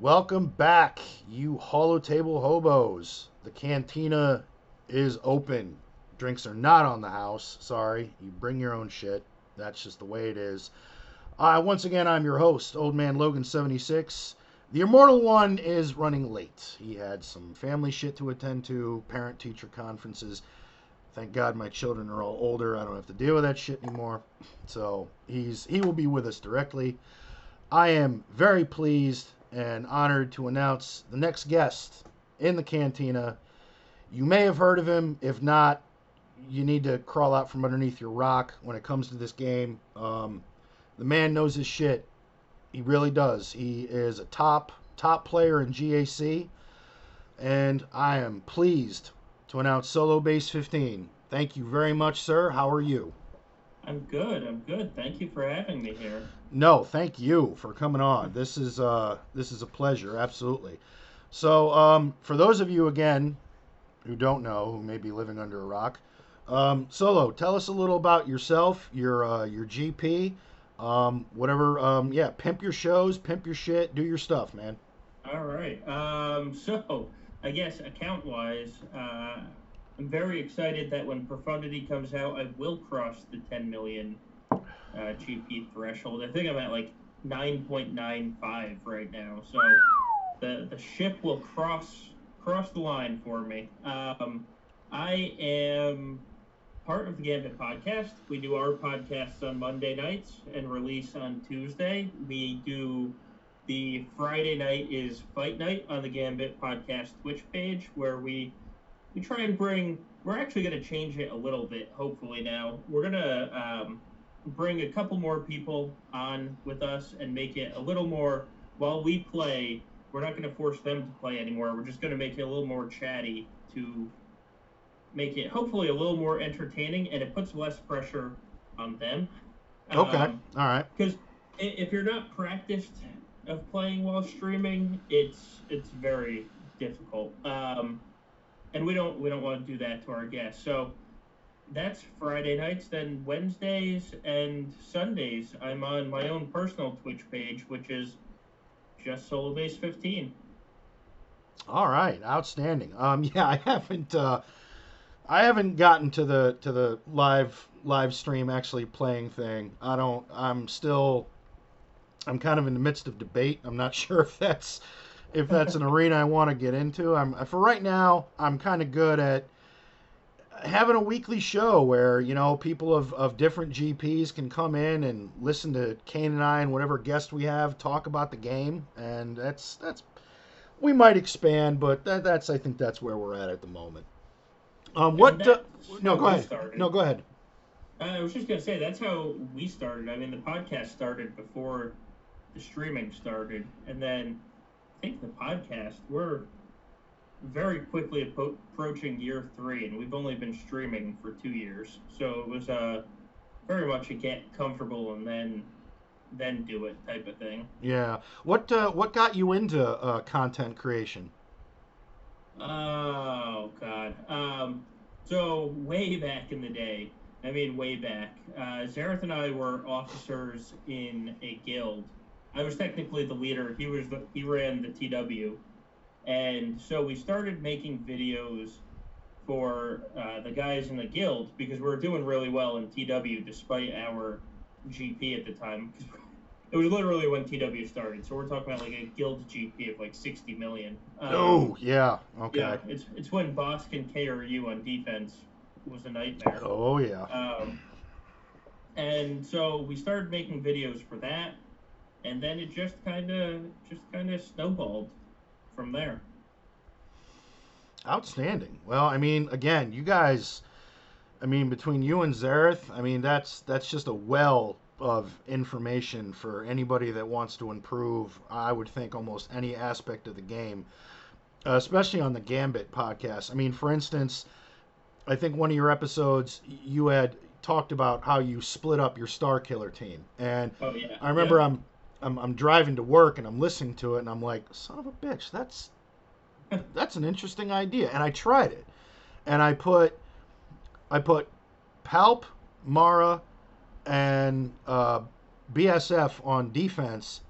Welcome back, you holotable hobos. The cantina is open. Drinks are not on the house. Sorry, you bring your own shit. That's just the way it is. Uh, once again, I'm your host, Old Man Logan 76. The Immortal One is running late. He had some family shit to attend to, parent teacher conferences. Thank God my children are all older. I don't have to deal with that shit anymore. So he's he will be with us directly. I am very pleased and honored to announce the next guest in the cantina. You may have heard of him. If not, you need to crawl out from underneath your rock when it comes to this game. Um, the man knows his shit. He really does. He is a top top player in GAC, and I am pleased to announce Solobass 15. Thank you very much, sir. How are you? I'm good. I'm good. Thank you for having me here. No, thank you for coming on. This is uh, this is a pleasure, absolutely. So, um, for those of you again who don't know, who may be living under a rock, um, Solo, tell us a little about yourself, your uh, your GP, um, whatever. Um, yeah, pimp your shows, pimp your shit, do your stuff, man. All right. Um, so I guess account wise, uh, I'm very excited that when Profundity comes out, I will cross the 10 million uh, GP threshold. I think I'm at like 9.95 right now, so the the ship will cross cross the line for me. Um, I am part of the Gambit podcast. We do our podcasts on Monday nights and release on Tuesday. We do the Friday night is fight night on the Gambit podcast Twitch page, where we we try and bring. We're actually going to change it a little bit. Hopefully now we're to um, bring a couple more people on with us and make it a little more. While we play, we're not going to force them to play anymore. We're just going to make it a little more chatty to make it hopefully a little more entertaining, and it puts less pressure on them. Okay, um, all right. Because if you're not practiced of playing while streaming, it's it's very difficult. Um, and we don't we don't want to do that to our guests. So that's Friday nights. Then Wednesdays and Sundays, I'm on my own personal Twitch page, which is just Solobass 15. All right, outstanding. Um, yeah, I haven't uh, I haven't gotten to the to the live live stream actually playing thing. I don't. I'm still. I'm kind of in the midst of debate. I'm not sure if that's if that's an arena I want to get into. I'm for right now. I'm kind of good at having a weekly show where you know people of, of different GPs can come in and listen to Kane and I and whatever guest we have talk about the game, and that's that's we might expand, but that, that's I think that's where we're at at the moment. Um, what? Uh, no, go ahead. Started. No, go ahead. I was just gonna say that's how we started. I mean, the podcast started before the streaming started, and then I think the podcast we're very quickly approaching year three, and we've only been streaming for two years. So it was uh, very much a get comfortable and then then do it type of thing. Yeah. What uh, what got you into uh, content creation? Oh God. Um, so way back in the day, I mean way back, uh, Zareth and I were officers in a guild. I was technically the leader. He was the, he ran the TW, and so we started making videos for uh, the guys in the guild because we were doing really well in TW despite our GP at the time. It was literally when TW started, so we're talking about like a guild GP of like 60 million. Um, oh yeah, okay. Yeah, it's it's when Bossk and KRU on defense was a nightmare. Oh yeah. Um, and so we started making videos for that, and then it just kind of just kind of snowballed from there. Outstanding. Well, I mean, again, you guys, I mean, between you and Zareth, I mean, that's that's just a well of information for anybody that wants to improve. I would think almost any aspect of the game, uh, especially on the Gambit podcast. I mean, for instance, I think one of your episodes you had talked about how you split up your Star Killer team, and oh, yeah. I remember yeah. I'm I'm, I'm driving to work and I'm listening to it and I'm like, son of a bitch, that's that's an interesting idea. And I tried it, and I put I put Palp, Mara, and uh, BSF on defense,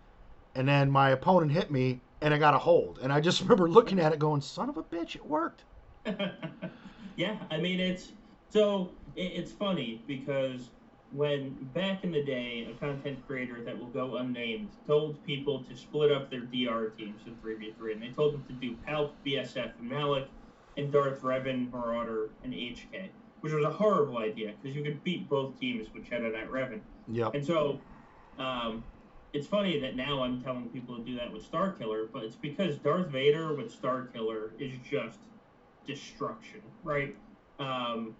and then my opponent hit me and I got a hold. And I just remember looking at it, going, "Son of a bitch, it worked." yeah, I mean it's so it, it's funny because when back in the day, a content creator that will go unnamed told people to split up their DR teams in 3v3, and they told them to do Palp, BSF, and Malak, and Darth Revan, Marauder, and HK, which was a horrible idea because you could beat both teams with Shadow Knight Revan. Yep. And so, um, it's funny that now I'm telling people to do that with Star Killer, but it's because Darth Vader with Star Killer is just destruction, right? Um,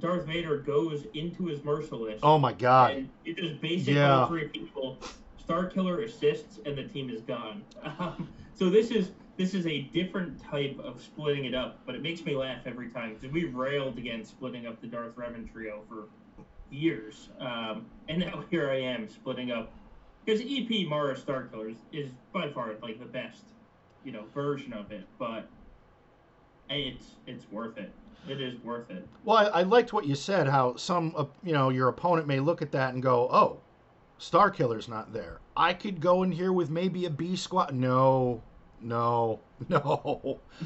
Darth Vader goes into his merciless. Oh my god. You just basically Yeah. all three people. Star Killer assists, and the team is gone. Um, so this is this is a different type of splitting it up, but it makes me laugh every time because we've railed against splitting up the Darth Revan trio for years, um, and now here I am splitting up because EP Mara Star Killer is, is by far like the best, you know, version of it, but it's it's worth it. It is worth it. Well, I, I liked what you said. How some, uh, you know, your opponent may look at that and go, "Oh, Star Killer's not there. I could go in here with maybe a B squad." No, no, no,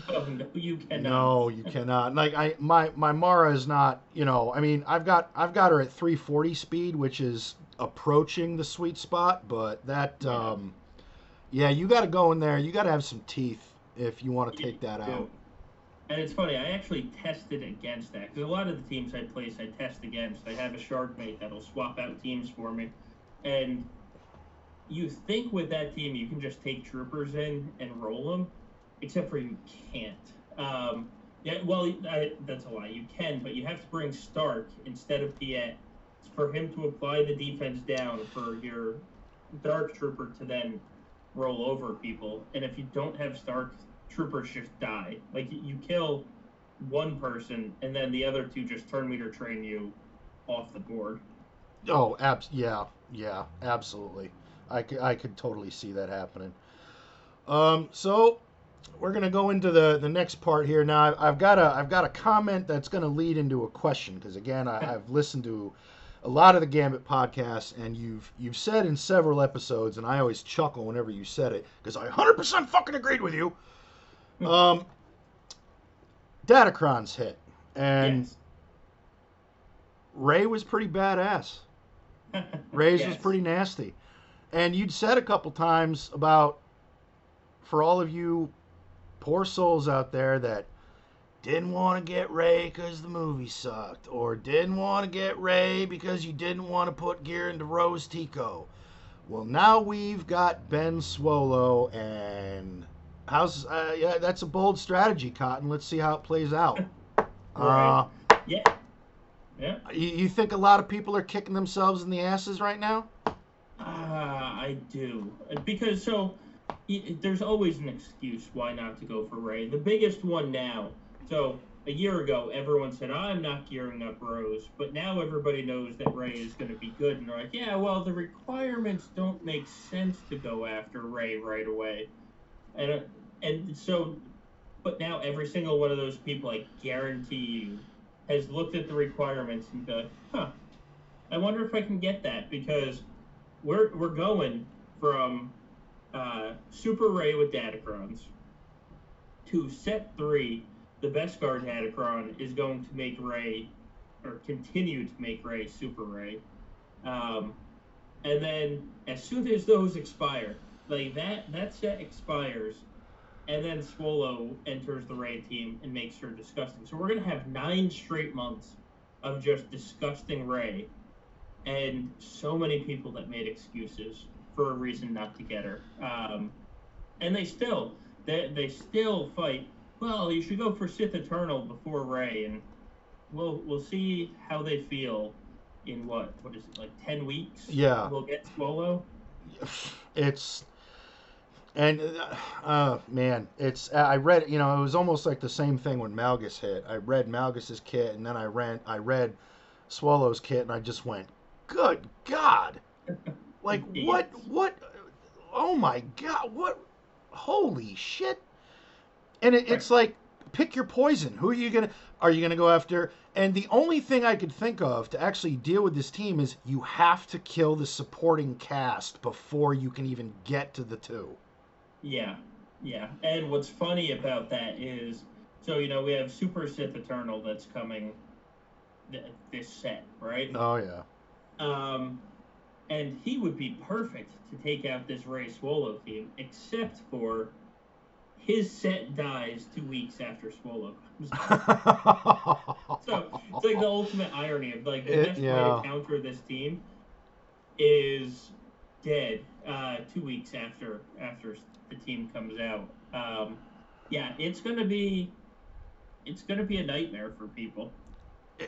Oh, no, you cannot. no. You cannot. Like I, my my Mara is not. You know, I mean, I've got I've got her at 340 speed, which is approaching the sweet spot. But that, Yeah. um, yeah, you got to go in there. You got to have some teeth if you want to take that out. And it's funny, I actually tested against that because a lot of the teams I place, I test against. I have a shard mate that'll swap out teams for me, and you think with that team you can just take troopers in and roll them, except for you can't. Um, yeah, well, I, that's a lie. You can, but you have to bring Starck instead of Piett for him to apply the defense down for your Dark Trooper to then roll over people. And if you don't have Starck, troopers just die. Like you kill one person, and then the other two just turn meter train you off the board. Oh, abs- yeah, yeah, absolutely. I could, I could totally see that happening. Um, so we're gonna go into the the next part here. Now, I've, I've got a I've got a comment that's gonna lead into a question because again, I, I've listened to a lot of the Gambit podcasts, and you've you've said in several episodes, and I always chuckle whenever you said it because I 100% fucking agreed with you. Um, Datacron's hit, and yes. Rey was pretty badass. Rey's was pretty nasty. And you'd said a couple times about for all of you poor souls out there that didn't want to get Rey because the movie sucked, or didn't want to get Rey because you didn't want to put gear into Rose Tico. Well, now we've got Ben Swolo, and how's uh, yeah, that's a bold strategy, Cotton. Let's see how it plays out. Uh, Yeah. Yeah. you, you think a lot of people are kicking themselves in the asses right now? Ah, I do. Because so there's always an excuse why not to go for Rey. The biggest one now. So a year ago, everyone said I'm not gearing up Rose, but now everybody knows that Rey is going to be good, and they're like, yeah, well, the requirements don't make sense to go after Rey right away, and uh, and so, but now every single one of those people, I guarantee you, has looked at the requirements and go, huh, I wonder if I can get that because we're we're going from uh, Super Rey with Datacrons to set three. The best guard Datacron is going to make Rey, or continue to make Rey Super Rey, um, and then as soon as those expire, like that that set expires, and then Swolo enters the Rey team and makes her disgusting. So we're gonna have nine straight months of just disgusting Rey and so many people that made excuses for a reason not to get her. Um, and they still, they, they still fight. Well, you should go for Sith Eternal before Rey, and we'll we'll see how they feel in what what is it like ten weeks? Yeah. we'll get Swolo. it's and uh, uh man it's i read you know it was almost like the same thing when malgus hit. I read malgus's kit and then i ran i read Swolo's kit and i just went good god. Like what what oh my god what holy shit. And it, it's like pick your poison. Who are you gonna are you gonna go after? And the only thing i could think of to actually deal with this team is you have to kill the supporting cast before you can even get to the two Yeah, yeah. And what's funny about that is, so you know, we have Super Sith Eternal that's coming th- this set, right? Oh yeah. Um, and he would be perfect to take out this Rey Swolo team, except for his set dies two weeks after Swolo comes out. so it's like the ultimate irony of like the It- best way to counter this team is dead uh, two weeks after after the team comes out. Um, yeah, it's gonna be it's gonna be a nightmare for people.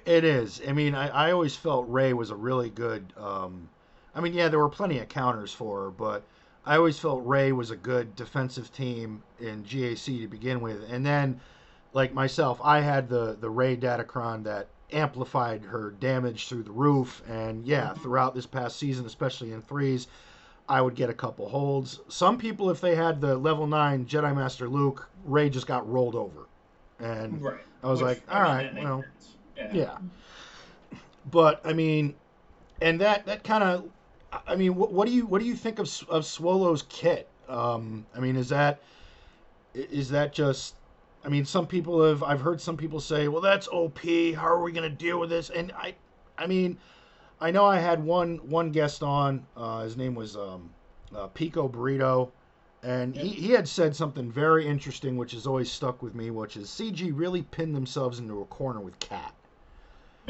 It is. I mean, I, I always felt Rey was a really good. Um, I mean, yeah, there were plenty of counters for her, but I always felt Rey was a good defensive team in GAC to begin with. And then, like myself, I had the the Rey Datacron that amplified her damage through the roof. And yeah, throughout this past season, especially in threes, I would get a couple holds. Some people, if they had the level nine Jedi Master Luke, Rey just got rolled over, and Right. I was like, all right, that makes well. Yeah. yeah. But I mean, and that that kind of, I mean, what, what do you what do you think of of Swolo's kit? Um, I mean, is that i- is that just? I mean, some people have I've heard some people say, well, that's OP. How are we gonna deal with this? And I, I mean, I know I had one one guest on. Uh, his name was um, uh, Pico Burrito. And he, he had said something very interesting, which has always stuck with me, which is CG really pinned themselves into a corner with Cat.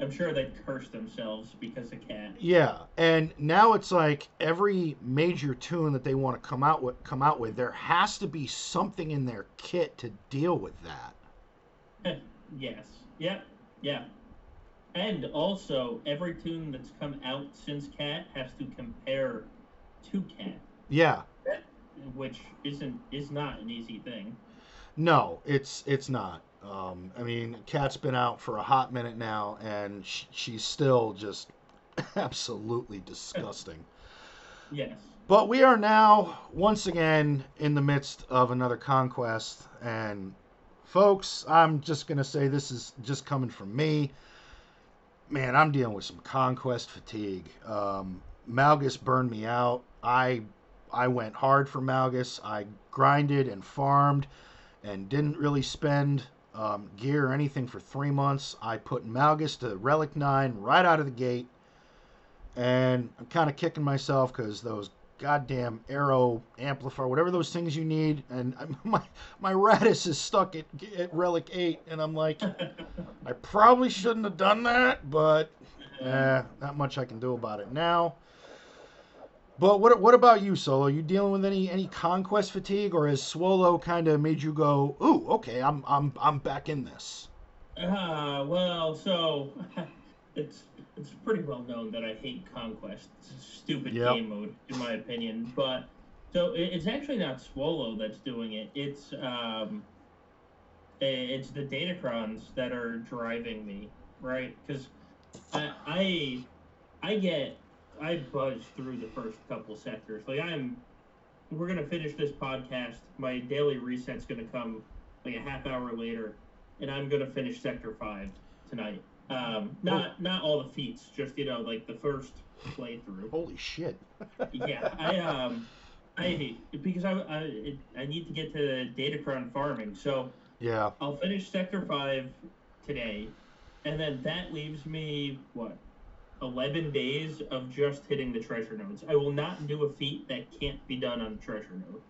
I'm sure they cursed themselves because of cat. Yeah, and now it's like every major tune that they want to come out with, come out with, there has to be something in their kit to deal with that. Yes. Yep. Yeah. And also, every tune that's come out since Cat has to compare to Cat, Yeah, which isn't is not an easy thing. no, it's it's not. Um, I mean, Cat's been out for a hot minute now, and sh- she's still just absolutely disgusting. Yes. But we are now once again in the midst of another conquest, and folks, I'm just gonna say this is just coming from me. Man, I'm dealing with some conquest fatigue. Um, Malgus burned me out. I I went hard for Malgus. I grinded and farmed, and didn't really spend um, gear or anything for three months. I put Malgus to Relic Nine right out of the gate, and I'm kind of kicking myself because those goddamn arrow amplifier, whatever those things you need, and I'm, my my Raddus is stuck at, at Relic Eight, and I'm like, I probably shouldn't have done that, but eh, not much I can do about it now. But what what about you, Solo? You dealing with any any conquest fatigue, or has Swolo kind of made you go, "Ooh, okay, I'm I'm I'm back in this"? Ah, well, so it's it's pretty well known that I hate Conquest. It's a stupid Yep. game mode, in my opinion. But so it, it's actually not Swolo that's doing it. It's um, it's the Datacrons that are driving me, right? Because I, I I get I buzz through the first couple sectors. Like I'm, we're gonna finish this podcast. My daily reset's gonna come like a half hour later, and I'm gonna finish Sector Five tonight. Um, not not all the feats, just you know like the first playthrough. Holy shit! Yeah, I um, I hate because I I, I need to get to Datacron farming, so Yeah, I'll finish Sector Five today, and then that leaves me what. 11 days of just hitting the treasure nodes. I will not do a feat that can't be done on a treasure node.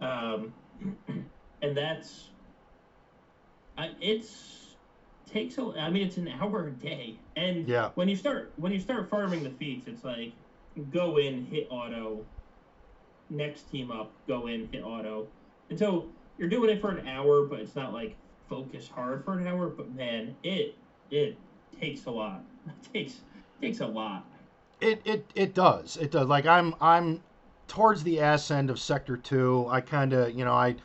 Um, and that's I, it's takes a I mean it's an hour a day. And Yeah. when you start when you start farming the feats, it's like go in, hit auto, next team up, go in, hit auto. And so you're doing it for an hour, but it's not like focus hard for an hour, but man, it it takes a lot. It takes takes a lot. It it it does. It does. Like I'm I'm towards the ass end of sector 2. I kind of, you know, I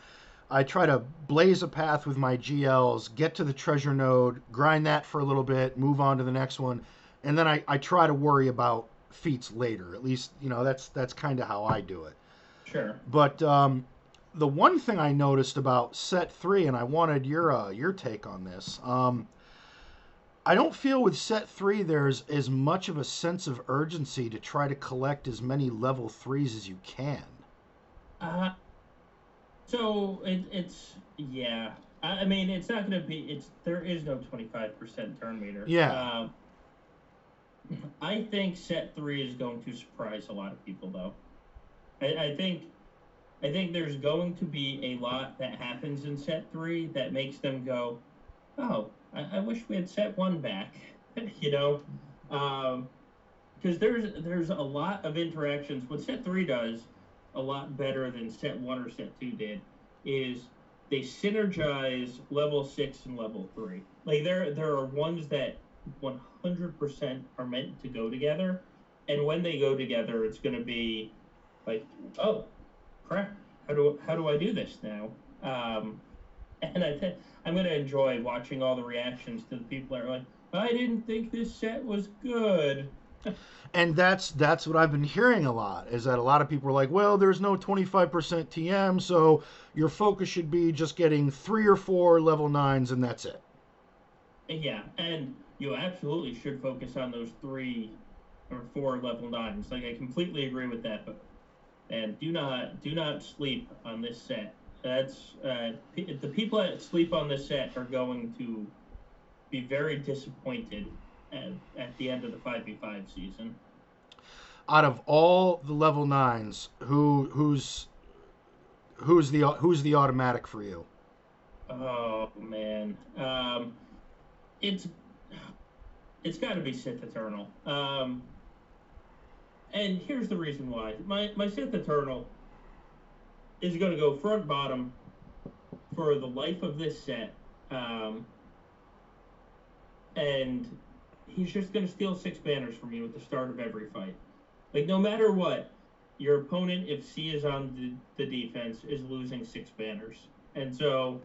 I try to blaze a path with my GLs, get to the treasure node, grind that for a little bit, move on to the next one, and then I I try to worry about feats later. At least, you know, that's that's kind of how I do it. Sure. But um the one thing I noticed about set 3 and I wanted your uh, your take on this. Um I don't feel with set three there's as much of a sense of urgency to try to collect as many level threes as you can. Uh, so it, it's yeah. I, mean, it's not going to be. It's there is no twenty five percent turn meter. Yeah. Um, I think set three is going to surprise a lot of people, though. I, I think, I think there's going to be a lot that happens in set three that makes them go, "Oh, I, I wish we had set one back," you know, because there's there's a lot of interactions. What set three does a lot better than set one or set two did is they synergize level six and level three. Like there there are ones that 100% are meant to go together, and when they go together, it's going to be like, oh, crap! How do how do I do this now? Um, and I th- I'm going to enjoy watching all the reactions to the people that are like, I didn't think this set was good. And that's that's what I've been hearing a lot is that a lot of people are like, well, there's no 25% TM, so your focus should be just getting three or four level nines, and that's it. Yeah, and you absolutely should focus on those three or four level nines. Like I completely agree with that, but and do not do not sleep on this set. That's uh, the people that sleep on this set are going to be very disappointed at, at the end of the five v five season. Out of all the level nines, who who's who's the who's the automatic for you? Oh man, um, it's it's got to be Sith Eternal. Um, and here's the reason why. My my Sith Eternal is going to go front bottom for the life of this set. Um, and he's just going to steal six banners from you at the start of every fight. Like, no matter what, your opponent, if C is on the, the defense, is losing six banners. And so,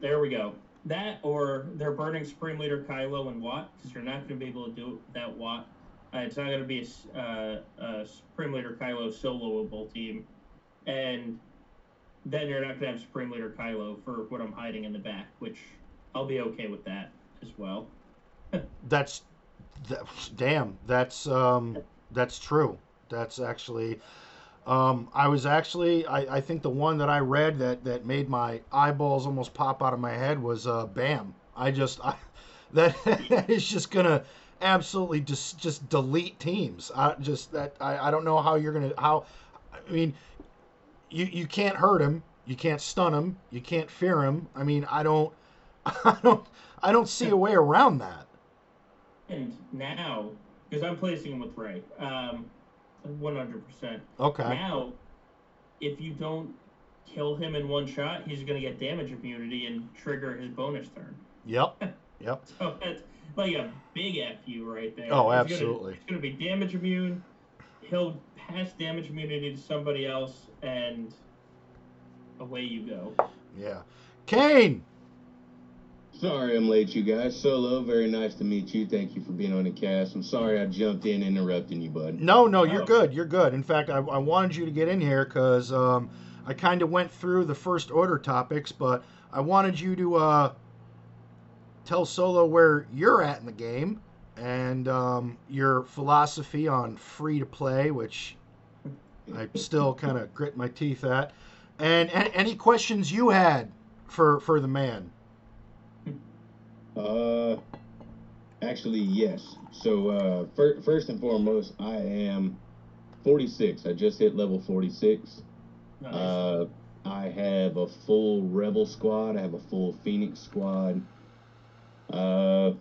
there we go. That, or they're burning Supreme Leader Kylo and Wat because you're not going to be able to do that Watt. Uh, it's not going to be a, uh, a Supreme Leader Kylo soloable team. And then you're not going to have Supreme Leader Kylo for what I'm hiding in the back, which I'll be okay with that as well. That's that, damn. That's um, that's true. That's actually. Um, I was actually, I, I think the one that I read that, that made my eyeballs almost pop out of my head was uh, Bam. I just, I, that, that is just gonna absolutely just just delete teams. I just that I, I don't know how you're gonna how, I mean, you you can't hurt him, you can't stun him, you can't fear him. I mean, I don't, I don't, I don't see a way around that. And now, because I'm placing him with Rey, um, 100%. Okay. Now, if you don't kill him in one shot, he's going to get damage immunity and trigger his bonus turn. Yep. Yep. so that's like a big fu right there. Oh, He's absolutely. It's going to be damage immune. He'll pass damage immunity to somebody else, and away you go. Yeah. Kane. Sorry I'm late, you guys. Solo, very nice to meet you. Thank you for being on the cast. I'm sorry I jumped in interrupting you, bud. No, no, you're Oh. good. You're good. In fact, I, I wanted you to get in here because um, I kind of went through the first order topics, but I wanted you to uh, tell Solo where you're at in the game and um, your philosophy on free to play, which I still kind of grit my teeth at, and, and any questions you had for for the man. Uh, actually, yes. So, uh, fir- first and foremost, I am 46. I just hit level 46. Nice. Uh, I have a full Rebel squad. I have a full Phoenix squad. Uh,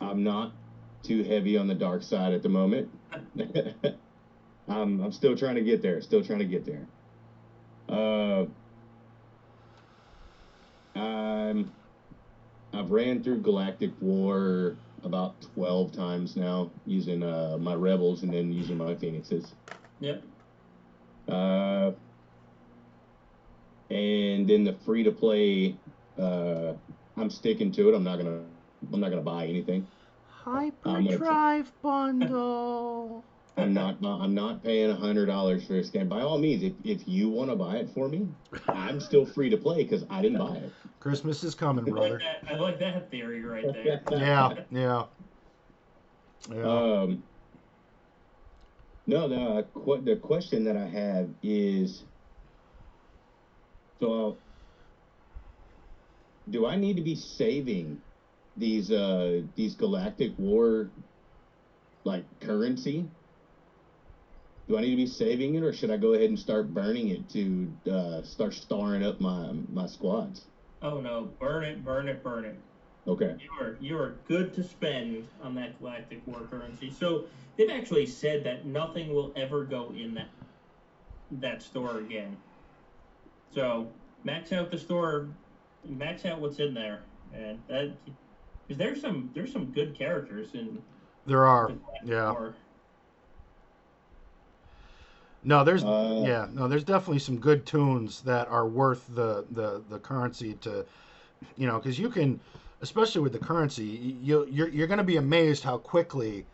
I'm not too heavy on the dark side at the moment. I'm, I'm still trying to get there. Still trying to get there. Uh, I'm I've ran through Galactic War about 12 times now using uh, my Rebels and then using my Phoenixes. yep. Uh, and then the free to play, uh, I'm sticking to it. I'm not gonna I'm not gonna buy anything. Hyperdrive bundle. I'm not I'm not paying a hundred dollars for this game. By all means, if, if you want to buy it for me, I'm still free to play because I didn't buy it. Christmas is coming, I like, brother. that, I like that theory right there. Yeah, yeah. Yeah. Um, No, the qu- the question that I have is, so do I need to be saving these uh these galactic war like currency? Do I need to be saving it, or should I go ahead and start burning it to uh, start starring up my my squads? Oh no, burn it, burn it, burn it. Okay. You are you are good to spend on that galactic war currency. So they've actually said that nothing will ever go in that that store again. So max out the store, max out what's in there, and that because there's some there's some good characters in There are. the Yeah. war. No, there's Uh, yeah, no, there's definitely some good tunes that are worth the the the currency to, you know, because you can, especially with the currency, you you're you're gonna be amazed how quickly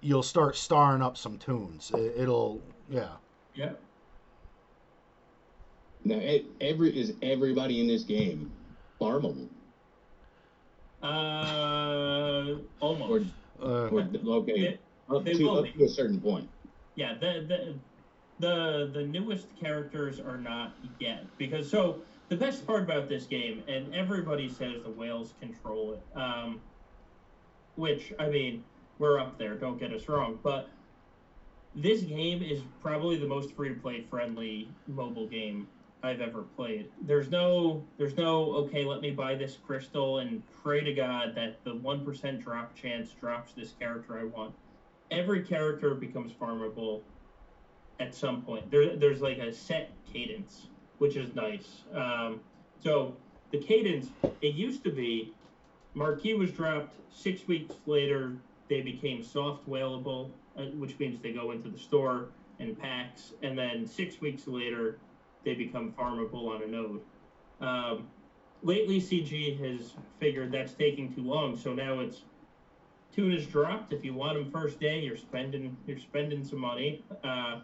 you'll start starring up some tunes. It, it'll yeah. Yeah. Now, every is everybody in this game farmable? Uh, almost. Uh, Or okay, up they to will up be. to a certain point. Yeah, the the the the newest characters are not yet because so the best part about this game, and everybody says the whales control it, um, which I mean we're up there. Don't get us wrong, but this game is probably the most free to play friendly mobile game I've ever played. There's no there's no okay, let me buy this crystal and pray to God that the one percent drop chance drops this character I want. Every character becomes farmable at some point. There, there's like a set cadence, which is nice. Um, so the cadence, it used to be Marquee was dropped six weeks later. They became soft whalable, uh, which means they go into the store in packs, and then six weeks later, they become farmable on a node. Um, lately, CG has figured that's taking too long, so now it's tune is dropped. If you want them first day, you're spending you're spending some money. Uh,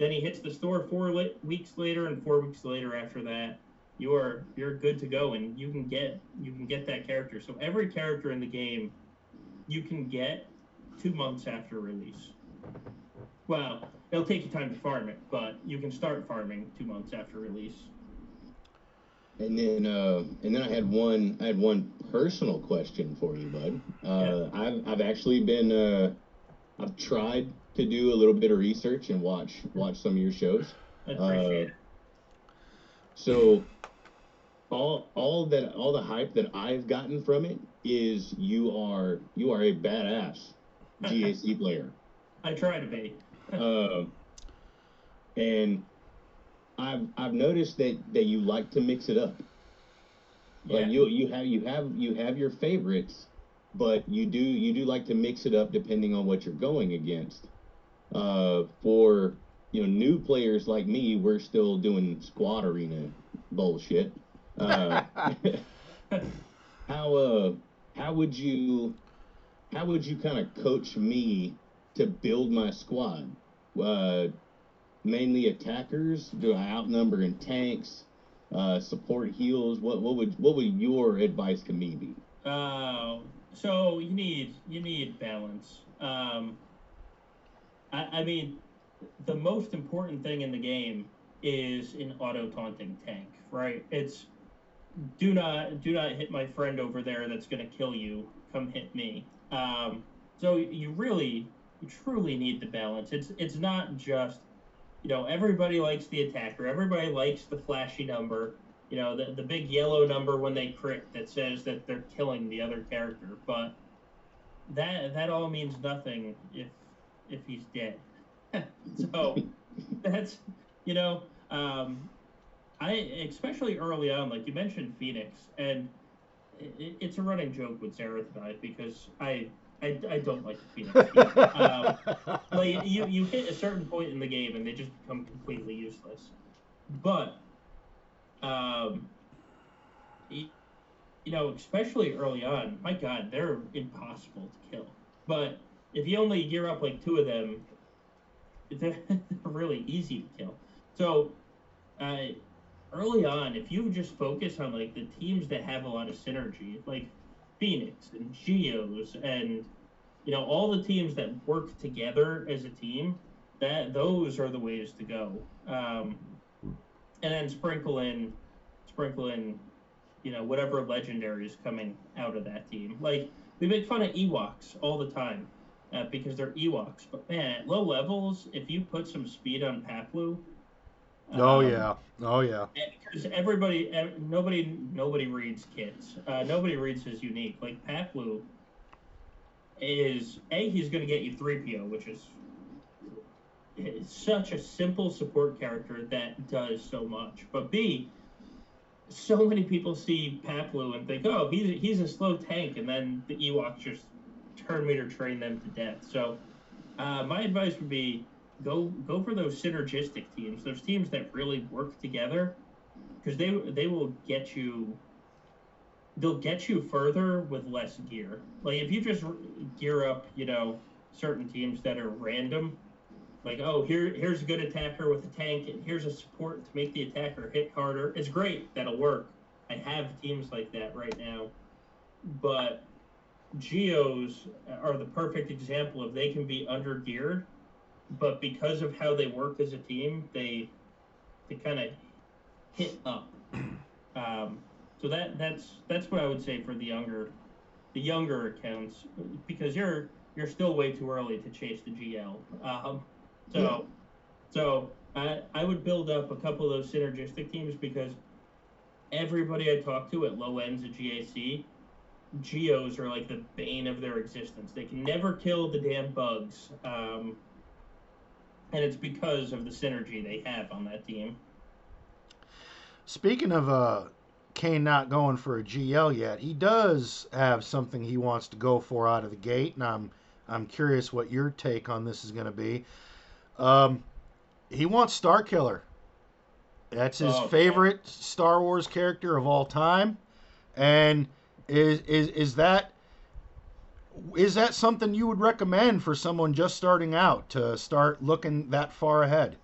then he hits the store four li- weeks later, and four weeks later after that, you are you're good to go, and you can get you can get that character. So every character in the game, you can get two months after release. Well, it'll take you time to farm it, but you can start farming two months after release. And then, uh, and then I had one. I had one personal question for you, bud. Uh, I've I've actually been. Uh, I've tried to do a little bit of research and watch watch some of your shows. I appreciate it. So, all all that all the hype that I've gotten from it is you are you are a badass GAC player. I try to be. Uh, and I've I've noticed that that you like to mix it up. Like Yeah. you you have you have you have your favorites, but you do you do like to mix it up depending on what you're going against. Uh, for you know new players like me, we're still doing squad arena bullshit. Uh, how uh how would you how would you kind of coach me to build my squad? Uh, mainly attackers? Do I outnumber in tanks? Uh, support heals? What what would what would your advice to me be? Uh, so you need you need balance. Um, I, I mean, the most important thing in the game is an auto taunting tank, right? It's do not do not hit my friend over there that's gonna kill you. Come hit me. Um, so you really you truly need the balance. It's it's not just you know everybody likes the attacker. Everybody likes the flashy number you know, the, the big yellow number when they crit that says that they're killing the other character, but that that all means nothing if if he's dead. so that's you know, um, I especially early on, like you mentioned Phoenix, and it, it's a running joke with Zareth and I because I I, I don't like Phoenix. um, like you you hit a certain point in the game and they just become completely useless. But um, you know, especially early on, my God, they're impossible to kill. But if you only gear up like two of them, they're, really easy to kill. So, uh, early on, if you just focus on like the teams that have a lot of synergy, like Phoenix and Geos and you know all the teams that work together as a team, that those are the ways to go. Um, and then sprinkle in, sprinkle in, you know, whatever legendary is coming out of that team. Like we make fun of Ewoks all the time uh, because they're Ewoks, but man, at low levels, if you put some speed on Paploo. oh um, yeah, oh yeah. because everybody, nobody, nobody reads kits. Uh, nobody reads his unique. Like Paploo is a he's going to get you three PO, which is it's such a simple support character that does so much. But B, so many people see Paploo and think, oh, he's he's a slow tank, and then the Ewoks just turn meter train them to death. So, uh, my advice would be go go for those synergistic teams, those teams that really work together, because they they will get you. They'll get you further with less gear. Like if you just gear up, you know, certain teams that are random, like oh here here's a good attacker with a tank, and here's a support to make the attacker hit harder. It's great, that'll work. I have teams like that right now, but geos are the perfect example of they can be under geared, but because of how they work as a team, they they kind of hit up. Um, so that that's that's what I would say for the younger the younger accounts because you're you're still way too early to chase the GL. Um, so Yeah. so I I would build up a couple of those synergistic teams because everybody I talk to at low ends of GAC geos are like the bane of their existence. They can never kill the damn bugs, um, and it's because of the synergy they have on that team. Speaking of uh, Kane not going for a GL yet, he does have something he wants to go for out of the gate, and I'm I'm curious what your take on this is going to be. Um, he wants Star Killer. That's his Oh, favorite Star Wars character of all time, and is is is that is that something you would recommend for someone just starting out to start looking that far ahead?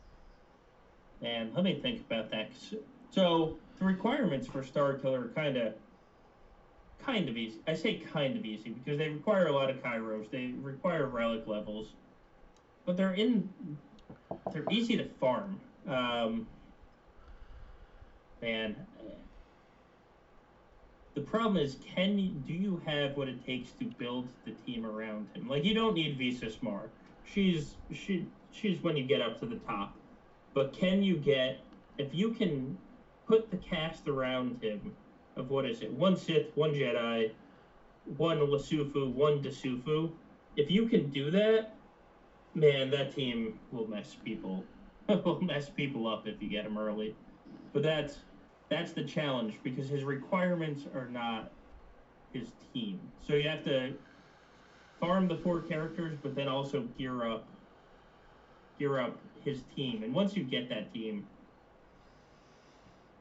And let me think about that. So the requirements for Star Killer are kind of kind of easy. I say kind of easy because they require a lot of Kairos. They require relic levels, but they're in they're easy to farm. Um, and the problem is, can you, do you have what it takes to build the team around him? Like you don't need Visas Marr. She's she she's when you get up to the top. But can you get if you can put the cast around him of what is it? One Sith, one Jedi, one Lasufu, one Desufu. If you can do that, man, that team will mess people will mess people up if you get them early. But that's that's the challenge because his requirements are not his team. So you have to farm the four characters, but then also gear up gear up his team. And once you get that team,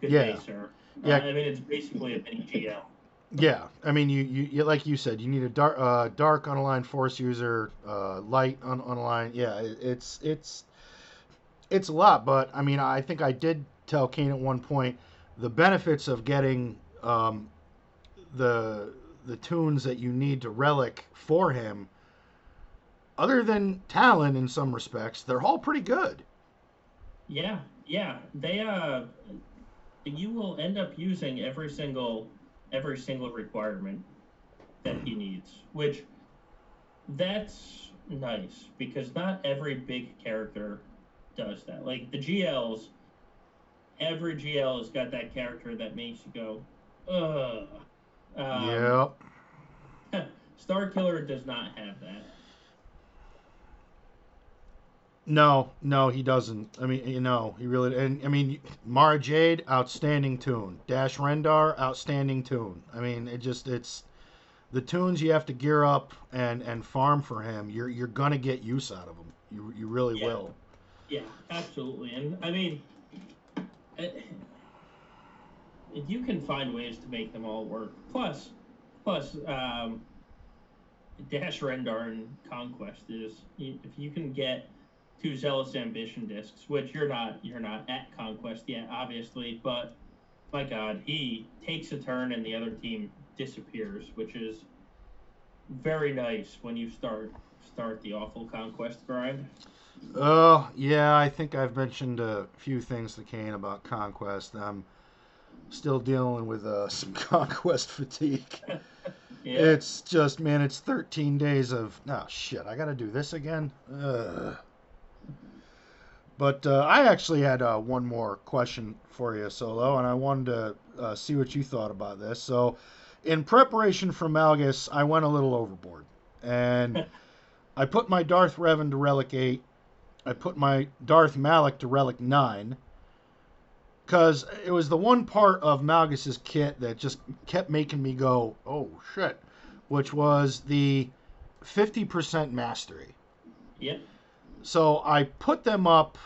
good Yeah. day, sir. Yeah. Uh, I mean, it's basically a mini GL. Yeah, I mean, you, you, like you said, you need a dark, uh, dark unaligned force user, uh, light unaligned. Yeah, it, it's it's it's a lot, but I mean, I think I did tell Kane at one point the benefits of getting um, the the tunes that you need to relic for him. Other than Talon, in some respects, they're all pretty good. Yeah, yeah. They uh, you will end up using every single every single requirement that he needs, which that's nice because not every big character does that. Like the GLs, every GL has got that character that makes you go, ugh. Um, yep. Star Killer does not have that. No, no, he doesn't. I mean, you know, he really. And I mean, Mara Jade, outstanding tune. Dash Rendar, outstanding tune. I mean, it just it's the tunes you have to gear up and and farm for him. You're you're gonna get use out of them. You you really Yeah. will. Yeah, absolutely. And I mean, it, you can find ways to make them all work. Plus, plus, um, Dash Rendar and Conquest is if you can get two Zealous Ambition discs, which you're not you're not at Conquest yet, obviously, but my God, he takes a turn and the other team disappears, which is very nice when you start start the awful Conquest grind. Oh, yeah, I think I've mentioned a few things to Kane about Conquest. I'm still dealing with uh, some Conquest fatigue. Yeah. It's just, man, it's 13 days of, oh, shit, I got to do this again? Ugh. But uh, I actually had uh, one more question for you, Solo, and I wanted to uh, see what you thought about this. So, in preparation for Malgus, I went a little overboard. And I put my Darth Revan to Relic 8. I put my Darth Malak to Relic 9. Because it was the one part of Malgus's kit that just kept making me go, oh shit. Which was the 50% mastery. Yep. So I put them up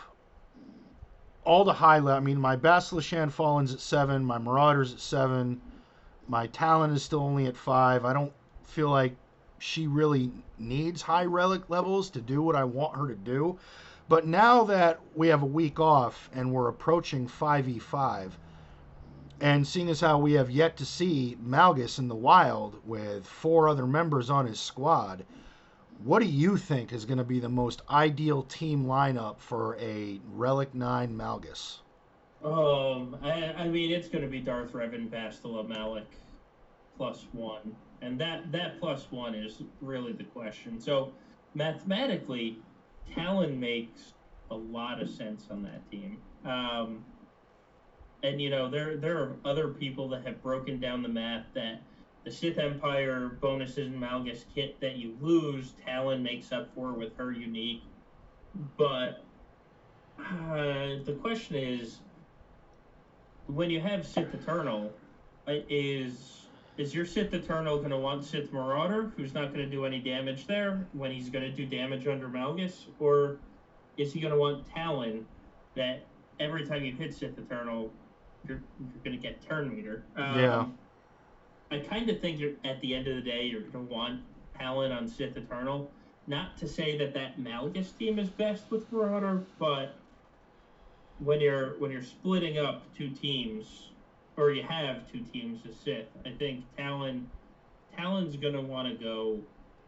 all the high level. I mean, my Bastila Shan Fallen's at seven, my Marauder's at seven, my Talon is still only at five. I don't feel like she really needs high relic levels to do what I want her to do. But now that we have a week off and we're approaching 5e5, and seeing as how we have yet to see Malgus in the wild with four other members on his squad, what do you think is going to be the most ideal team lineup for a Relic 9 Malgus? Um, I, I mean, it's going to be Darth Revan, Bastila, Malak, plus one, and that that plus one is really the question. So, mathematically, Talon makes a lot of sense on that team. Um, and you know, there there are other people that have broken down the math that the Sith Empire bonuses and Malgus kit that you lose, Talon makes up for with her unique. But uh, the question is, when you have Sith Eternal, uh, is is your Sith Eternal going to want Sith Marauder, who's not going to do any damage there, when he's going to do damage under Malgus, or is he going to want Talon, that every time you hit Sith Eternal, you're, you're going to get turn meter? Um, Yeah. I kind of think you're at the end of the day you're going to want Talon on Sith Eternal. Not to say that that Malgus team is best with Marauder, but when you're when you're splitting up two teams, or you have two teams of Sith, I think Talon Talon's going to want to go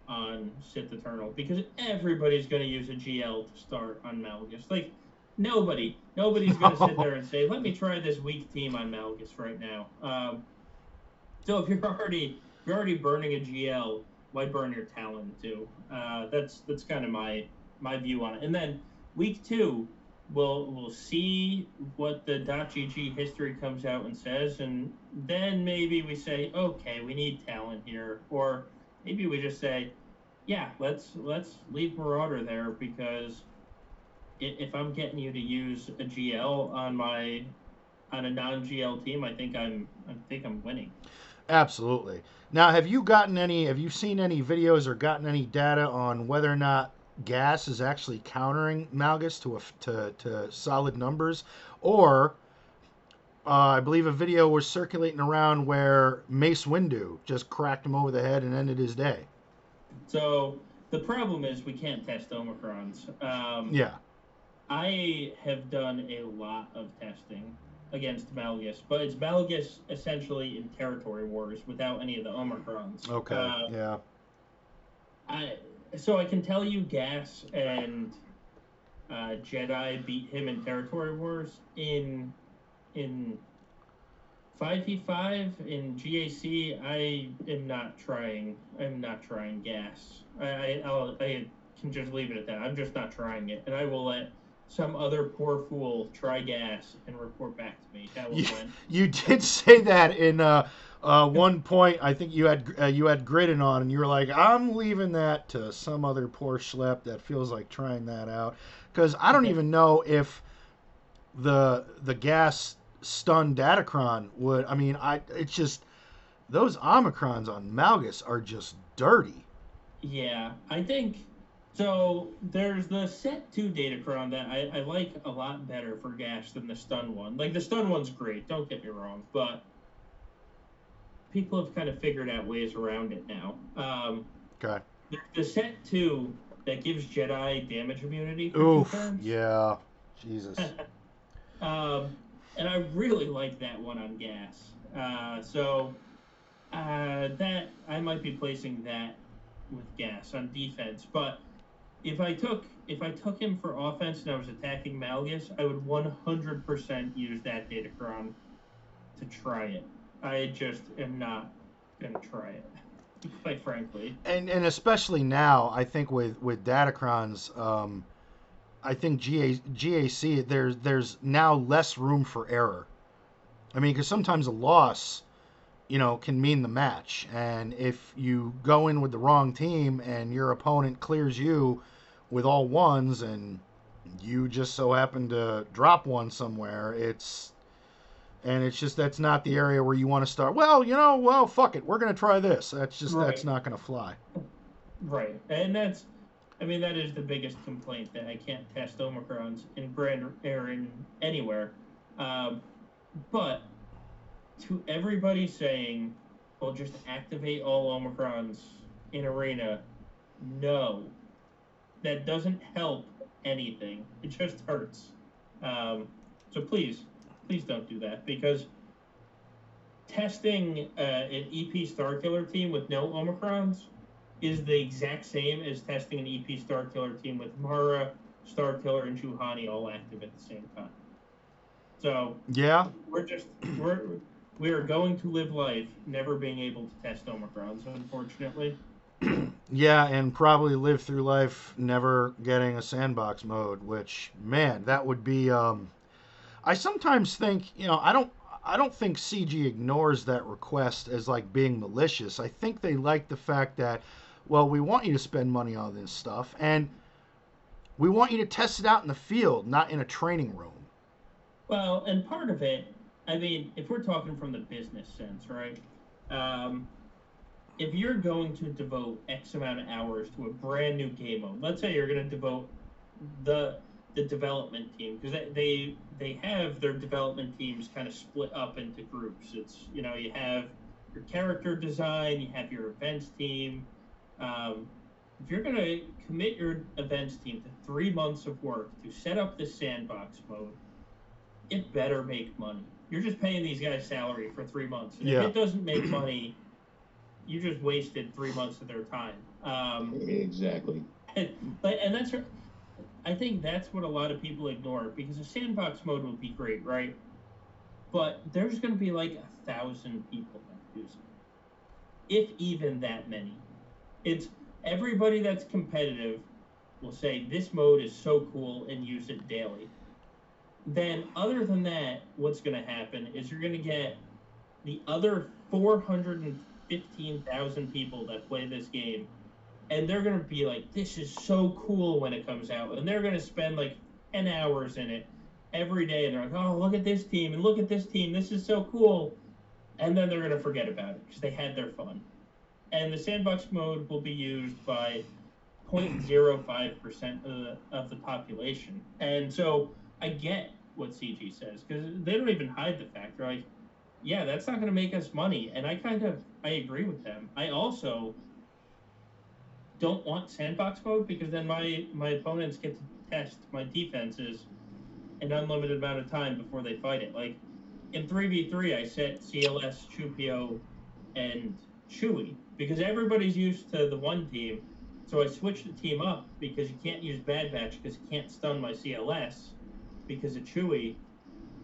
on Sith Eternal because everybody's going to use a GL to start on Malgus. Like nobody, nobody's going to sit there and say, "Let me try this weak team on Malgus right now." Um, so if you're already if you're already burning a GL, why burn your Talon too? Uh, that's that's kind of my my view on it. And then week two, we'll we'll see what the .gg history comes out and says, and then maybe we say, okay, we need Talon here, or maybe we just say, yeah, let's let's leave Marauder there because if I'm getting you to use a GL on my on a non-GL team, I think I'm I think I'm winning. Absolutely. Now, have you gotten any, have you seen any videos or gotten any data on whether or not GAS is actually countering Malgus to, a, to, to solid numbers? Or, uh, I believe a video was circulating around where Mace Windu just cracked him over the head and ended his day. So the problem is we can't test Omicrons. Um, Yeah. I have done a lot of testing against Malgus, but it's Malgus essentially in territory wars without any of the Omicrons. Okay. Uh, yeah. I so I can tell you, GAS and uh, Jedi beat him in territory wars in in five v five in GAC. I am not trying. I'm not trying GAS. I I, I'll, I can just leave it at that. I'm just not trying it, and I will let some other poor fool try GAS and report back to me. That will Yeah. win. You did say that in uh, uh, one point. I think you had uh, you had Gridden on, and you were like, "I'm leaving that to some other poor schlep that feels like trying that out." Because I don't Okay. even know if the the GAS stun Datacron would. I mean, I it's just those Omicrons on Malgus are just dirty. Yeah, I think so. There's the set two Datacron that I, I like a lot better for GAS than the stun one. Like the stun one's great, don't get me wrong, but people have kind of figured out ways around it now. Um, Okay. the, the set two that gives Jedi damage immunity Oof. Yeah. Jesus. Um, and I really like that one on GAS. Uh, so uh, that I might be placing that with GAS on defense. But if I took if I took him for offense and I was attacking Malgus, I would 100% use that Datacron to try it. I just am not gonna try it, quite frankly. And and especially now, I think with with Datacrons, um, I think GA, GAC there's there's now less room for error. I mean, because sometimes a loss, you know, can mean the match, and if you go in with the wrong team and your opponent clears you with all ones and you just so happen to drop one somewhere, it's and it's just that's not the area where you want to start. Well, you know, well, fuck it, we're gonna try this. That's just Right. that's not gonna fly. Right, and that's, I mean, that is the biggest complaint that I can't test Omicrons in brand or in anywhere. Um, but to everybody saying, "Well, just activate all Omicrons in Arena," no, that doesn't help anything. It just hurts. Um, so please, please don't do that because testing uh, an EP Star Killer team with no Omicrons is the exact same as testing an EP Star Killer team with Mara, Star Killer, and Juhani all active at the same time. So Yeah, we're just we're we are going to live life never being able to test Omicrons, unfortunately. Yeah, and probably live through life never getting a sandbox mode, which man, that would be um I sometimes think, you know, I don't I don't think CG ignores that request as like being malicious. I think they like the fact that well, we want you to spend money on this stuff and we want you to test it out in the field, not in a training room. Well, and part of it, I mean, if we're talking from the business sense, right? Um, if you're going to devote X amount of hours to a brand new game mode, let's say you're going to devote the the development team because they, they they have their development teams kind of split up into groups. It's you know you have your character design, you have your events team. Um, if you're going to commit your events team to three months of work to set up the sandbox mode, it better make money. You're just paying these guys salary for three months, and Yeah. if it doesn't make money, you just wasted three months of their time. Um, Exactly. and, but and that's I think that's what a lot of people ignore because a sandbox mode would be great, right? But there's going to be like a thousand people that use it, if even that many. It's everybody that's competitive will say this mode is so cool and use it daily. Then, other than that, what's going to happen is you're going to get the other 415,000 people that play this game and they're gonna be like, "This is so cool" when it comes out, and they're gonna spend like ten hours in it every day, and they're like, "Oh, look at this team, and look at this team, this is so cool," and then they're gonna forget about it because they had their fun. And the sandbox mode will be used by 0.05 percent of the, of the population, and so I get what CG says because they don't even hide the fact, they're "Yeah, that's not gonna make us money," and I kind of I agree with them. I also don't want sandbox mode because then my my opponents get to test my defenses an unlimited amount of time before they fight it. Like in three v three, I set CLS, Chupio, and Chewie because everybody's used to the one team. So I switched the team up because you can't use Bad Batch because you can't stun my CLS because of Chewie,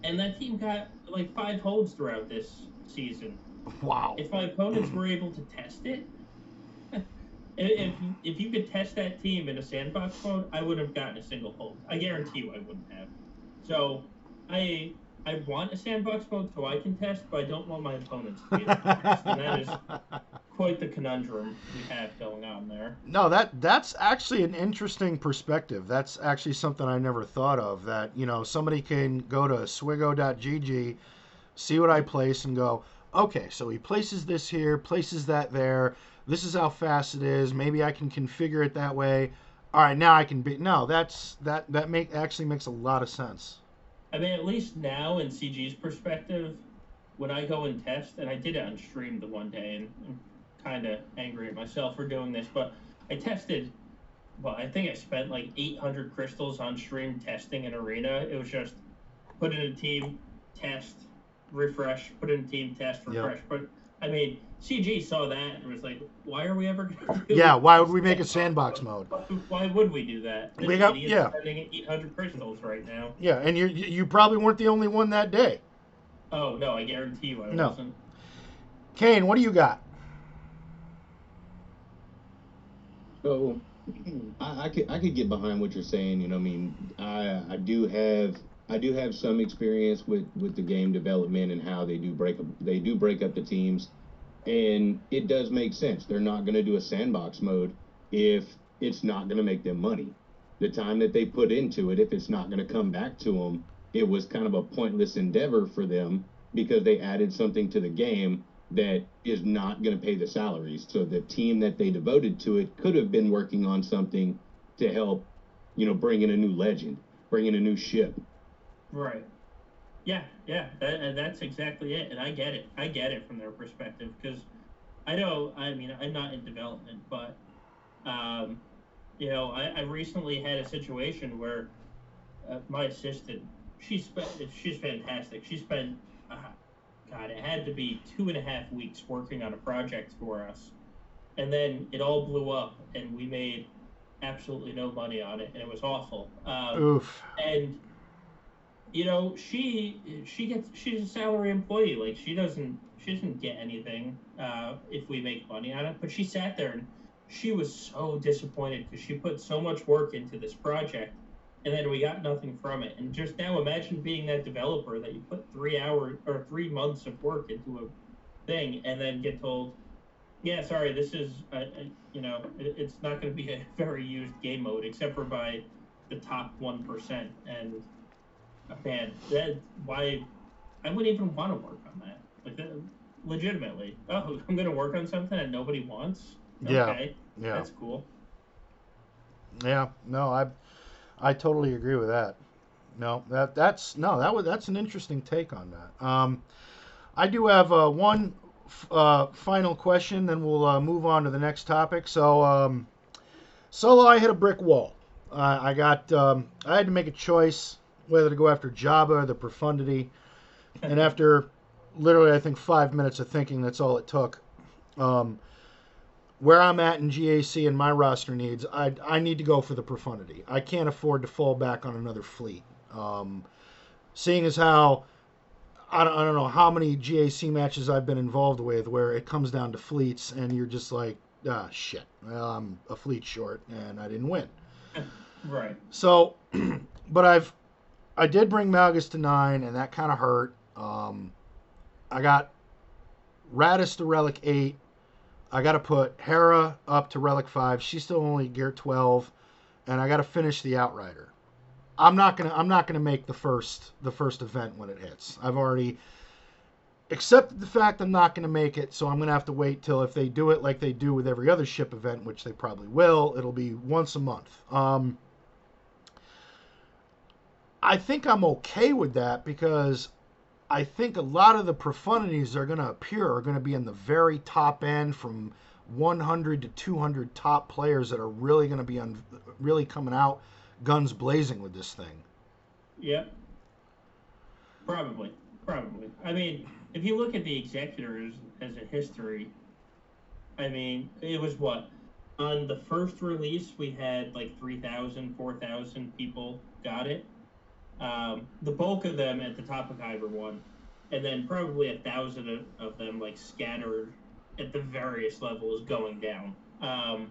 and that team got like five holds throughout this season Wow. if my opponents were able to test it, if if you could test that team in a sandbox mode, I would have gotten a single hold. I guarantee you, I wouldn't have. So, I I want a sandbox mode so I can test, but I don't want my opponents to be able to test, and that is quite the conundrum we have going on there. No, that that's actually an interesting perspective. That's actually something I never thought of. That you know somebody can go to swgoh.gg, see what I place, and go, okay, so he places this here, places that there. This is how fast it is. Maybe I can configure it that way. All right, now I can be. No, that's that that make actually makes a lot of sense. I mean, at least now in CG's perspective, when I go and test, and I did it on stream the one day, and I'm kind of angry at myself for doing this, but I tested. Well, I think I spent like 800 crystals on stream testing an arena. It was just put in a team, test, refresh, put in a team, test, Yep. refresh. But I mean, CG saw that and was like, "Why are we ever gonna Yeah, why would we make a sandbox mode? Why would we do that? This We got- yeah. spending 800 crystals right now. Yeah, and you you probably weren't the only one that day. Oh no, I guarantee you I No. wasn't. Kane, what do you got? So I, I could I could get behind what you're saying. You know, I mean, I I do have I do have some experience with with the game development and how they do break up they do break up the teams, and it does make sense. They're not going to do a sandbox mode if it's not going to make them money. The time that they put into it, if it's not going to come back to them, it was kind of a pointless endeavor for them because they added something to the game that is not going to pay the salaries. So the team that they devoted to it could have been working on something to help, you know, bring in a new legend, bring in a new ship. Right. Yeah, yeah, that, that's exactly it. And I get it. I get it from their perspective because I know. I mean, I'm not in development, but um, you know, I, I recently had a situation where uh, my assistant, she's she's fantastic. She spent, uh, God, it had to be two and a half weeks working on a project for us, and then it all blew up, and we made absolutely no money on it, and it was awful. Um, Oof. and you know she she gets she's a salary employee like she doesn't she doesn't get anything uh, if we make money on it but she sat there and she was so disappointed because she put so much work into this project and then we got nothing from it. And just now imagine being that developer that you put three hours or three months of work into a thing and then get told yeah sorry this is uh, uh, you know it, it's not going to be a very used game mode except for by the top 1% and man, that why I wouldn't even want to work on that. Like that, legitimately. Oh, I'm gonna work on something that nobody wants. Yeah. Okay, Yeah. that's cool. Yeah. No, I I totally agree with that. No, that that's no, that was that's an interesting take on that. Um, I do have uh, one f- uh, final question, then we'll uh, move on to the next topic. So, um, solo, I hit a brick wall. Uh, I got um, I had to make a choice whether to go after Jabba or the Profundity, and after literally I think five minutes of thinking, that's all it took. Um, where I'm at in GAC and my roster needs, I, I need to go for the profundity. I can't afford to fall back on another fleet. Um, seeing as how I don't, I don't know how many GAC matches I've been involved with where it comes down to fleets and you're just like, ah, shit, well, I'm a fleet short and I didn't win. Right. So, but I've I did bring Malgus to nine, and that kind of hurt. Um, I got Raddus to relic eight. I got to put Hera up to relic five. She's still only gear twelve, and I got to finish the Outrider. I'm not gonna I'm not gonna make the first the first event when it hits. I've already accepted the fact I'm not gonna make it, so I'm gonna have to wait till if they do it like they do with every other ship event, which they probably will. It'll be once a month. Um, I think I'm okay with that because I think a lot of the profundities that are going to appear are going to be in the very top end from 100 to 200 top players that are really going to be on really coming out guns blazing with this thing. Yeah. Probably. Probably. I mean, if you look at the executors as a history, I mean, it was what? On the first release, we had like 3,000, 4,000 people got it. Um, the bulk of them at the top of Kyber one, And then probably a thousand of, them like scattered at the various levels going down. Um,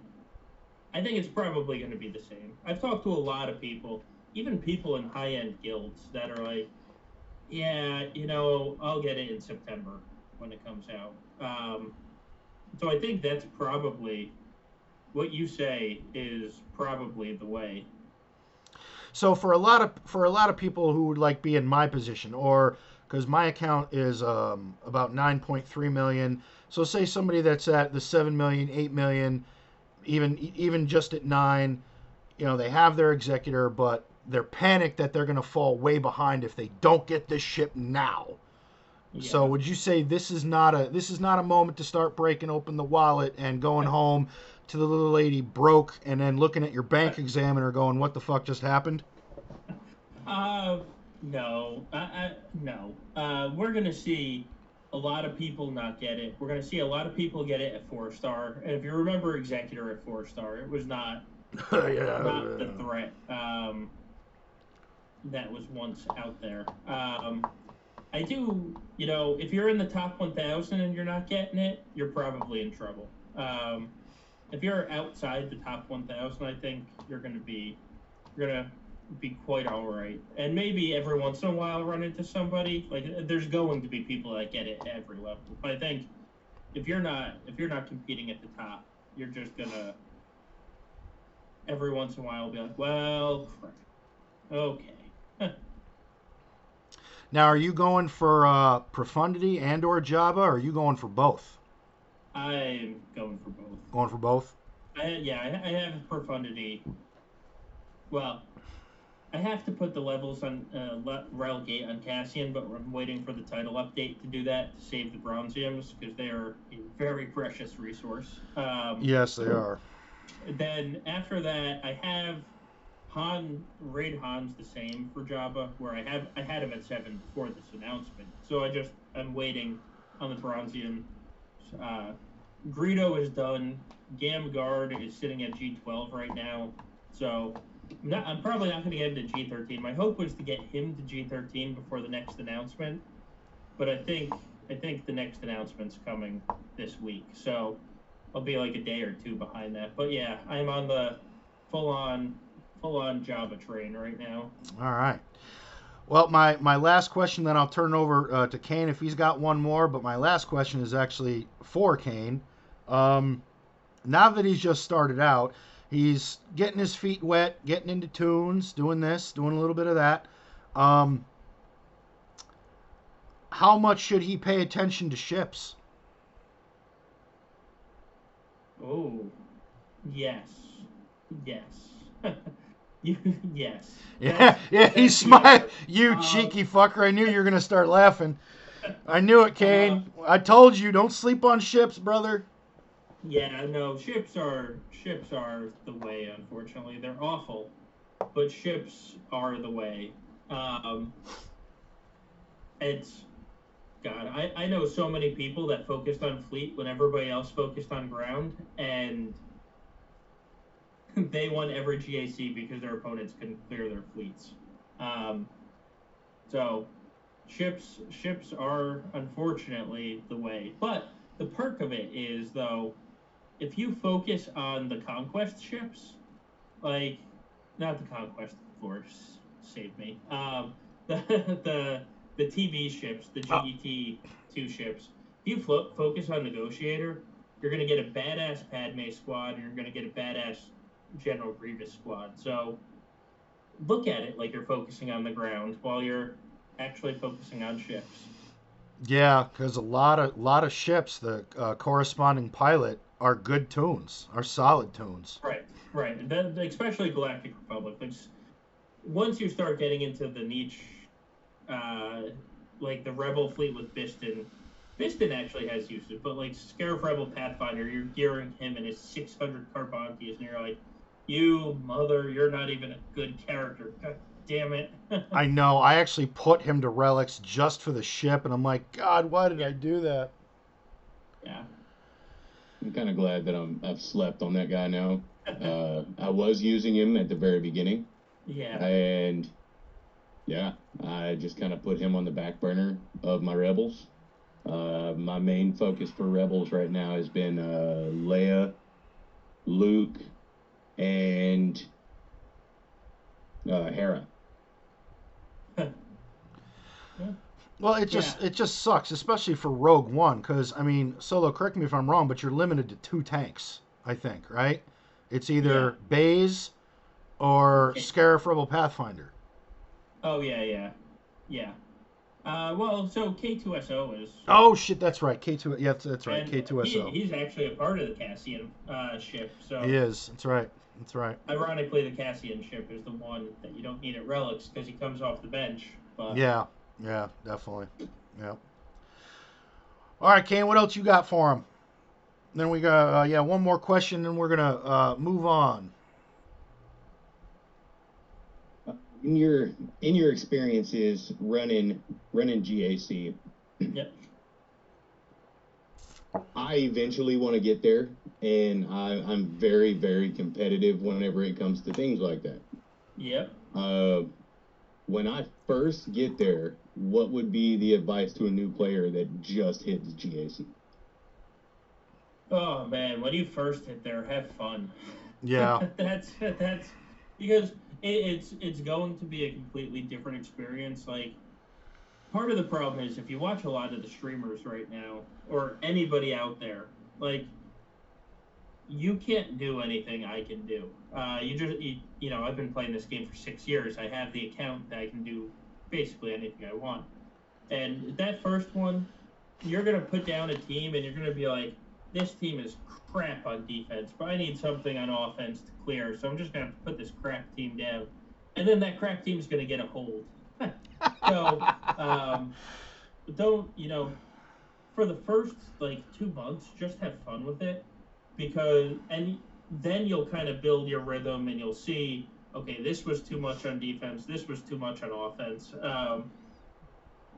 I think it's probably going to be the same. I've talked to a lot of people, even people in high end guilds, that are like, yeah, you know, I'll get it in September when it comes out. Um, so I think that's probably what you say is probably the way. So for a lot of for a lot of people who would like be in my position, or because my account is um, about 9.3 million, so say somebody that's at the 7 million, 8 million, even even just at nine, you know, they have their executor, but they're panicked that they're going to fall way behind if they don't get this ship now. So would you say this is not a this is not a moment to start breaking open the wallet and going home to the little lady broke and then looking at your bank examiner going what the fuck just happened? Uh, no, I, I, no. Uh, we're gonna see a lot of people not get it. We're going to see a lot of people get it at four star. And if you remember Executor at four star, it was not yeah. not the threat um, that was once out there. Um, I do, you know, if you're in the top 1,000 and you're not getting it, you're probably in trouble. Um, if you're outside the top 1,000, I think you're going to be, you're going to be quite all right. And maybe every once in a while run into somebody. Like, there's going to be people that get it every level. But I think if you're not, if you're not competing at the top, you're just gonna every once in a while be like, well. Okay. Now, are you going for uh, Profundity and or Jabba, or are you going for both? I'm going for both. Going for both? I, yeah, I, I have profundity. Well, I have to put the levels on uh, on Cassian, but I'm waiting for the title update to do that to save the bronze Bronziums because they are a very precious resource. Um, Yes, they are. Then after that, I have Han Raid Han's the same for Jabba, where I have I had him at seven before this announcement. So I just I'm waiting on the Bronzium. Uh, Greedo is done. Gamguard is sitting at G12 right now. So I'm, not, I'm probably not going to get him to G13. My hope was to get him to G13 before the next announcement, but I think I think the next announcement's coming this week. So I'll be like a day or two behind that. But yeah, I'm on the full on full on Jabba train right now. All right. Well, my, my last question, then I'll turn over uh, to Kane if he's got one more. But my last question is actually for Kane. Um, now that he's just started out, he's getting his feet wet, getting into toons, doing this, doing a little bit of that. Um, how much should he pay attention to ships? Oh, yes, yes, you yes. Yeah, yeah, he smiled. You Um, cheeky fucker! I knew you were gonna start laughing. I knew it, Kane. I told you, don't sleep on ships, brother. Yeah, no, ships are ships are the way. Unfortunately, they're awful, but ships are the way. Um, it's God. I I know so many people that focused on fleet when everybody else focused on ground, and they won every GAC because their opponents couldn't clear their fleets. Um, so ships ships are unfortunately the way, but the perk of it is though if you focus on the conquest ships, like not the conquest force, save me. Um, the the the TV ships, the Oh. GET two ships. If you fo- focus on negotiator, you're gonna get a badass Padme squad, and you're gonna get a badass General Grievous squad. So look at it like you're focusing on the ground while you're actually focusing on ships. Yeah, because a lot of lot of ships, the uh, corresponding pilot, are good toons, are solid toons. Right, right. That, especially Galactic Republic. S- once you start getting into the niche, uh, like the Rebel fleet with Bistan, Bistan actually has uses, but like Scarif Rebel Pathfinder, you're gearing him in his 600 Carbontius, and you're like, you mother, you're not even a good character. God damn it. I know. I actually put him to relics just for the ship, and I'm like, God, why did I do that? yeah. I'm kind of glad that I'm I've slept on that guy now. Uh, I was using him at the very beginning, Yeah. and yeah, I just kind of put him on the back burner of my rebels. Uh, my main focus for rebels right now has been uh, Leia, Luke, and uh, Hera. Well, it just it just sucks, especially for Rogue One, because I mean, Solo, correct me if I'm wrong, but you're limited to two tanks, I think, right? It's either Baze or Okay. Scarif Rebel Pathfinder. Oh, yeah, yeah. Yeah. Uh, well, so K2SO is. Oh shit, that's right. K2, yeah, that's, that's right. and K2SO. He, he's actually a part of the Cassian uh, ship, so. He is. That's right. That's right. Ironically, the Cassian ship is the one that you don't need at relics because he comes off the bench. But Yeah. Yeah. Definitely. Yeah. All right, Kane. What else you got for him? Then we got uh, yeah one more question, and we're gonna uh, move on. In your in your experiences running running GAC, Yep. I eventually want to get there, and I, I'm very, very competitive whenever it comes to things like that. Yep. Uh, when I first get there, what would be the advice to a new player that just hit the GAC? Oh man, when you first hit there, have fun. Yeah. that's that's because it, it's it's going to be a completely different experience. Like part of the problem is if you watch a lot of the streamers right now or anybody out there, like you can't do anything I can do. Uh, you just you, you know I've been playing this game for six years. I have the account that I can do basically anything I want. And that first one, you're gonna put down a team and you're gonna be like, this team is crap on defense, but I need something on offense to clear, so I'm just gonna put this crap team down. And then that crap team is gonna get a hold. so um, don't you know? For the first like two months, just have fun with it, because and then you'll kind of build your rhythm and you'll see okay, this was too much on defense, this was too much on offense. Um,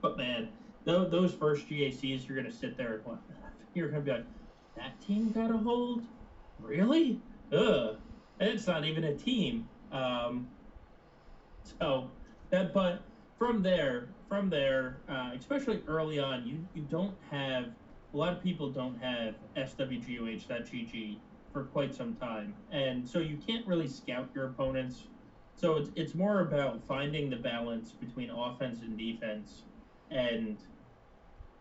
but man, th- those first GACs, you're gonna sit there and you're gonna be like, that team got a hold, really? Ugh, it's not even a team. Um, so that, but from there, from there, uh, especially early on, you you don't have a lot of people don't have swgoh.gg for quite some time, and so you can't really scout your opponents. So it's it's more about finding the balance between offense and defense, and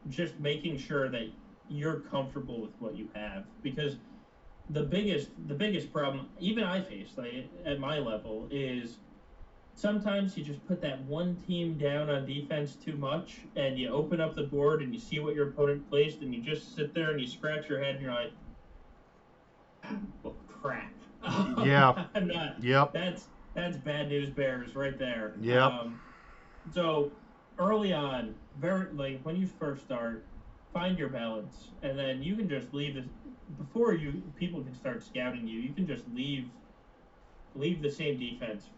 just making sure that you're comfortable with what you have because the biggest the biggest problem even I face like at my level is sometimes you just put that one team down on defense too much and you open up the board and you see what your opponent placed and you just sit there and you scratch your head and you're like well, crap Yeah. Not Yep. that's that's bad news bears right there Yep. um, so early on very like when you first start find your balance and then you can just leave this before you people can start scouting you you can just leave leave the same defense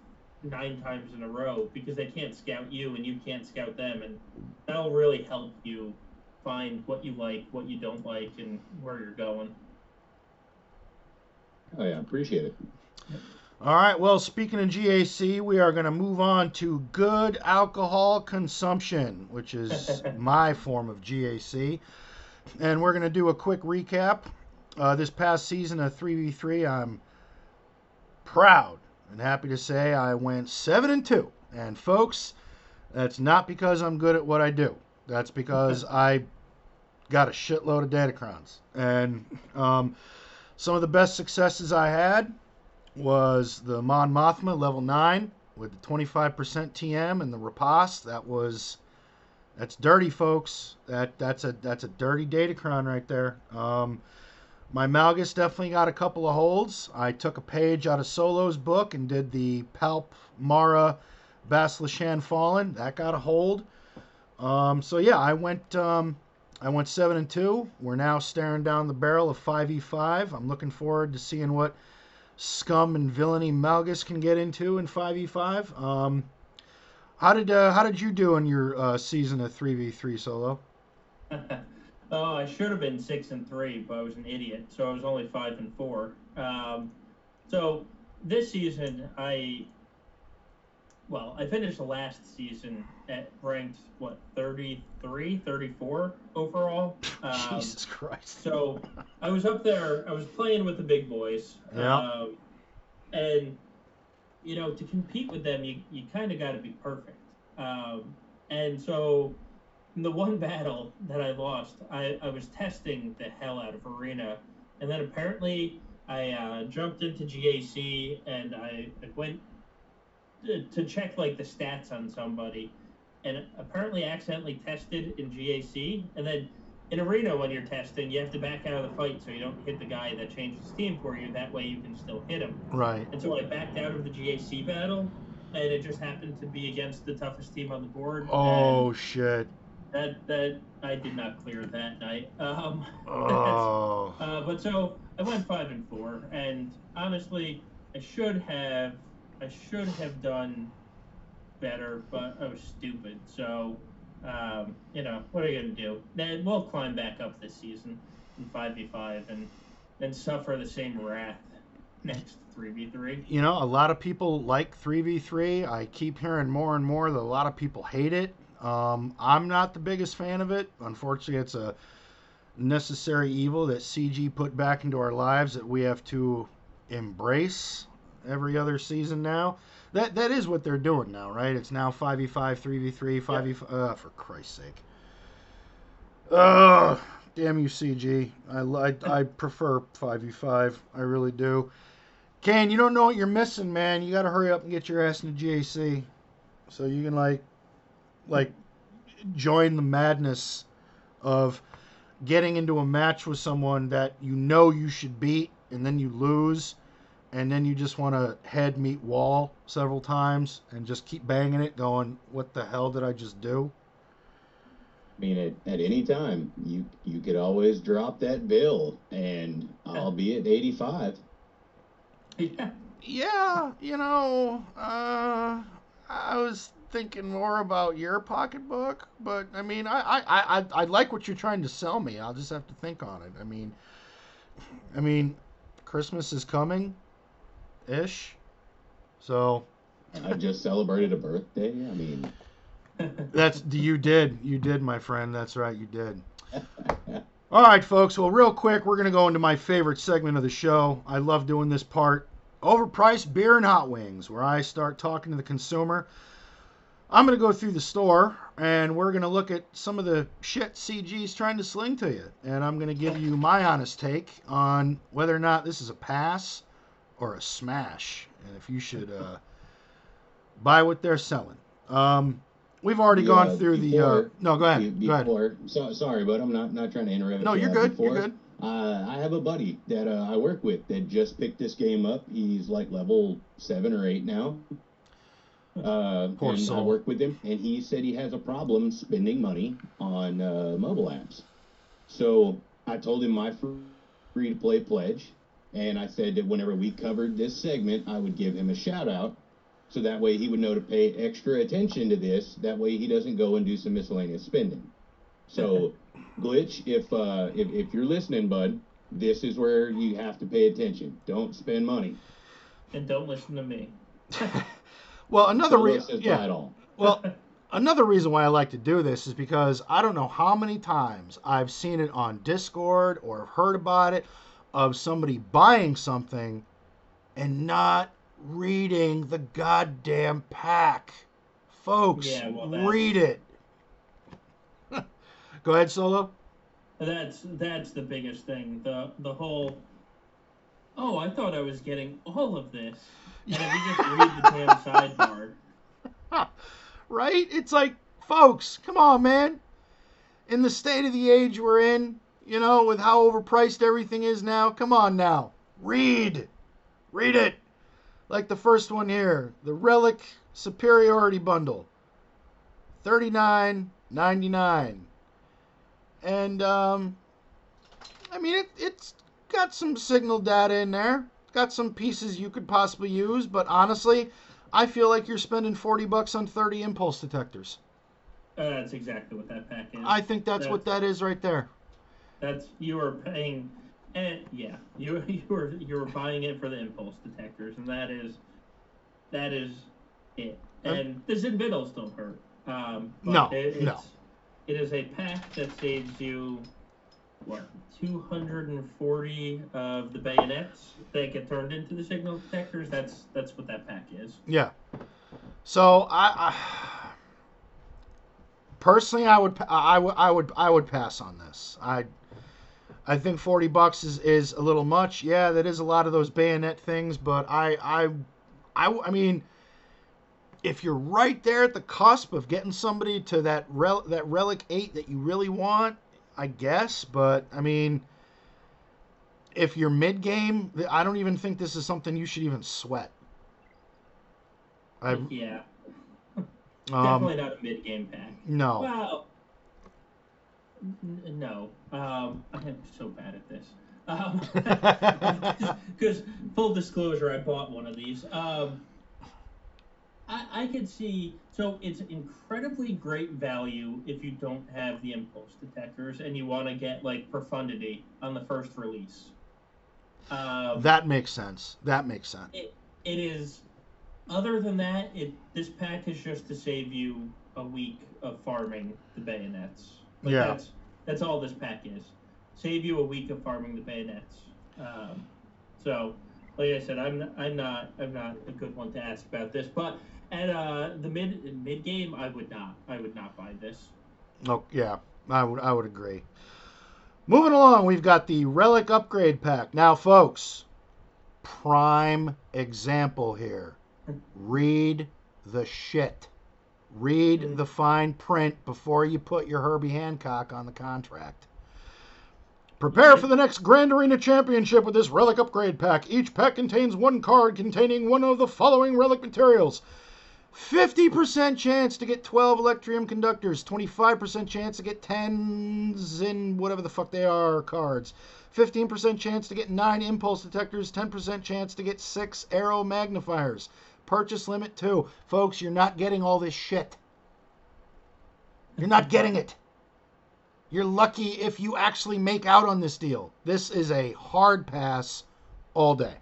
nine times in a row because they can't scout you and you can't scout them and that'll really help you find what you like what you don't like and where you're going Oh yeah, I appreciate it. All right. Well, speaking of GAC, we are going to move on to good alcohol consumption, which is my form of GAC. And we're going to do a quick recap. Uh, this past season of 3v3, I'm proud and happy to say I went 7 and 2. And folks, that's not because I'm good at what I do. That's because I got a shitload of datacrons. And um, some of the best successes I had was the Mon Mothma level 9 with the 25% TM and the Rapace. That was that's dirty folks. That that's a that's a dirty Datacron right there. Um, my Malgus definitely got a couple of holds. I took a page out of Solo's book and did the Palp Mara Bastila Shan Fallen. That got a hold. Um, so yeah, I went um, I went seven and two. We're now staring down the barrel of five e five. I'm looking forward to seeing what scum and villainy Malgus can get into in 5e5. Um, how did uh, how did you do in your uh, season of 3v3 solo? oh i should have been six and three but i was an idiot so i was only five and four um, so this season i well i finished the last season at ranked what 33 34 overall um, Jesus Christ. so I was up there. I was playing with the big boys. Yeah. Um, and you know, to compete with them, you you kind of got to be perfect. Um, and so, in the one battle that I lost, I, I was testing the hell out of arena, and then apparently I uh, jumped into GAC and I, I went to, check like the stats on somebody, and apparently accidentally tested in GAC, and then in arena when you're testing, you have to back out of the fight so you don't hit the guy that changed his team for you. That way you can still hit him. Right. And so I backed out of the GAC battle, and it just happened to be against the toughest team on the board. Oh shit. that that I did not clear that night. Um, Oh. uh, but so I went five and four, and honestly, I should have I should have done better, but I was stupid. So, um, you know, what are you gonna do? Then we'll climb back up this season. in five v five and and suffer the same wrath next three v three. You know, a lot of people like 3v3. I keep hearing more and more that a lot of people hate it. Um, I'm not the biggest fan of it. Unfortunately, it's a necessary evil that CG put back into our lives that we have to embrace every other season now. That that is what they're doing now, right? It's now 5v5, 3v3, 5v5. Uh, for Christ's sake. Ugh. Damn you, CG. I, I, I prefer 5v5. I really do. Kane, you don't know what you're missing, man. You got to hurry up and get your ass into GAC so you can like like join the madness of getting into a match with someone that you know you should beat and then you lose and then you just want to head meet wall several times and just keep banging it going what the hell did i just do I mean, at, at any time, you you could always drop that bill, and I'll be at 85. Yeah. yeah you know uh i was thinking more about your pocketbook but i mean i i i, I like what you're trying to sell me i'll just have to think on it i mean i mean christmas is coming ish so I just celebrated a birthday. I mean, That's you did. You did, my friend. That's right, you did. All right, folks. Well, real quick, we're gonna go into my favorite segment of the show. I love doing this part. Overpriced beer and hot wings, where I start talking to the consumer. I'm gonna go through the store and we're gonna look at some of the shit CG's trying to sling to you, and I'm gonna give you my honest take on whether or not this is a pass or a smash, and if you should uh, buy what they're selling. Um, We've already Yeah, gone through the. Uh, no, go ahead. be- Go ahead. so, sorry, but I'm not not trying to interrupt. No, you're uh, good. You're good. Uh, I have a buddy that uh, I work with that just picked this game up. He's like level seven or eight now. Uh, Poor and I soul. work with him, and he said he has a problem spending money on uh, mobile apps. So I told him my free to play pledge, and I said that whenever we covered this segment, I would give him a shout out, so that way he would know to pay extra attention to this. That way he doesn't go and do some miscellaneous spending. So, glitch, if uh, if if you're listening, bud, this is where you have to pay attention. Don't spend money. and don't listen to me. Well, another Solo reason. Yeah. it all. Well, another reason why I like to do this is because I don't know how many times I've seen it on Discord or heard about it of somebody buying something and not reading the goddamn pack. Folks, Yeah, well, read it. Go ahead, Solo. That's that's the biggest thing. The the whole. Oh, I thought I was getting all of this, and if you just read the damn sidebar, right? It's like, folks, come on, man. In the state of the age we're in, you know, with how overpriced everything is now, come on now. Read. Read it. Like the first one here, the Relic Superiority Bundle. $39.99. And um I mean it it's got some signal data in there. Got some pieces you could possibly use, but honestly, I feel like you're spending 40 bucks on 30 impulse detectors. uh, that's exactly what that pack is. I think that's what that is right there. That's you are paying, and yeah, you you were you were buying it for the impulse detectors, and that is that is it. And the Zinbiddles don't hurt. Um, but No, it, it's, no. It is a pack that saves you what 240 of the bayonets that get turned into the signal detectors. That's that's what that pack is. Yeah. So I, I personally, I would, I would, I would, I would pass on this. I, I think forty bucks is is a little much. Yeah, that is a lot of those bayonet things, but I, I, I, I mean, if you're right there at the cusp of getting somebody to that rel, that relic eight that you really want, I guess. But I mean. If you're mid game, I don't even think this is something you should even sweat. I, yeah, um, definitely not a mid game pack. no. Well, n- no. Um, I am so bad at this. Because full disclosure, I bought one of these. Um, I, I could see. So it's incredibly great value if you don't have the impulse detectors and you want to get like profundity on the first release. Um, That makes sense. That makes sense. it, it is. Other than that, it this pack is just to save you a week of farming the bayonets. Like Yeah. That's that's all this pack is. Save you a week of farming the bayonets. Um, so, like I said, I'm not, I'm not I'm not a good one to ask about this, but at uh, the mid mid game, I would not I would not buy this. Oh yeah, I would I would agree. Moving along, we've got the relic upgrade pack. Now, folks, prime example here. Read the shit. Read mm. the fine print before you put your Herbie Hancock on the contract. Prepare for the next Grand Arena Championship with this relic upgrade pack. Each pack contains one card containing one of the following relic materials 50% chance to get 12 Electrium conductors, 25% chance to get 10s in whatever the fuck they are cards, 15% chance to get 9 impulse detectors, 10% chance to get 6 aeromagnifiers. Purchase limit too. Folks, you're not getting all this shit. You're not getting it. You're lucky if you actually make out on this deal. This is a hard pass all day.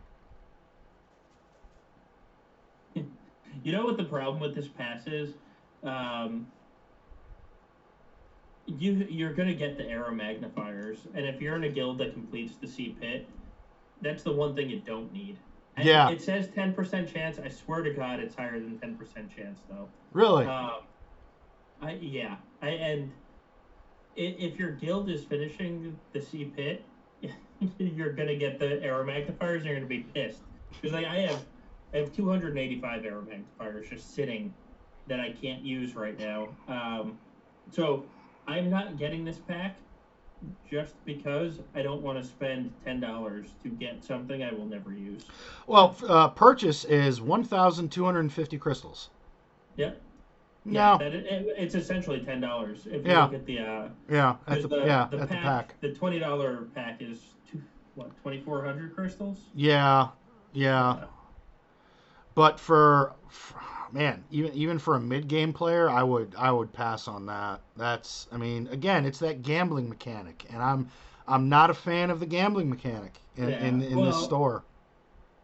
You know what the problem with this pass is? Um, you you're gonna get the aeromagnifiers, and if you're in a guild that completes the C pit, that's the one thing you don't need. Yeah. It says ten percent chance. I swear to God, it's higher than ten percent chance though. Really? Um, I yeah. I and if your guild is finishing the C pit, you're gonna get the aeromagnifiers. and You're gonna be pissed because like I have I have 285 aeromagnifiers just sitting that I can't use right now. Um, so I'm not getting this pack just because I don't want to spend ten dollars to get something I will never use. Well, uh, purchase is 1,250 crystals. Yep. No. that it, it- it's essentially ten dollars if you Yeah. look at the uh, Yeah, at the, the, yeah, the at pack, the pack. The twenty dollar pack is two, what twenty four hundred crystals. Yeah, yeah. But for, for man, even even for a mid game player, I would I would pass on that. That's I mean, again, it's that gambling mechanic, and I'm I'm not a fan of the gambling mechanic in Yeah, in, in this store.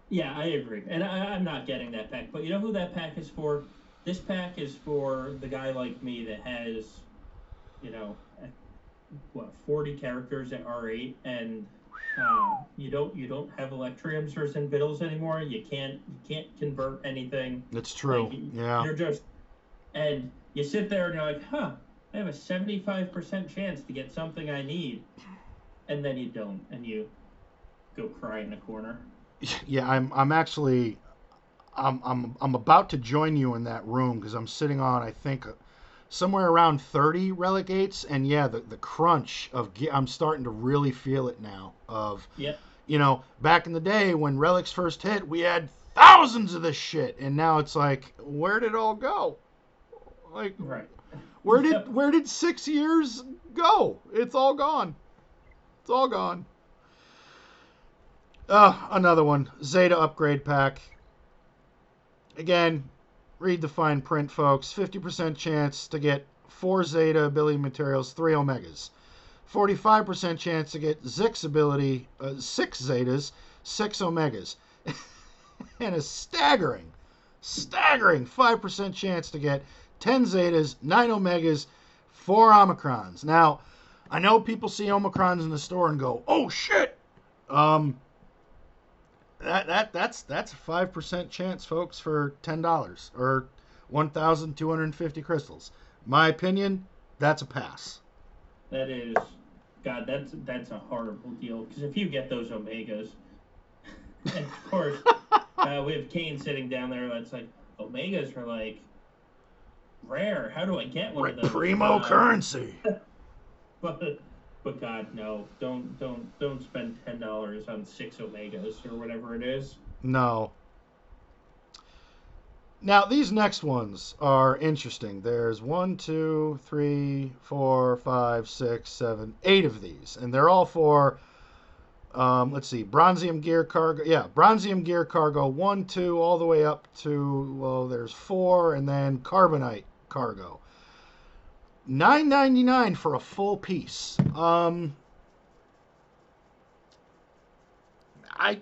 Yeah, I agree, and I, I'm not getting that pack. But you know who that pack is for? This pack is for the guy like me that has, you know, eh, what forty characters at R8, and uh, you don't you don't have Electriums or Zinbiddles anymore. You can't you can't convert anything. That's true. Like, Yeah, You're just, and you sit there and you're like, huh, I have a 75% chance to get something I need. And then you don't, and you go cry in a corner. yeah. I'm I'm actually. I'm, I'm, I'm about to join you in that room because I'm sitting on I think somewhere around 30 relegates and yeah the, the crunch of I'm starting to really feel it now of yeah you know, back in the day when relics first hit, we had thousands of this shit, and now it's like, where did it all go? Like, Right. where did where did six years go? It's all gone. It's all gone. Uh, another one, Zeta upgrade pack. Again, read the fine print, folks. 50% chance to get four Zeta ability materials, three Omegas. 45% chance to get Zix ability, uh, six Zetas, six Omegas. and a staggering, staggering 5% chance to get 10 Zetas, 9 Omegas, 4 Omicrons. Now, I know people see Omicrons in the store and go, oh shit! Um, that, that that's that's a five percent chance, folks, for ten dollars or one thousand two hundred and fifty crystals. My opinion, that's a pass. That is, God, that's that's a horrible deal. Because if you get those Omegas, and of course, uh, we have Kane sitting down there that's like, Omegas are like rare. How do I get one of those? Primo Uh, currency. But, but God, no! Don't don't don't spend ten dollars on six omegas or whatever it is. No. Now these next ones are interesting. There's one, two, three, four, five, six, seven, eight of these, and they're all for Um, let's see, bronzium gear cargo. Yeah, bronzium gear cargo one, two, all the way up to well, there's four, and then carbonite cargo. Nine ninety nine for a full piece. Um, I,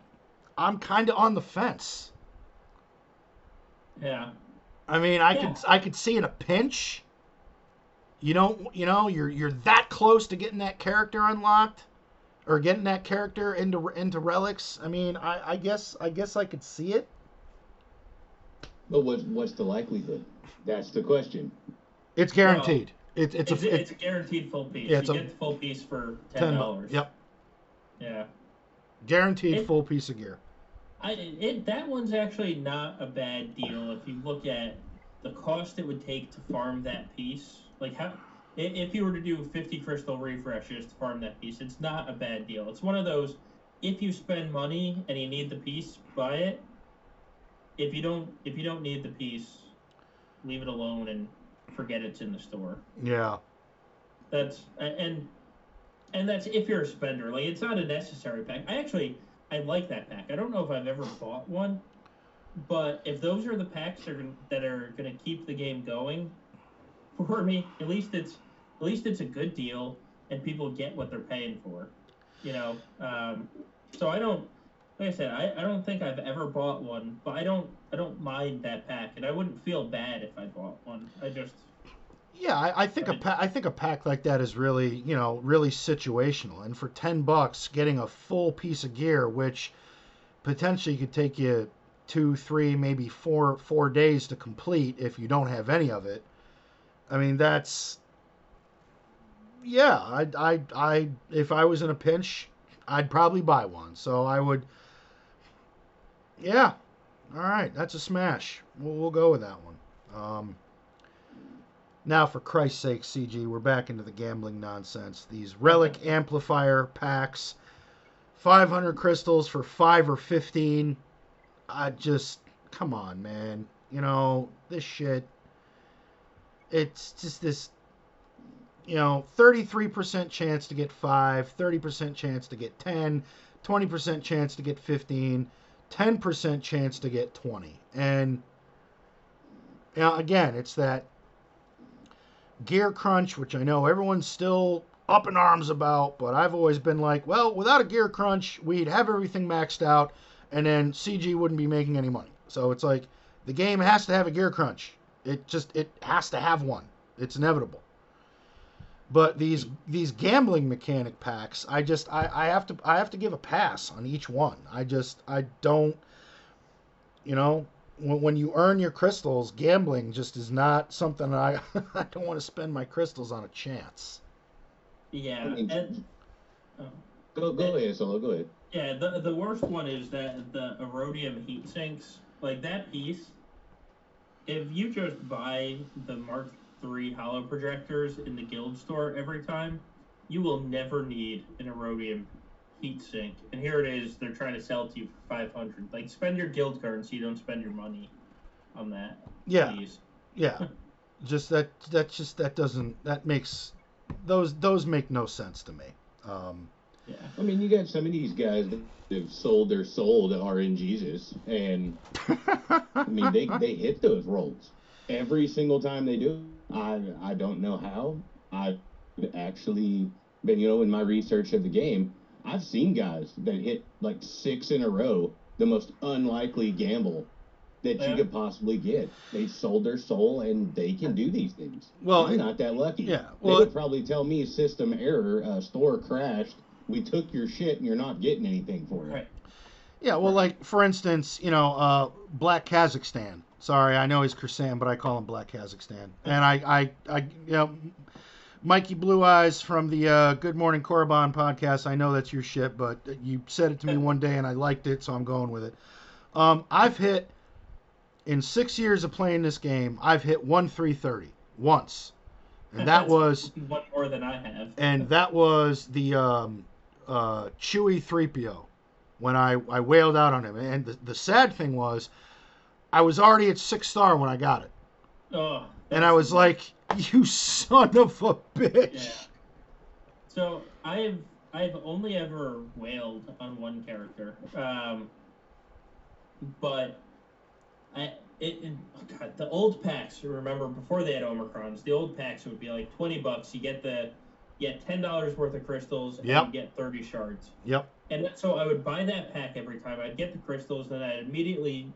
I'm kind of on the fence. Yeah. I mean, I Yeah. could I could see in a pinch. You don't, you know, you're you're that close to getting that character unlocked, or getting that character into into relics. I mean, I, I guess I guess I could see it. But what's what's the likelihood? That's the question. It's guaranteed. It's it's It's, a it's, a guaranteed full piece. Yeah, it's you a- get the full piece for ten dollars. Yep, Yeah. guaranteed It- full piece of gear. I it that one's actually not a bad deal if you look at the cost it would take to farm that piece. Like how if you were to do 50 crystal refreshes to farm that piece, it's not a bad deal. It's one of those if you spend money and you need the piece, buy it. If you don't if you don't need the piece, leave it alone and forget it's in the store. Yeah, That's and and that's if you're a spender. Like it's not a necessary pack. I actually I like that pack. I don't know if I've ever bought one, but if those are the packs that are that are going to keep the game going for me, at least it's at least it's a good deal and people get what they're paying for. You know, um, so I don't. Like I said, I, I don't think I've ever bought one, but I don't I don't mind that pack, and I wouldn't feel bad if I bought one. I just yeah. I, I think a pa- I think a pack like that is really you know really situational, and for ten bucks, getting a full piece of gear, which potentially could take you two, three, maybe four four days to complete if you don't have any of it. I mean, that's yeah. I I I if I was in a pinch, I'd probably buy one. So I would. Yeah. All right, that's a smash. We'll, we'll go with that one. Um, now, for Christ's sake, CG, we're back into the gambling nonsense. These relic amplifier packs, 500 crystals for five or 15. I just, come on, man. You know, this shit. It's just this, you know, 33% chance to get five, 30% chance to get 10, 20% chance to get 15, 10% chance to get 20. And, know, again, it's that gear crunch, which I know everyone's still up in arms about, but I've always been like, well, without a gear crunch, we'd have everything maxed out, and then CG wouldn't be making any money. So it's like the game has to have a gear crunch. It just it has to have one. It's inevitable. But these these gambling mechanic packs, I just I, I have to I have to give a pass on each one. I just I don't you know when, when you earn your crystals, gambling just is not something I I don't want to spend my crystals on a chance. yeah. I mean, and, oh. Go go ahead, Solo. Go ahead. Yeah, the the worst one is that the Aurodium heat sinks. Like that piece, if you just buy the Mark III hollow projectors in the guild store every time, you will never need an Aurodium heat sink. And here it is, they're trying to sell it to you for five hundred. Like spend your guild currency, don't spend your money on that. Yeah, Please. yeah. just that that just that doesn't that makes those those make no sense to me. Um, Yeah. I mean, you got some of these guys that have sold their soul to RN Jesus, and I mean, they, they hit those rolls every single time they do. I I don't know how. I've actually been, you know, in my research of the game, I've seen guys that hit like six in a row, the most unlikely gamble that Yeah. you could possibly get. They sold their soul, and they can do these things. Well, I'm not that lucky. yeah, they well- would probably tell me system error, uh, store crashed. We took your shit, and you're not getting anything for it. Right. Yeah, well, like for instance, you know, uh, Black Kazakhstan. Sorry, I know he's Kersan, but I call him Black Kazakhstan. And I, I, I, you know, Mikey Blue Eyes from the uh, Good Morning Korriban podcast. I know that's your shit, but you said it to me one day and I liked it, so I'm going with it. Um, I've hit in six years of playing this game. I've hit one three thirty once, and that was one more than I have. and that was the um, uh, Chewie 3PO when I, I wailed out on him. And the, the sad thing was, I was already at six star when I got it. oh, And I was like, you son of a bitch. Yeah. So I've I've only ever wailed on one character, um, but I it, it oh God, the old packs. Remember before they had Omicrons, the old packs would be like twenty bucks. You get the you get ten dollars worth of crystals and Yep. you get thirty shards. Yep. And so I would buy that pack every time. I'd get the crystals, and I'd immediately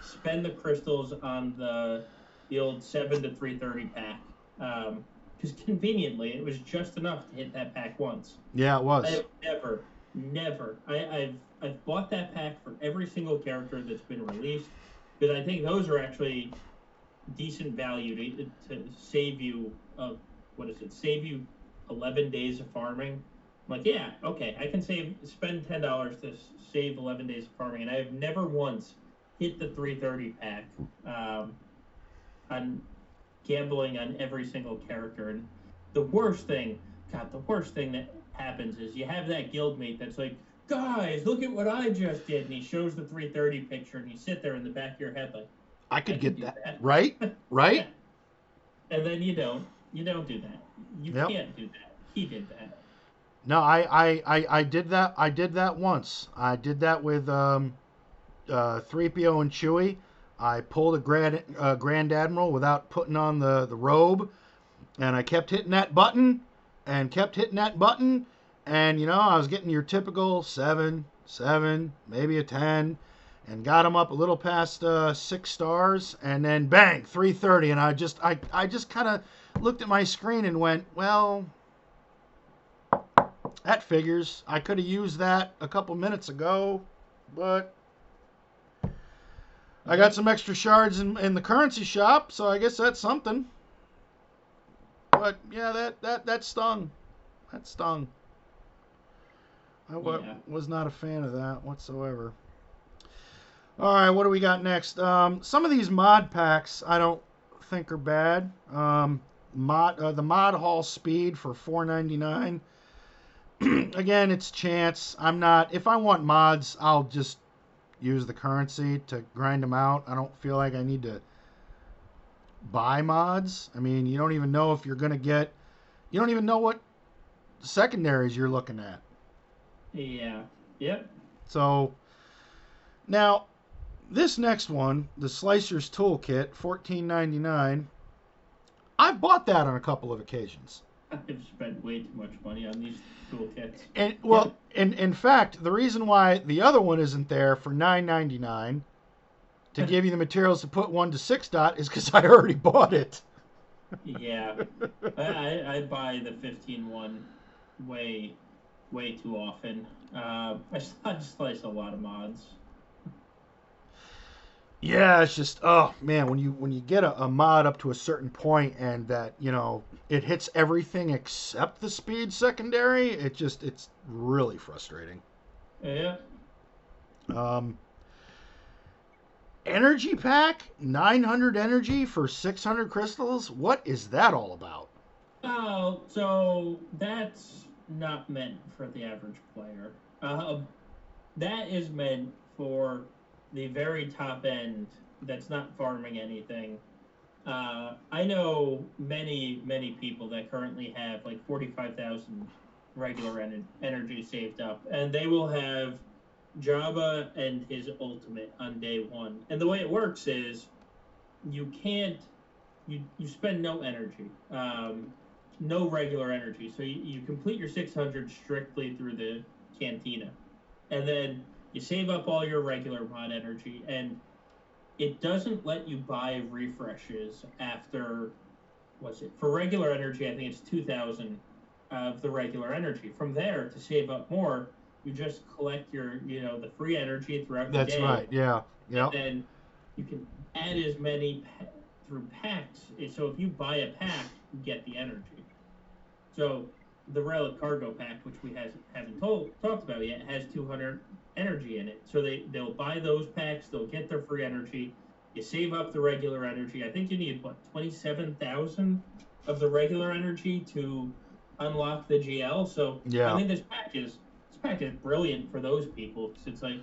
spend the crystals on the the old seven to three thirty pack. Because conveniently, it was just enough to hit that pack once. Yeah, it I was. have never, never. I, I've I've bought that pack for every single character that's been released because I think those are actually decent value to, to save you. Uh, what is it? Save you eleven days of farming. I'm like, yeah, okay, I can save spend ten dollars to save eleven days of farming, and I have never once hit the three thirty pack. Um, on gambling on every single character, and the worst thing, God, the worst thing that happens is you have that guildmate that's like, guys, look at what I just did, and he shows the 330 picture, and you sit there in the back of your head like, I could I get that. that. Right? Right? and then you don't, you don't do that. You Yep. can't do that. He did that. No, I, I, I, I did that. I did that once. I did that with um, uh, 3PO and Chewie. I pulled a Grand, uh, Grand Admiral without putting on the, the robe, and I kept hitting that button, and kept hitting that button, and you know I was getting your typical seven, seven, maybe a ten, and got them up a little past uh, six stars, and then bang, 330, and I just, I, I just kind of looked at my screen and went, well, that figures. I could have used that a couple minutes ago, but I got some extra shards in, in the currency shop, so I guess that's something. But yeah, that that that stung. That stung. I Yeah. was not a fan of that whatsoever. All right, what do we got next? Um, some of these mod packs I don't think are bad. Um, mod uh, the mod hall speed for 4.99 again, it's chance. I'm not. If I want mods, I'll just use the currency to grind them out. I don't feel like I need to buy mods. I mean, you don't even know if you're gonna get. You don't even know what secondaries you're looking at. Yeah. Yep. So now, this next one, the Slicer's Toolkit, fourteen ninety nine. I've bought that on a couple of occasions. I've spent way too much money on these toolkits. And well, in in fact, the reason why the other one isn't there for nine ninety nine to give you the materials to put one to six dot is because I already bought it. Yeah. I, I, buy the 15 one way, way too often. Uh, I, I just slice a lot of mods. Yeah, it's just oh man, when you when you get a, a mod up to a certain point and that you know it hits everything except the speed secondary, it just it's really frustrating. Yeah. Um, energy pack, nine hundred energy for six hundred crystals. What is that all about? Oh, so that's not meant for the average player. Uh, that is meant for the very top end that's not farming anything. Uh, I know many, many people that currently have like 45,000 regular en- energy saved up, and they will have Jabba and his ultimate on day one. And the way it works is you can't, you, you spend no energy. Um, no regular energy. So you, you complete your 600 strictly through the cantina. And then you save up all your regular mod energy. And it doesn't let you buy refreshes after, what's it? For regular energy, I think it's 2,000 of the regular energy. From there, to save up more, you just collect your, you know, the free energy throughout the game. That's day right. Yeah. Yeah. and then you can add as many pa- through packs. So if you buy a pack, you get the energy. So the Relic Cargo Pack, which we has, haven't told, talked about yet, has 200 energy in it. So they they'll buy those packs. They'll get their free energy. You save up the regular energy. I think you need what 27,000 of the regular energy to unlock the GL. So Yeah. I think this pack is this pack is brilliant for those people because it's like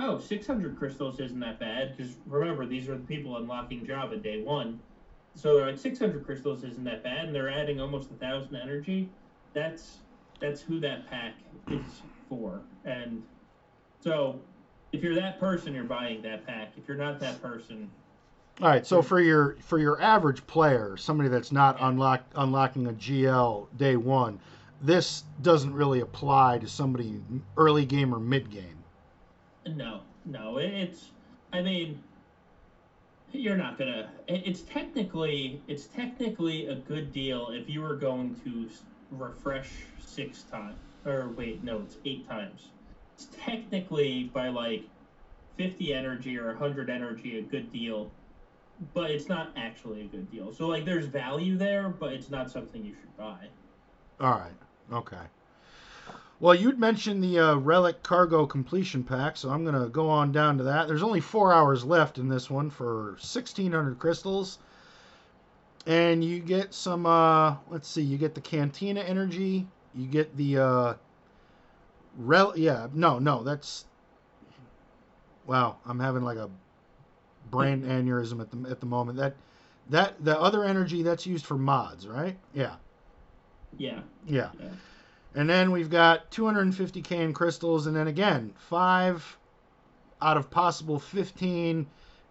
Oh, 600 crystals isn't that bad because remember these are the people unlocking Jabba day one, so they're like 600 crystals isn't that bad, and they're adding almost a thousand energy. That's that's who that pack is for. And so, if you're that person, you're buying that pack. If you're not that person, All right, so for your for your average player, somebody that's not unlock unlocking a GL day one, this doesn't really apply to somebody early game or mid game. no, no, it's. I mean, you're not gonna. It's technically it's technically a good deal if you were going to refresh six times. Or wait, no, it's eight times. It's technically by like 50 energy or 100 energy a good deal, but it's not actually a good deal. So like, there's value there, but it's not something you should buy. All right, okay. Well, you'd mentioned the uh, relic cargo completion pack, so I'm gonna go on down to that. There's only four hours left in this one for 1,600 crystals, and you get some. Uh, let's see, you get the Cantina energy. You get the uh, rel. Yeah, no, no, that's. Wow, I'm having like a brain aneurysm at the at the moment. That that the other energy that's used for mods, right? Yeah, Yeah. yeah. Yeah. And then we've got 250k in crystals, and then again, five out of possible 15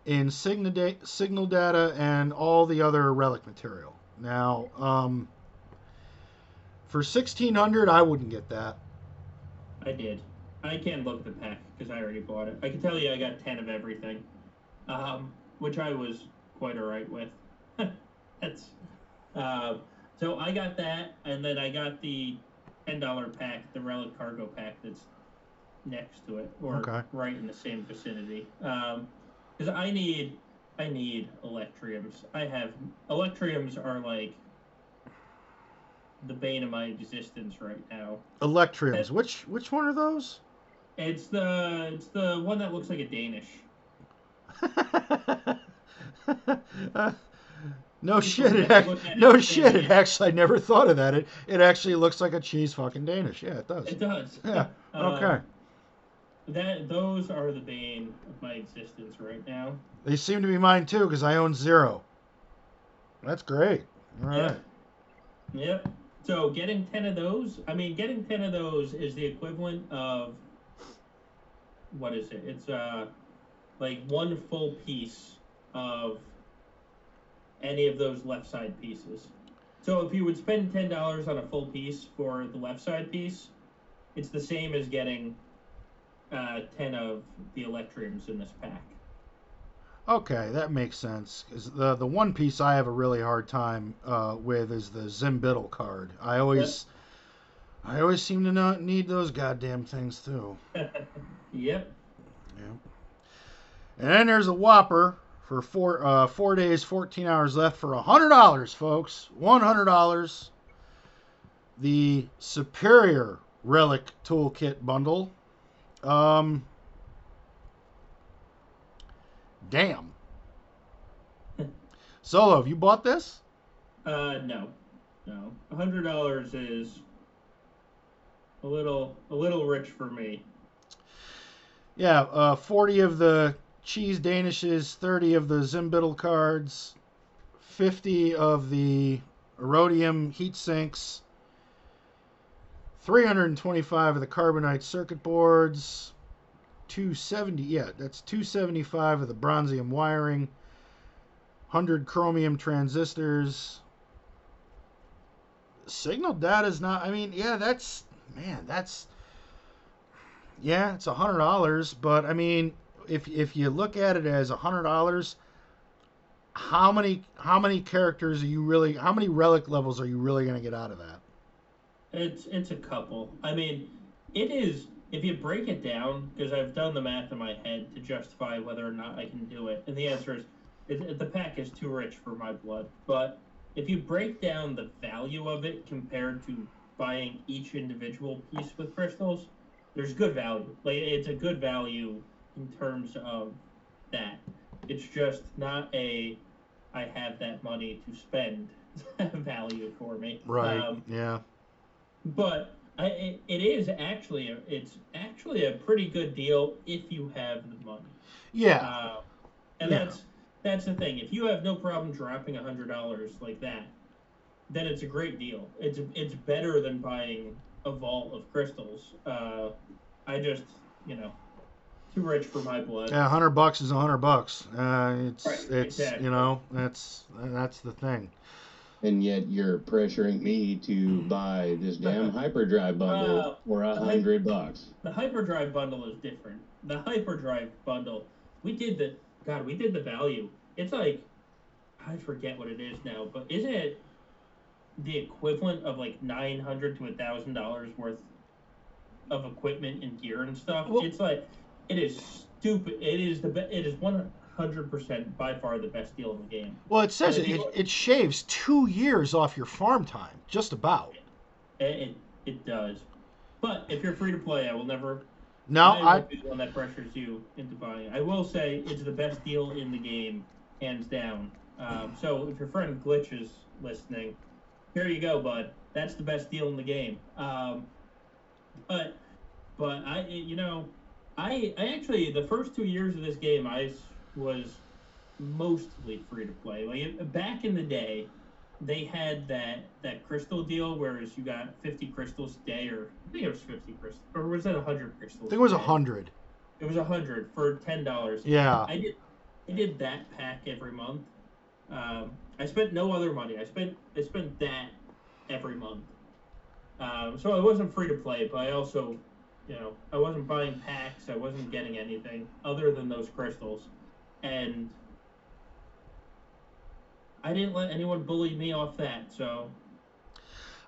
in signal, da- signal data and all the other relic material. Now, um, for 1600, I wouldn't get that. I did. I can't look at the pack because I already bought it. I can tell you I got 10 of everything, um, which I was quite alright with. That's uh, So I got that, and then I got the $10 pack, the Relic Cargo pack that's next to it, or Okay. right in the same vicinity. Because I need. I need electriums. I have electriums are like the bane of my existence right now. Electriums. Which which one are those? It's the it's the one that looks like a Danish. no shit. It look ac- at it no shit. think- It actually, I never thought of that. It it actually looks like a cheese fucking Danish. Yeah, it does. It does. Yeah. Uh, Okay. That those are the bane of my existence right now. They seem to be mine too because I own zero. That's great. All right. Yep. Yep. So getting ten of those, I mean, getting ten of those is the equivalent of what is it? It's uh like one full piece of any of those left side pieces. So if you would spend ten dollars on a full piece for the left side piece, it's the same as getting uh, ten of the electriums in this pack. Okay, that makes sense. Cause the the one piece I have a really hard time uh, with is the Zinbiddle card. I always I always seem to not need those goddamn things too. Yep. Yeah. And then there's a Whopper for four uh, four days, fourteen hours left for a hundred dollars, folks. One hundred dollars. The Superior Relic Toolkit bundle. Um. Damn. Solo, have you bought this? Uh, no, no. A hundred dollars is a little, a little rich for me. Yeah, uh, 40 of the cheese danishes, 30 of the Zinbiddle cards, 50 of the Aurodium heat sinks, 325 of the carbonite circuit boards, 270, yeah, that's 275 of the bronzium wiring, 100 chromium transistors. Signal data is not, I mean, yeah, that's, man, that's yeah, it's a hundred dollars, but I mean, if if you look at it as a hundred dollars, how many how many characters are you really? How many relic levels are you really going to get out of that? It's, it's a couple. I mean, it is. If you break it down, because I've done the math in my head to justify whether or not I can do it, and the answer is, it, the pack is too rich for my blood. But if you break down the value of it compared to buying each individual piece with crystals, there's good value. Like it's a good value in terms of that. It's just not a I have that money to spend value for me. Um, yeah. But I, it, it is actually a, it's actually a pretty good deal if you have the money. Yeah. Uh, and Yeah. that's that's the thing. If you have no problem dropping a hundred dollars like that, then it's a great deal. It's it's better than buying a vault of crystals. Uh, I just, you know, too rich for my blood. Yeah, hundred bucks is a hundred bucks. Uh, it's Right, it's exactly. you know that's that's the thing. And yet you're pressuring me to buy this damn hyperdrive bundle Uh, for a hundred bucks. The hyperdrive bundle is different. The hyperdrive bundle, we did the God, we did the value. It's like I forget what it is now, but isn't it the equivalent of like nine hundred to a thousand dollars worth of equipment and gear and stuff? Well- it's like it is stupid. It is the be- it is one hundred percent by far the best deal in the game. Well, it says it, it, it shaves two years off your farm time, just about. It it, it does. But if you're free to play, I will never No, I be the one that pressures you into buying. I will say it's the best deal in the game, hands down. Um, so if your friend Glitch is listening, here you go, bud. That's the best deal in the game. Um, but but I you know I I actually the first two years of this game I was mostly free to play. Like back in the day, they had that that crystal deal, whereas you got 50 crystals a day, or I think it was 50 crystals, or was that 100 crystals? I think it was hundred. It was a hundred for ten dollars. Yeah, I did. I did that pack every month. Um, I spent no other money. I spent I spent that every month. Um, so I wasn't free to play, but I also, you know, I wasn't buying packs. I wasn't getting anything other than those crystals, and I didn't let anyone bully me off that. So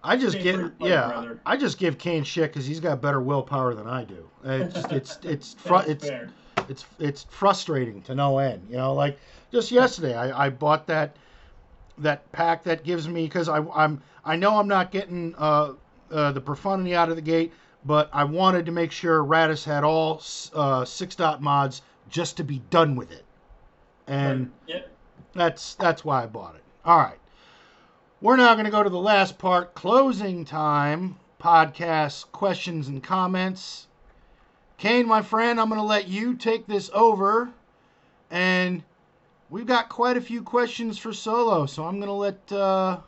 I just give yeah, brother. I just give Kane shit because he's got better willpower than I do. It's just, it's it's fru- it's fair. it's it's frustrating to no end. You know, like just yesterday, I, I bought that that pack that gives me because I I'm I know I'm not getting uh, uh, the profundity out of the gate, but I wanted to make sure Raddus had all uh, six dot mods just to be done with it, and Yep. that's that's why I bought it. All right, we're now going to go to the last part, closing time podcast questions and comments. Kane, my friend, I'm going to let you take this over. And we've got quite a few questions for Solo, so I'm going to let uh,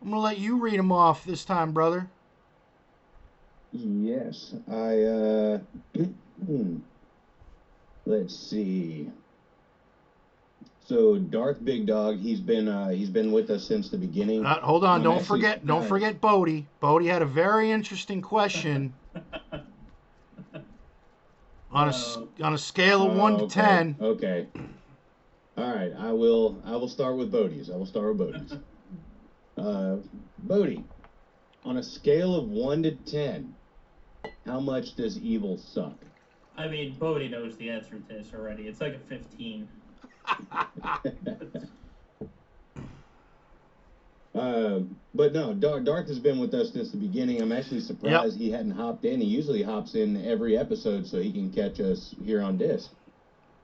I'm going to let you read them off this time, brother. Yes, I. uh Let's see. So Darth Big Dog, he's been uh, he's been with us since the beginning. Uh, hold on, I'm don't actually forget, don't forget Bodie. Bodie had a very interesting question on a s- Uh, on a scale of one Oh, to okay, ten. Okay. All right, I will. I will start with Bodie's. I will start with Bodie's. uh, Bodie, on a scale of one to ten, how much does evil suck? I mean, Bodie knows the answer to this already. It's like a fifteen. Uh, but no, Darth, Darth has been with us since the beginning. I'm actually surprised he hadn't hopped in. He usually hops in every episode so he can catch us here on disc.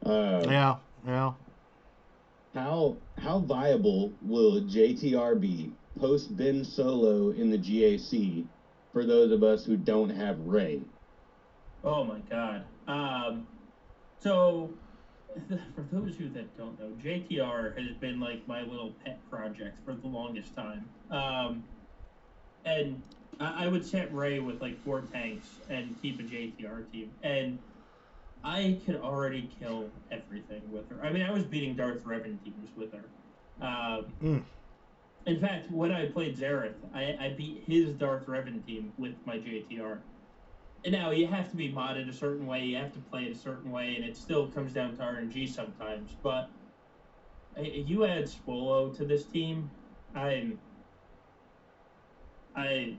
Uh, Yeah, yeah. How how viable will JTR be post Ben Solo in the GAC for those of us who don't have Rey? Oh my god. Um, so, for those of you that don't know, JTR has been like my little pet project for the longest time. Um, and I, I would set Rey with like four tanks and keep a JTR team. And I could already kill everything with her. I mean, I was beating Darth Revan teams with her. Um, Mm. In fact, when I played Zareth, I, I beat his Darth Revan team with my JTR. Now you have to be modded a certain way, you have to play it a certain way, and it still comes down to RNG sometimes. But you add Swolo to this team, I'm I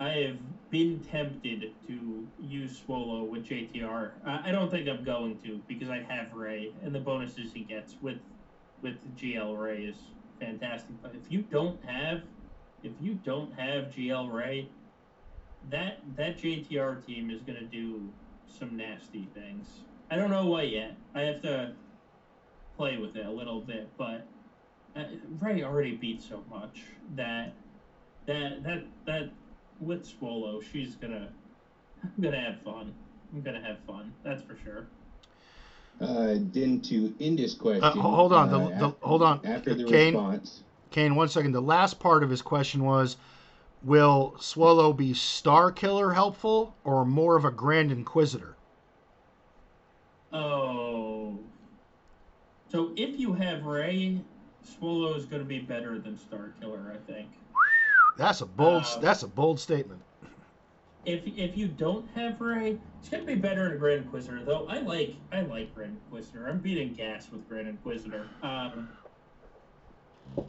I have been tempted to use Swolo with JTR. I, I don't think I'm going to because I have Rey, and the bonuses he gets with with GL Rey is fantastic. But if you don't have if you don't have GL Rey, that that JTR team is gonna do some nasty things. I don't know what yet. I have to play with it a little bit, but uh, Rey already beat so much that that that that with Swolo, she's gonna I'm gonna have fun. I'm gonna have fun. That's for sure. Uh, then to end this question. Uh, hold on, uh, the- af- hold on. After the Kane? response, Kane, one second. The last part of his question was, will Swolo be Star Killer helpful or more of a Grand Inquisitor? Oh. So if you have Rey, Swolo is going to be better than Star Killer, I think. That's a bold. Uh, that's a bold statement. If if you don't have Rey, it's going to be better in Grand Inquisitor. Though I like I like Grand Inquisitor. I'm beating GAS with Grand Inquisitor. Um,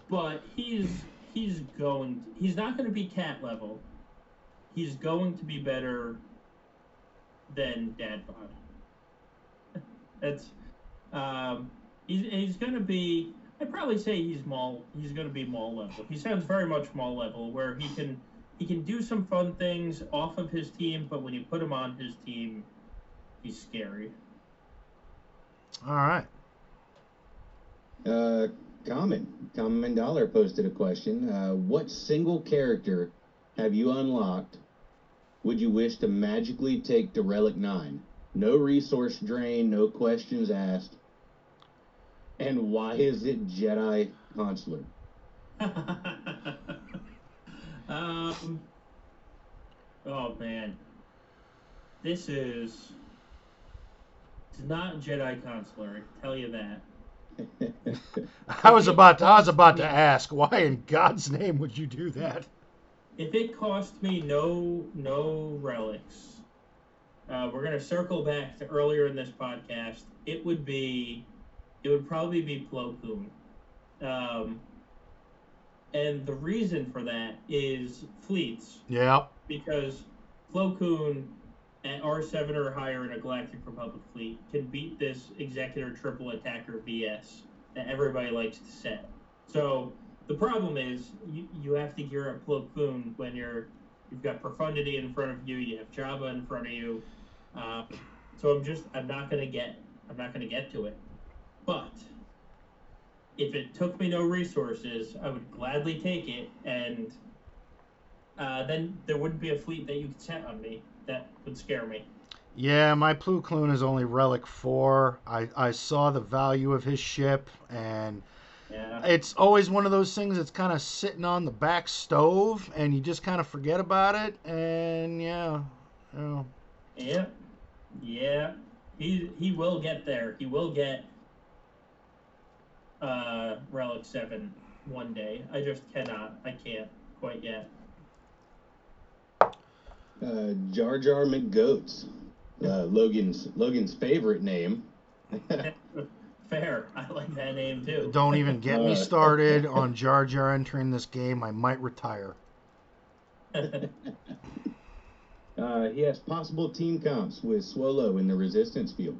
but he's he's going. He's not going to be cat level. He's going to be better than Dad Bod. That's um, he's he's going to be. I'd probably say he's mall. He's going to be mall level. He sounds very much mall level, where he can he can do some fun things off of his team, but when you put him on his team, he's scary. All right. Uh, Common. Common Dollar posted a question. Uh, what single character have you unlocked would you wish to magically take to Relic 9? No resource drain, no questions asked. And why is it Jedi Consular? um. Oh man, this is. It's not Jedi Consular. I can tell you that. I was about to, I was about to ask why in God's name would you do that? If it cost me no no relics, uh, we're gonna circle back to earlier in this podcast. It would be, it would probably be Plo Koon. Um, and the reason for that is fleets. Yeah. because Plo Koon at R7 or higher in a Galactic Republic fleet can beat this Executor Triple Attacker BS that everybody likes to set. So the problem is you, you have to gear up Plo Koon when you're you've got Profundity in front of you, you have Jabba in front of you. Uh, so I'm just I'm not gonna get I'm not gonna get to it. But if it took me no resources, I would gladly take it and uh, then there wouldn't be a fleet that you could set on me that would scare me. Yeah, my Koon is only Relic 4. I, I saw the value of his ship, and Yeah. it's always one of those things that's kind of sitting on the back stove, and you just kind of forget about it, and yeah. You know, Yeah. Yeah. He he will get there. He will get uh Relic 7 one day. I just cannot. I can't quite yet. Uh, Jar Jar McGoats. Uh, Logan's Logan's favorite name. Fair. I like that name too. don't even get me Uh, started on Jar Jar entering this game. I might retire. Uh, he has possible team comps with Swolo in the Resistance field.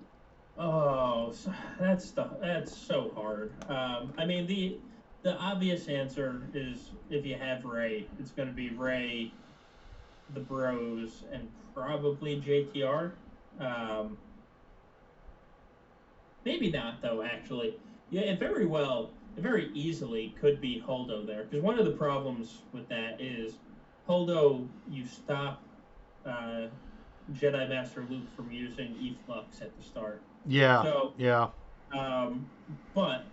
Oh, that's the that's so hard. Um, I mean the the obvious answer is if you have Rey, it's going to be Rey, the Bros, and probably JTR. Um, maybe not though. Actually, yeah, it very well, it very easily could be Holdo there because one of the problems with that is Holdo, you stop uh, Jedi Master Luke from using Eflux at the start. Yeah. So, Yeah. um, but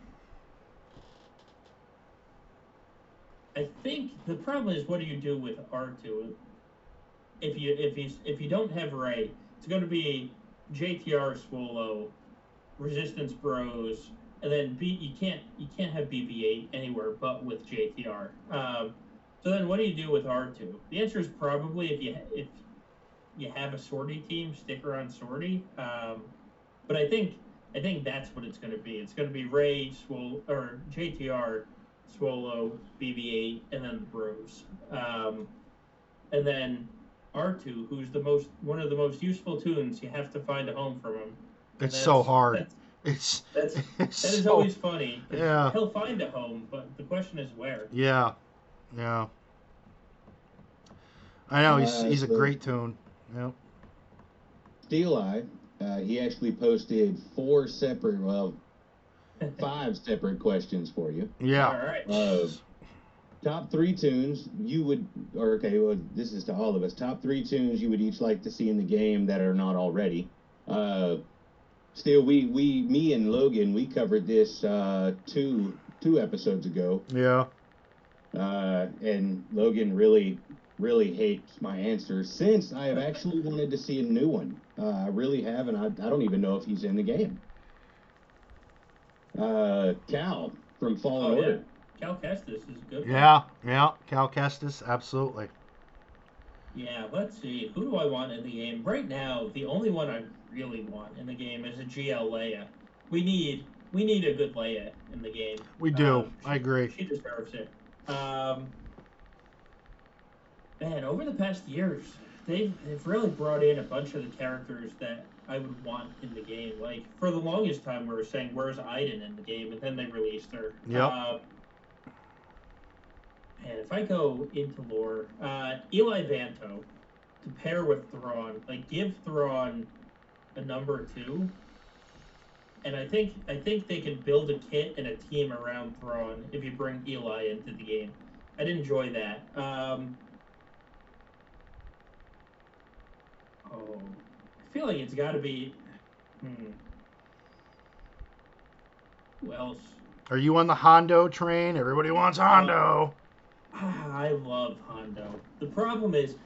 I think the problem is what do you do with R two? If you if you if you don't have Rey, it's going to be JTR Swolo, Resistance Bros, and then B. You can't you can't have BB-8 anywhere but with JTR. Um, so then what do you do with R two? The answer is probably if you if you have a sortie team, stick around sortie. Um, but I think I think that's what it's going to be. It's going to be Rey, Swole, or JTR, Swolo, BB-8, and then the Bros. Um, and then R2, who's the most one of the most useful toons. You have to find a home for him. It's so hard. That's, It's, that's it's that is so, always funny. Yeah. He'll find a home, but the question is where. Yeah. Yeah. I know he's Uh, he's a so- great toon. Yep. Steel Eye, uh, he actually posted four separate, well, five separate questions for you. Yeah. All right. Uh, top three toons you would, or okay, well, this is to all of us. Top three toons you would each like to see in the game that are not already. Uh, still, we, we, me and Logan, we covered this uh, two two episodes ago, Yeah. uh, and Logan really really hates my answer since I have actually wanted to see a new one. Uh, I really have, and I, I don't even know if he's in the game. Uh, Cal from Fallen Oh, yeah. Cal Kestis is a good. one. Yeah, yeah. Cal Kestis, absolutely. Yeah, let's see. Who do I want in the game? Right now, the only one I really want in the game is a GL Leia. We need we need a good Leia in the game. We do. Um, I agree. She deserves it. Um, man, over the past years, they've they've really brought in a bunch of the characters that I would want in the game. Like for the longest time, we were saying, "Where's Iden in the game?" and then they released her. Yeah. Uh, and if I go into lore, uh, Eli Vanto to pair with Thrawn, like give Thrawn a number two. And I think I think they can build a kit and a team around Thrawn if you bring Eli into the game. I'd enjoy that. Um, oh, I feel like it's got to be. Hmm. Who else? Are you on the Hondo train? Everybody wants Hondo. I love Hondo. The problem is,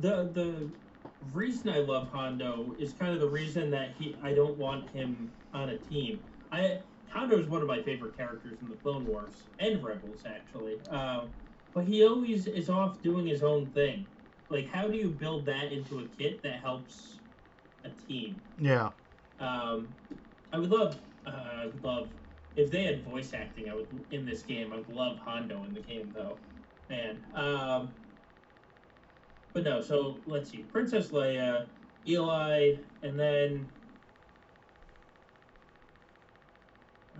the the reason I love Hondo is kind of the reason that he I don't want him on a team. I Hondo is one of my favorite characters in the Clone Wars and Rebels actually, um, but he always is off doing his own thing. Like, how do you build that into a kit that helps a team? Yeah. Um, I would love, uh, I would love if they had voice acting. I would in this game. I would love Hondo in the game though, man. Um, but no. So let's see, Princess Leia, Eli, and then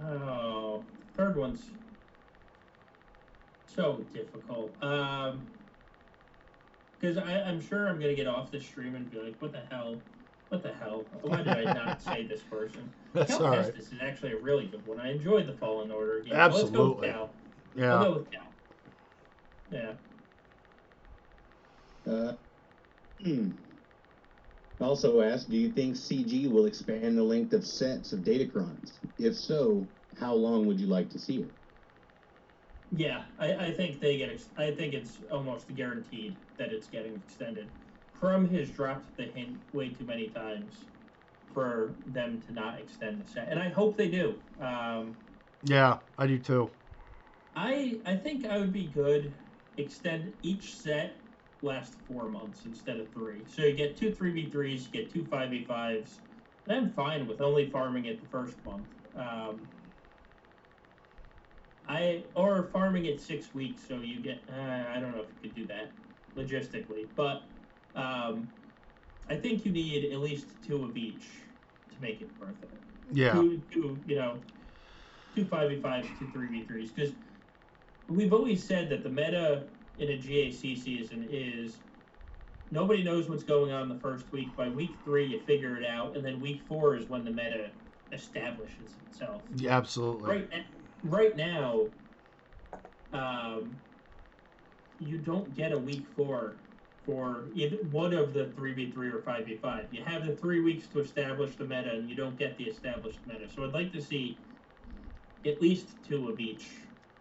oh, third one's so difficult. Um, because I'm sure I'm gonna get off the stream and be like, what the hell. What the hell? Why did I not say this person? That's Cal all right. Kestis is actually a really good one. I enjoyed the Fallen Order game. Absolutely. Let's go with Cal. Yeah. go with Cal. Yeah. Uh, hmm. Also asked, do you think CG will expand the length of sets of Datacrons? If so, how long would you like to see it? Yeah, I, I think they get. Ex- I think it's almost guaranteed that it's getting extended. Crumb has dropped the hint way too many times for them to not extend the set, and I hope they do. Um, Yeah, I do too. I I think I would be good. Extend each set last four months instead of three. So you get two three v threes, you get two five v fives. I'm fine with only farming it the first month. Um, I or farming it six weeks, so you get. Uh, I don't know if you could do that logistically, but um, I think you need at least two of each to make it worth it Yeah. two, two, you know, two five v fives, two three v threes. Because we've always said that the meta in a GAC season is nobody knows what's going on the first week. By week three, you figure it out, and then week four is when the meta establishes itself. Yeah, absolutely. Right, right now, um, you don't get a week four for either one of the three v three or five v five. You have the three weeks to establish the meta, and you don't get the established meta. So I'd like to see at least two of each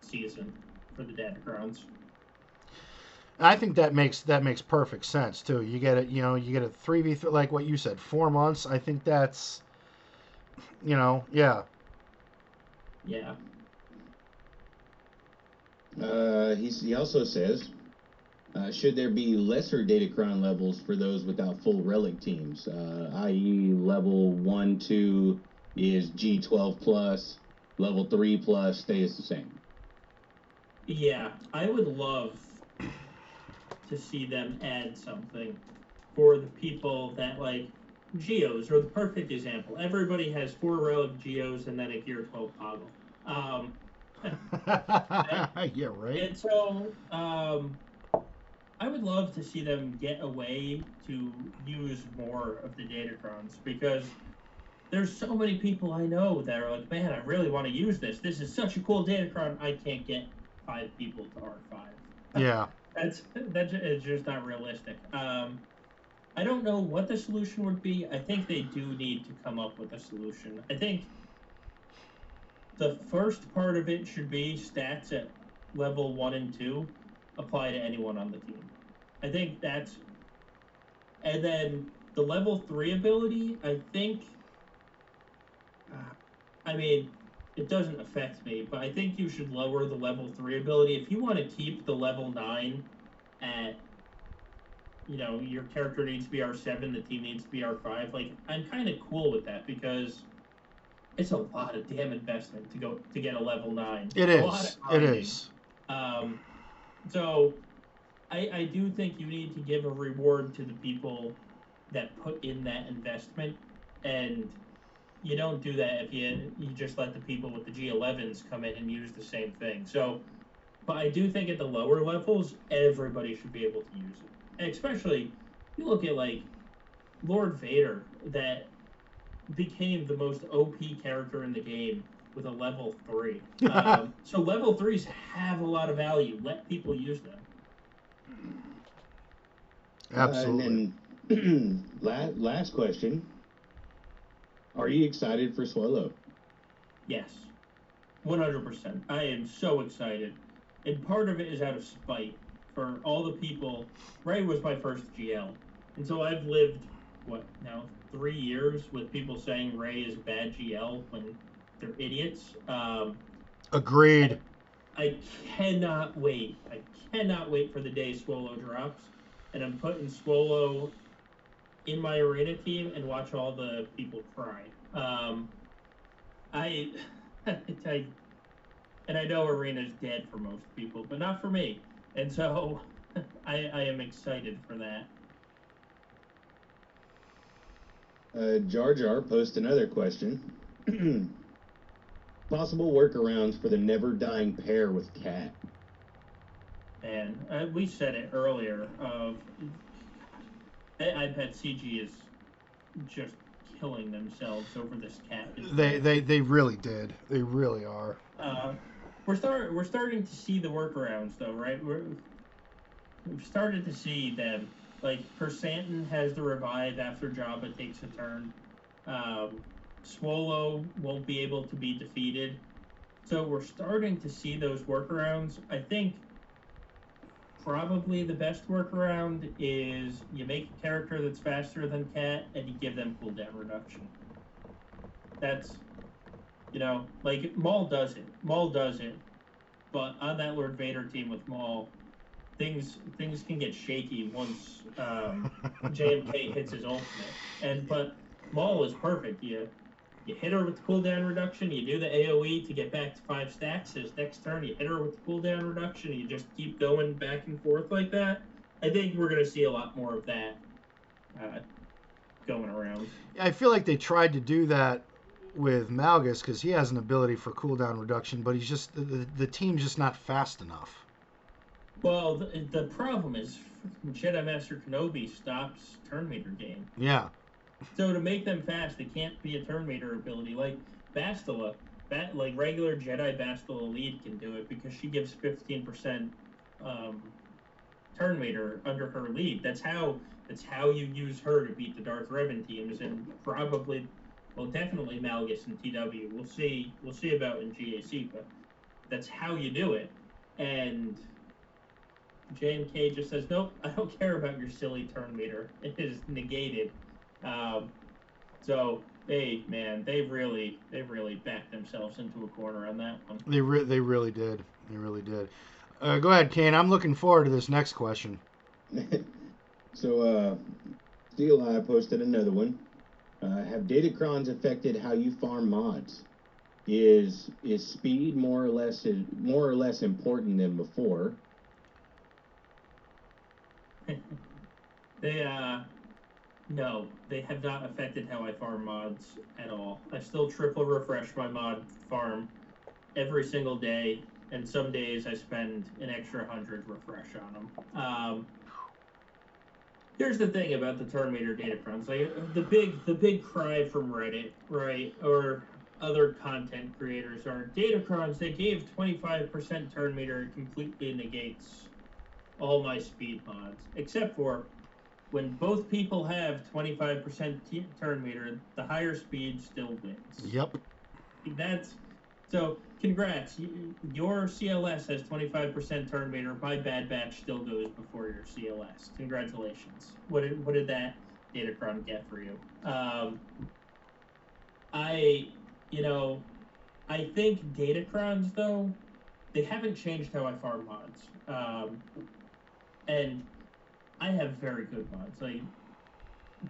season for the Datacrons. I think that makes that makes perfect sense too. You get it, you know, you get a three v three like what you said, four months. I think that's, you know, yeah, Yeah. Uh, he's, he also says, uh, should there be lesser Datacron levels for those without full relic teams, uh, i.e., level 1, 2 is G12 plus, level 3 plus stays the same? Yeah, I would love to see them add something for the people that like geos are the perfect example. Everybody has four relic geos and then a gear 12 toggle. Um, yeah, right. and so um, I would love to see them get away to use more of the Datacrons because there's so many people I know that are like, man, I really want to use this. This is such a cool Datacron. I can't get five people to R5. Yeah, That's that's it's just not realistic. Um, I don't know what the solution would be. I think they do need to come up with a solution. I think the first part of it should be stats at level one and two apply to anyone on the team. I think that's, and then the level three ability. I think. Uh, I mean, it doesn't affect me, but I think you should lower the level three ability if you want to keep the level nine at. You know, your character needs to be R seven, the team needs to be R five. Like, I'm kind of cool with that because it's a lot of damn investment to go to get a level nine. It A lot is. It is. Um, so, I, I do think you need to give a reward to the people that put in that investment, and you don't do that if you you just let the people with the G11s come in and use the same thing. So, but I do think at the lower levels, everybody should be able to use it, and especially you look at like Lord Vader that became the most OP character in the game with a level three. Um, so level threes have a lot of value. Let people use them. Absolutely. Uh, and then last, last question. Are you excited for Swolo? Yes, one hundred percent. I am so excited, and part of it is out of spite for all the people. Rey was my first GL, and so I've lived what now three years with people saying Rey is a bad GL when they're idiots. Um, Agreed. I cannot wait. I cannot wait for the day Swolo drops, and I'm putting Swolo in my arena team and watch all the people cry. Um, I, I, and I know arena's dead for most people, but not for me. And so, I, I am excited for that. Uh, Jar Jar posted another question. Possible workarounds for the never dying pair with Cat. And uh, we said it earlier. Of iPad CG is just killing themselves over this cat. They they they really did. They really are. Uh, we're start we're starting to see the workarounds though, right? We're we've started to see them. Like Krrsantan has the revive after Jabba takes a turn. Um, Swolo won't be able to be defeated. So we're starting to see those workarounds. I think probably the best workaround is you make a character that's faster than Cat and you give them cooldown reduction. That's you know, like Maul does it. Maul does it. But on that Lord Vader team with Maul, things things can get shaky once um, JMK hits his ultimate. And but Maul is perfect. You you hit her with the cooldown reduction, you do the AoE to get back to five stacks. His next turn, you hit her with the cooldown reduction, you just keep going back and forth like that. I think we're gonna see a lot more of that uh, going around. I feel like they tried to do that with Malgus because he has an ability for cooldown reduction, but he's just the, the, the team's just not fast enough. Well, the, the problem is Jedi Master Kenobi stops turn meter game. Yeah. So to make them fast, it can't be a turn meter ability like Bastila. Bat, like regular Jedi Bastila lead can do it because she gives 15% um, turn meter under her lead. That's how that's how you use her to beat the Darth Revan teams and probably, well, definitely Malgus and TW. We'll see. We'll see about in GAC, but that's how you do it. And JMK just says, nope, I don't care about your silly turn meter. It is negated. Um, so they, man, they've really, they've really backed themselves into a corner on that one. They re- they really did. They really did. Uh, go ahead, Kane. I'm looking forward to this next question. so, uh, Steel Eye posted another one. Uh, have datacrons affected how you farm mods? Is is speed more or less more or less important than before? They, uh, no, they have not affected how I farm mods at all. I still triple refresh my mod farm every single day, and some days I spend an extra hundred refresh on them. Um, here's the thing about the turn meter datacrons. Like the big, the big cry from Reddit, right, or other content creators are data datacrons. They gave 25% turn meter it completely negates all my speed mods, except for when both people have 25% t- turn meter, the higher speed still wins. Yep. That's So congrats, you, your CLS has 25% turn meter. My bad batch still goes before your CLS. Congratulations. What did what did that Datacron get for you? Um, I, you know, I think Datacrons though, they haven't changed how I farm mods. Um, and I have very good mods. Like,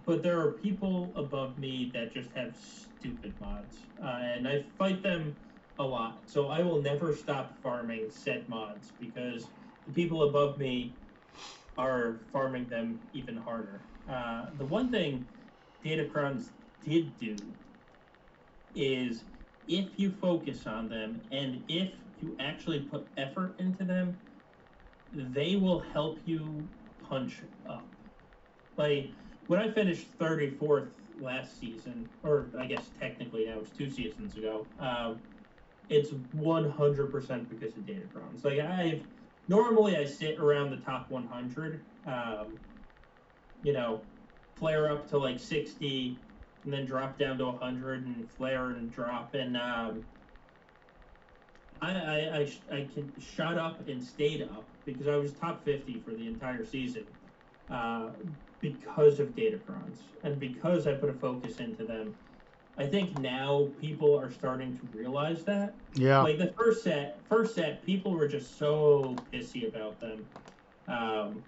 but there are people above me that just have stupid mods, uh, and I fight them a lot. So I will never stop farming set mods because the people above me are farming them even harder. Uh, the one thing Datacrons did do is if you focus on them and if you actually put effort into them, they will help you punch up. Like when I finished 34th last season, or I guess technically now it's two seasons ago, um, it's 100% because of Datacrons. Like I've normally I sit around the top 100, um, you know, flare up to like 60, and then drop down to 100 and flare and drop and um, I, I, I, I can shut up and stayed up because I was top 50 for the entire season uh, because of Datacrons and because I put a focus into them. I think now people are starting to realize that. Yeah. Like the first set, first set, people were just so pissy about them. Um,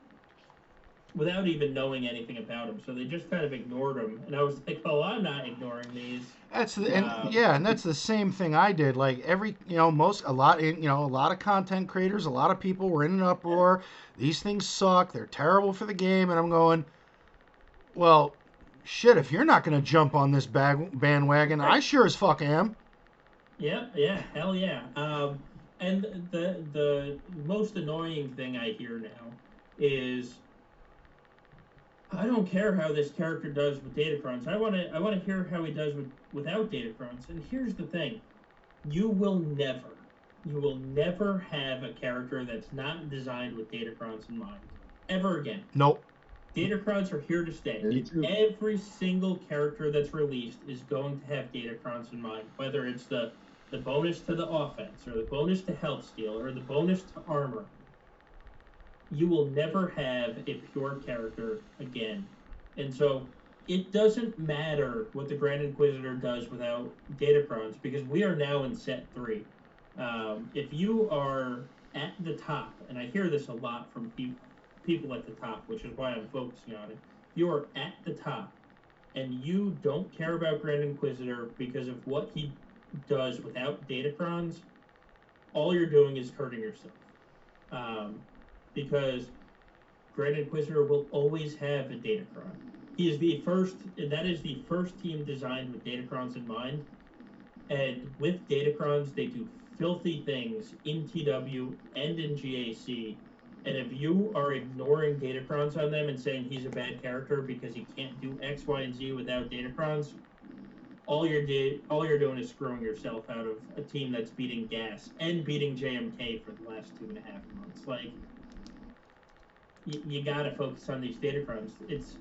without even knowing anything about them. So they just kind of ignored them. And I was like, oh, I'm not ignoring these. That's the, and, yeah, and that's the same thing I did. Like every, you know, most a lot, in you know, a lot of content creators, a lot of people were in an uproar. These things suck. They're terrible for the game, and I'm going, well, shit. If you're not going to jump on this bag, bandwagon, I sure as fuck am. Yeah, yeah, hell yeah. Um, and the the most annoying thing I hear now is I don't care how this character does with Datacrons. I want to I want to hear how he does with without Datacrons. And here's the thing: you will never, you will never have a character that's not designed with Datacrons in mind ever again. Nope. Datacrons are here to stay. Every single character that's released is going to have Datacrons in mind, whether it's the the bonus to the offense, or the bonus to health steal, or the bonus to armor. You will never have a pure character again, and so it doesn't matter what the Grand Inquisitor does without Datacrons because we are now in set three. Um, if you are at the top, and I hear this a lot from people people at the top, which is why I'm focusing on it. You are at the top and you don't care about Grand Inquisitor because of what he does without Datacrons, all you're doing is hurting yourself. Um, because Grand Inquisitor will always have a Datacron. He is the first, and that is the first team designed with Datacrons in mind. And with Datacrons, they do filthy things in TW and in GAC and if you are ignoring Datacrons on them and saying he's a bad character because he can't do X, Y, and Z without Datacrons, all you're all you're doing is screwing yourself out of a team that's beating GAS and beating JMK for the last two and a half months. Like, you, you gotta focus on these Datacrons. It's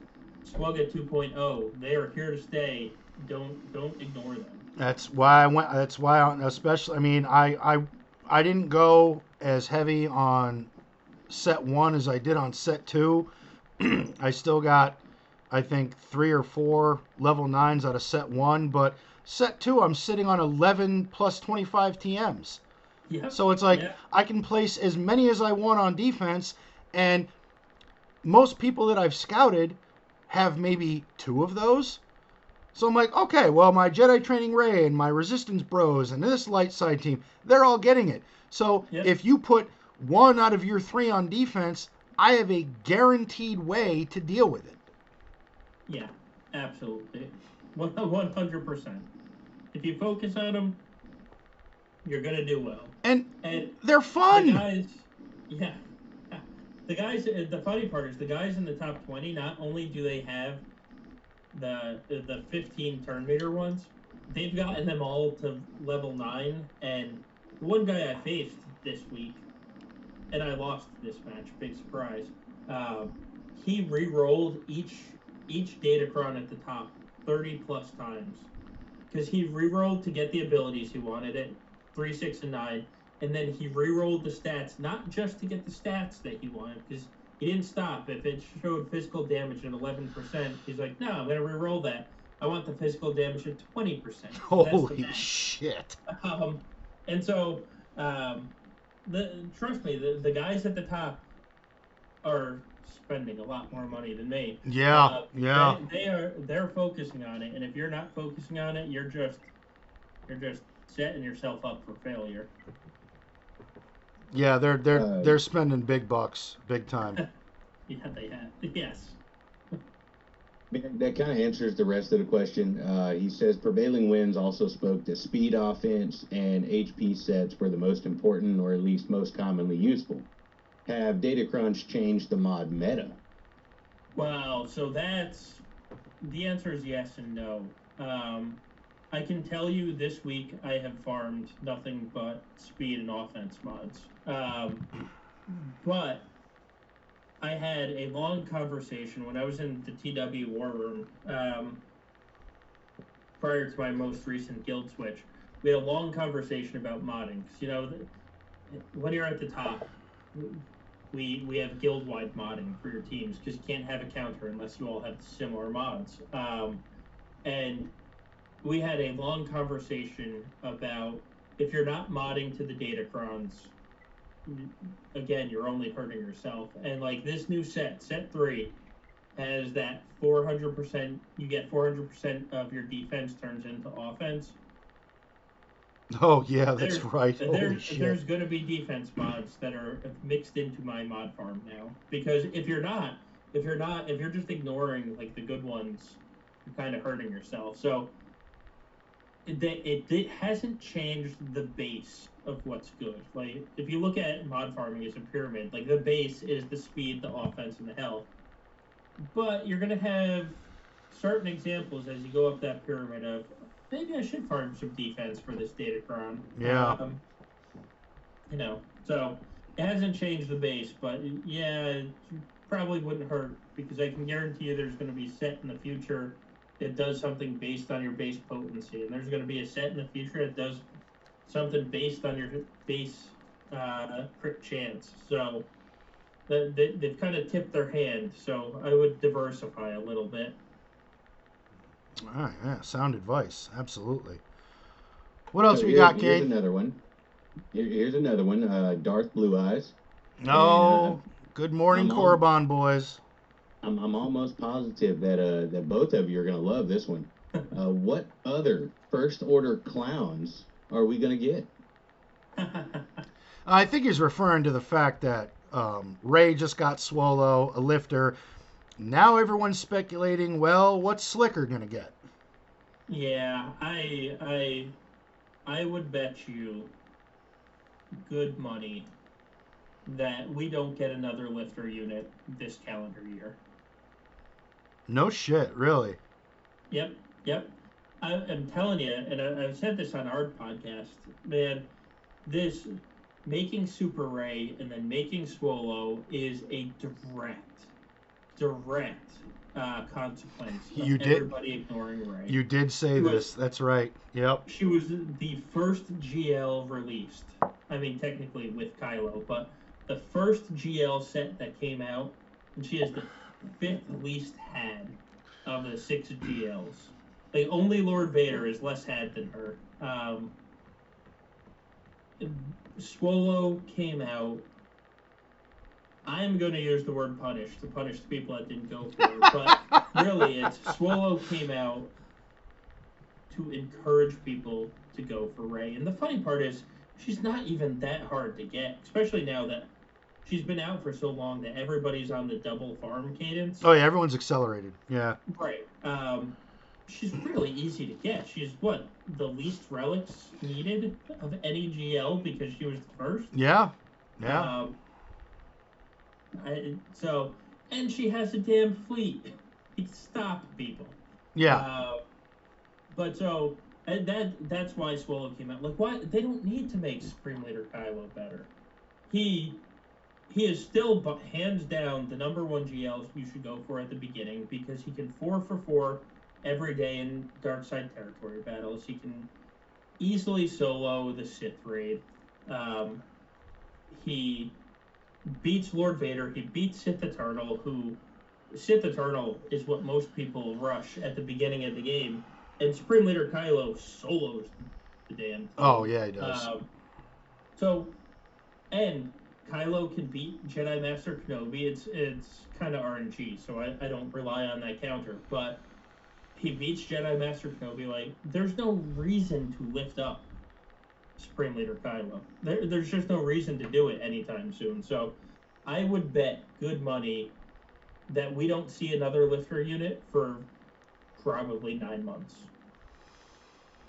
SWGOH 2.0. They are here to stay. Don't don't ignore them. That's why I went. That's why, I, especially. I mean, I, I, I didn't go as heavy on set one as I did on set two. I still got, I think, three or four level nines out of set one, but set two, I'm sitting on 11 plus 25 TMs. Yeah. So it's like Yeah. I can place as many as I want on defense, and most people that I've scouted have maybe two of those. So I'm like, okay, well, my Jedi Training Rey and my Resistance Bros and this light side team, they're all getting it. So Yep. if you put one out of your three on defense, I have a guaranteed way to deal with it. Yeah, absolutely. One one hundred percent. If you focus on them, you're gonna do well. And And they're the fun. guys, yeah, the guys. uh, The funny part is the guys in the top twenty. Not only do they have the the, the fifteen turn meter ones, they've gotten them all to level nine. And the one guy I faced this week, and I lost this match. Big surprise. Um, he re-rolled each each Datacron at the top thirty plus times because he re-rolled to get the abilities he wanted it, three, six, and nine, and then he re-rolled the stats not just to get the stats that he wanted because he didn't stop. If it showed physical damage at eleven percent, he's like, no, I'm gonna re-roll that. I want the physical damage at twenty percent. Holy shit! Um, and so, um, the trust me, the, the guys at the top are spending a lot more money than me. Yeah, Uh, yeah. They, they are they're focusing on it, and if you're not focusing on it, you're just you're just setting yourself up for failure. Yeah, they're they're Uh, they're spending big bucks, big time. Yeah, they have. Yes. That kind of answers the rest of the question. Uh, he says prevailing winds also spoke to speed offense and HP sets were the most important or at least most commonly useful. Have Datacrons changed the mod meta? Wow. So that's the answer is yes and no. Um, I can tell you this week I have farmed nothing but speed and offense mods. Um, but I had a long conversation when I was in the TW War Room um, prior to my most recent guild switch. We had a long conversation about modding. Cause, you know, when you're at the top, we we have guild wide modding for your teams because you can't have a counter unless you all have similar mods. Um, and we had a long conversation about if you're not modding to the datacrons, again, you're only hurting yourself. And like this new set, set three, has that 400%, you get 400% of your defense turns into offense. Oh yeah, that's There- right. There's shit. going to be defense mods that are mixed into my mod farm now. Because if you're not, if you're not, if you're just ignoring like the good ones, you're kind of hurting yourself. So it, it, it hasn't changed the base of what's good. Like if you look at mod farming as a pyramid, like the base is the speed, the offense, and the health. But you're gonna have certain examples as you go up that pyramid of maybe I should farm some defense for this Datacron. Yeah. Um, you know, so it hasn't changed the base, but yeah, it probably wouldn't hurt because I can guarantee you there's going to be set in the future that does something based on your base potency, and there's going to be a set in the future that does something based on your base uh, crit chance. So the, they, they've kind of tipped their hand. So I would diversify a little bit. All right, yeah, sound advice. Absolutely. What else So we here- got, Here's Kate? another one. Here- Here's another one. Uh, Darth Blue Eyes. No. Good morning, I'm on- Korriban boys. I'm, I'm almost positive that uh, that both of you are gonna love this one. Uh, what other first order clowns are we gonna get? I think he's referring to the fact that um, Rey just got Swolo, a lifter. Now everyone's speculating, well, what's Slicker gonna get? Yeah, I I I would bet you good money that we don't get another lifter unit this calendar year. No shit, really. Yep, yep. I, I'm telling you, and I, I've said this on our podcast, man. This making Super Rey and then making Swolo is a direct, direct uh, consequence of You did- everybody ignoring Rey. You did say this. That's right. Yep. She was the first GL released. I mean, technically with Kylo, but the first GL set that came out, and she is the fifth least had of the six GLs. Like only Lord Vader is less had than her. Um, Swolo came out. I'm going to use the word punish to punish the people that didn't go for it, but really, it's Swolo came out to encourage people to go for Rey. And the funny part is, she's not even that hard to get, especially now that she's been out for so long that everybody's on the double farm cadence. Oh yeah, everyone's accelerated. Yeah. Right. Um, she's really easy to get. She's what the least relics needed of any GL because she was the first. Yeah. Yeah. Um, I, so, and she has a damn fleet. to Stop people. yeah. Uh, but so and that that's why Swolo came out. Like, why they don't need to make Supreme Leader Kylo better. He he is still hands down the number one GL you should go for at the beginning because he can four for four every day in dark side territory battles. He can easily solo the Sith raid. Um, he beats Lord Vader. He beats Sith Eternal, who Sith Eternal is what most people rush at the beginning of the game, and Supreme Leader Kylo solos the damn. Thing. Oh yeah, he does. Um, so, and Kylo can beat Jedi Master Kenobi. It's it's kind of RNG, so I, I don't rely on that counter. But he beats Jedi Master Kenobi. Like, there's no reason to lift up Supreme Leader Kylo. There, there's just no reason to do it anytime soon. So, I would bet good money that we don't see another lifter unit for probably nine months.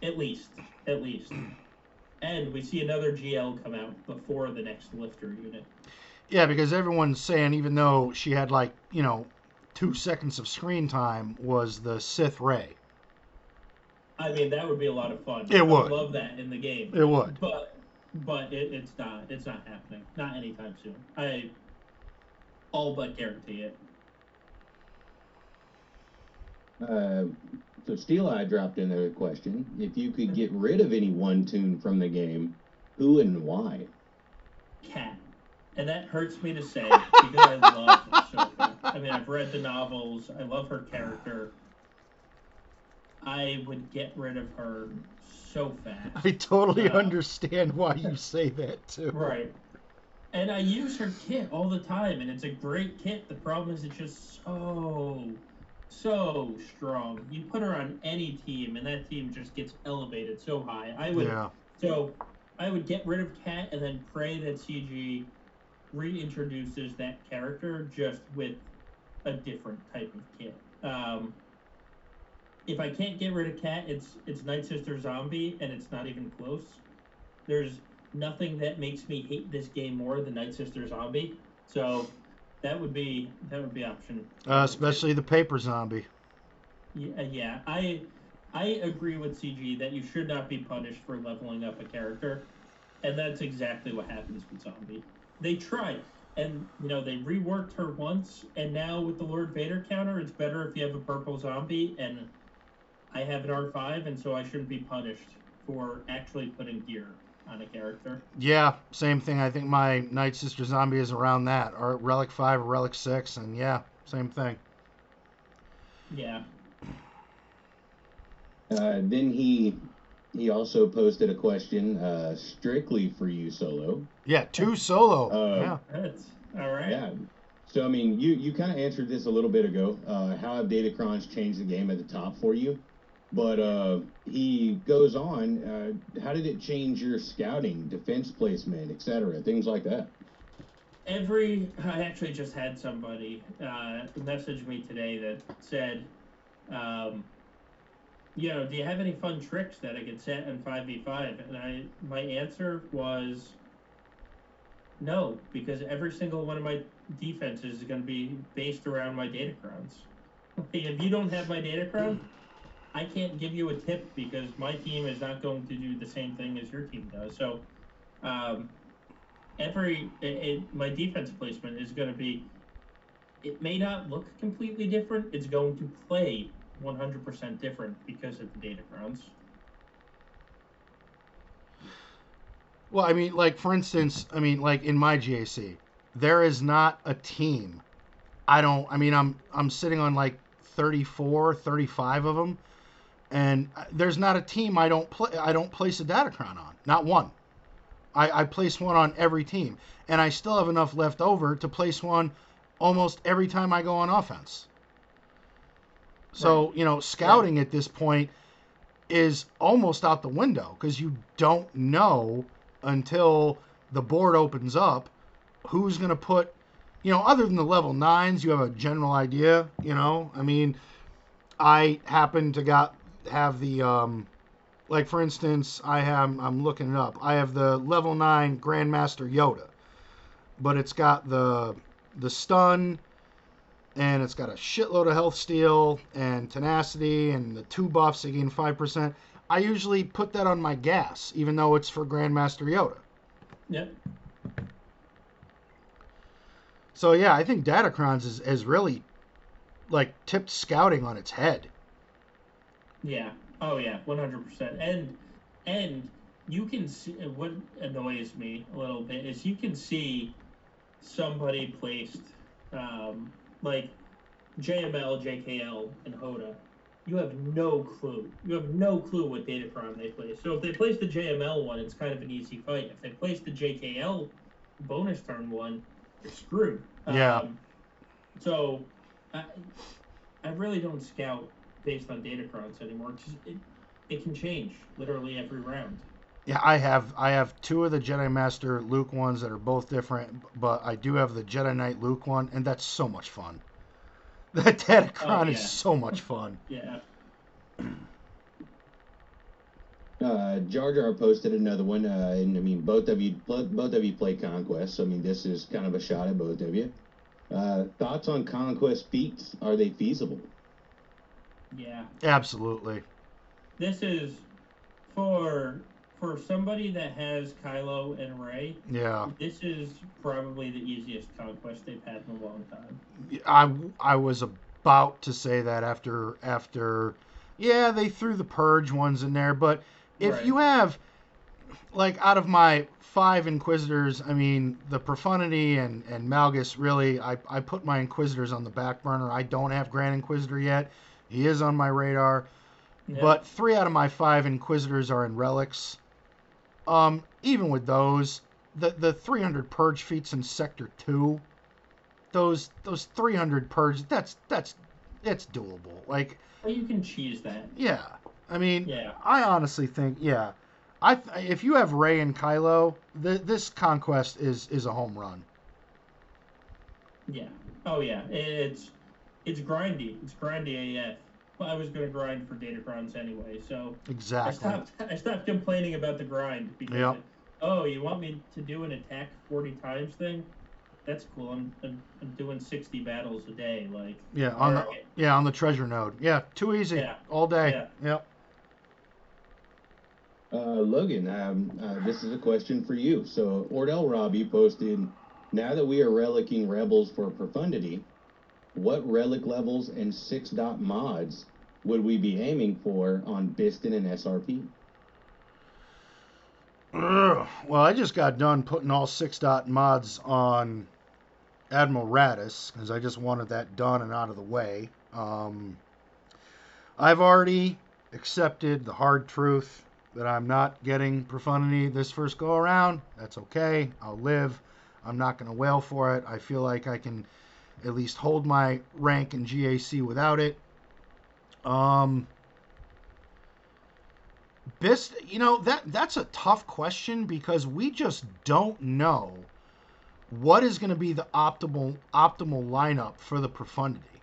At least, at least. And we see another GL come out before the next lifter unit. Yeah, because everyone's saying even though she had like you know two seconds of screen time was the Sith Rey. I mean, that would be a lot of fun. It I would. love that in the game. It would. But but it, it's not. It's not happening. Not anytime soon. I all but guarantee it. Uh, so Steel Eye dropped in there a question. If you could get rid of any one toon from the game, who and why? Cat. And that hurts me to say because I love Ahsoka. I mean, I've read the novels. I love her character. I would get rid of her so fast. I totally Uh, understand why you say that too. Right. And I use her kit all the time, and it's a great kit. The problem is it's just so, so strong. You put her on any team, and that team just gets elevated so high. I would Yeah. so I would get rid of Cat and then pray that CG reintroduces that character just with a different type of kit. Um, if I can't get rid of Cat, it's it's Night Sister Zombie, and it's not even close. There's nothing that makes me hate this game more than Night Sister Zombie. So that would be that would be option. Uh, especially the paper zombie. Yeah, uh, yeah, I I agree with CG that you should not be punished for leveling up a character, and that's exactly what happens with Zombie. They tried, and you know they reworked her once, and now with the Lord Vader counter, it's better if you have a purple zombie, and I have an R five, and so I shouldn't be punished for actually putting gear on a character. Yeah, same thing. I think my Night Sister zombie is around that, or Relic Five or Relic Six, and yeah, same thing. Yeah, Uh, then he he also posted a question uh, strictly for you, Solo. Yeah, two solo. Uh, yeah. that's all right. Yeah. So I mean, you you kind of answered this a little bit ago. Uh, how have Datacrons changed the game at the top for you? But uh, he goes on. Uh, how did it change your scouting, defense placement, etc., things like that? every i actually just had somebody uh, message me today that said um, you know do you have any fun tricks that i could set in 5v5 and i my answer was no because every single one of my defenses is going to be based around my datacrons if you don't have my datacron i can't give you a tip because my team is not going to do the same thing as your team does so um, every it, it, my defense placement is going to be it may not look completely different it's going to play 100% different because of the Datacrons Well, I mean, like for instance, I mean, like in my GAC, there is not a team. I don't. I mean, I'm I'm sitting on like 34, 35 of them, and there's not a team I don't play. I don't place a Datacron on. Not one. I, I place one on every team, and I still have enough left over to place one almost every time I go on offense. So you know, scouting at this point is almost out the window because you don't know until the board opens up who's going to put you know other than the level nines you have a general idea you know i mean i happen to got have the um like for instance i have i'm looking it up. I have the level 9 grandmaster yoda but it's got the the stun and it's got a shitload of health steal and tenacity and the two buffs again 5% i usually put that on my GAS even though it's for grandmaster yoda. Yep so yeah i think datacrons is, is really like tipped scouting on its head yeah oh yeah 100% and and you can see what annoys me a little bit is you can see somebody placed um, like JML, JKL, and Hoda. You have no clue. You have no clue what data Datacron they place. So if they place the JML one, it's kind of an easy fight. If they place the JKL bonus turn one, you're screwed. Yeah. Um, so I, I really don't scout based on data Datacrons anymore. It, it can change literally every round. Yeah, I have I have two of the Jedi Master Luke ones that are both different, but I do have the Jedi Knight Luke one, and that's so much fun. That Datacron Oh, is so much fun. Yeah. Uh, Jar Jar posted another one, uh, and I mean both of you, both of you play Conquest, so I mean this is kind of a shot at both of you. Uh, thoughts on Conquest feats? Are they feasible? Yeah. Absolutely. This is for for somebody that has Kylo and Rey. Yeah. This is probably the easiest conquest they've had in a long time. I I was about to say that after after yeah, they threw the purge ones in there, but if Right. you have like out of my five inquisitors, I mean the profundity and and Malgus really I I put my inquisitors on the back burner. I don't have Grand Inquisitor yet. He is on my radar. Yeah. But three out of my five Inquisitors are in relics. Um, even with those, the the 300 purge feats in Sector Two, those those 300 purge, that's that's it's doable. Like, Well, you can cheese that. yeah, I mean, Yeah. I honestly think, yeah, I th- if you have Rey and Kylo, th- this conquest is is a home run. Yeah. Oh yeah. It's it's grindy. It's grindy AF. Well, I was gonna grind for Datacrons anyway, so I Exactly. stopped. I stopped complaining about the grind because. Yep. Oh, you want me to do an attack forty times thing? That's cool. I'm, I'm, I'm doing sixty battles a day. Like. Yeah, on the alright. yeah on the treasure node. Yeah, too easy Yeah. all day. Yeah. Yep. Uh, Logan, um, uh, this is a question for you. So Ordell Robbie posted, now that we are relicking rebels for profundity, what relic levels and six dot mods would we be aiming for on Bistan and SRP? Well, I just got done putting all six dot mods on Admiral Raddus because I just wanted that done and out of the way. Um, I've already accepted the hard truth that I'm not getting profundity this first go around. That's okay. I'll live. I'm not going to wail for it. I feel like I can at least hold my rank in GAC without it. Um, Bist, you know that that's a tough question because we just don't know what is going to be the optimal optimal lineup for the profundity.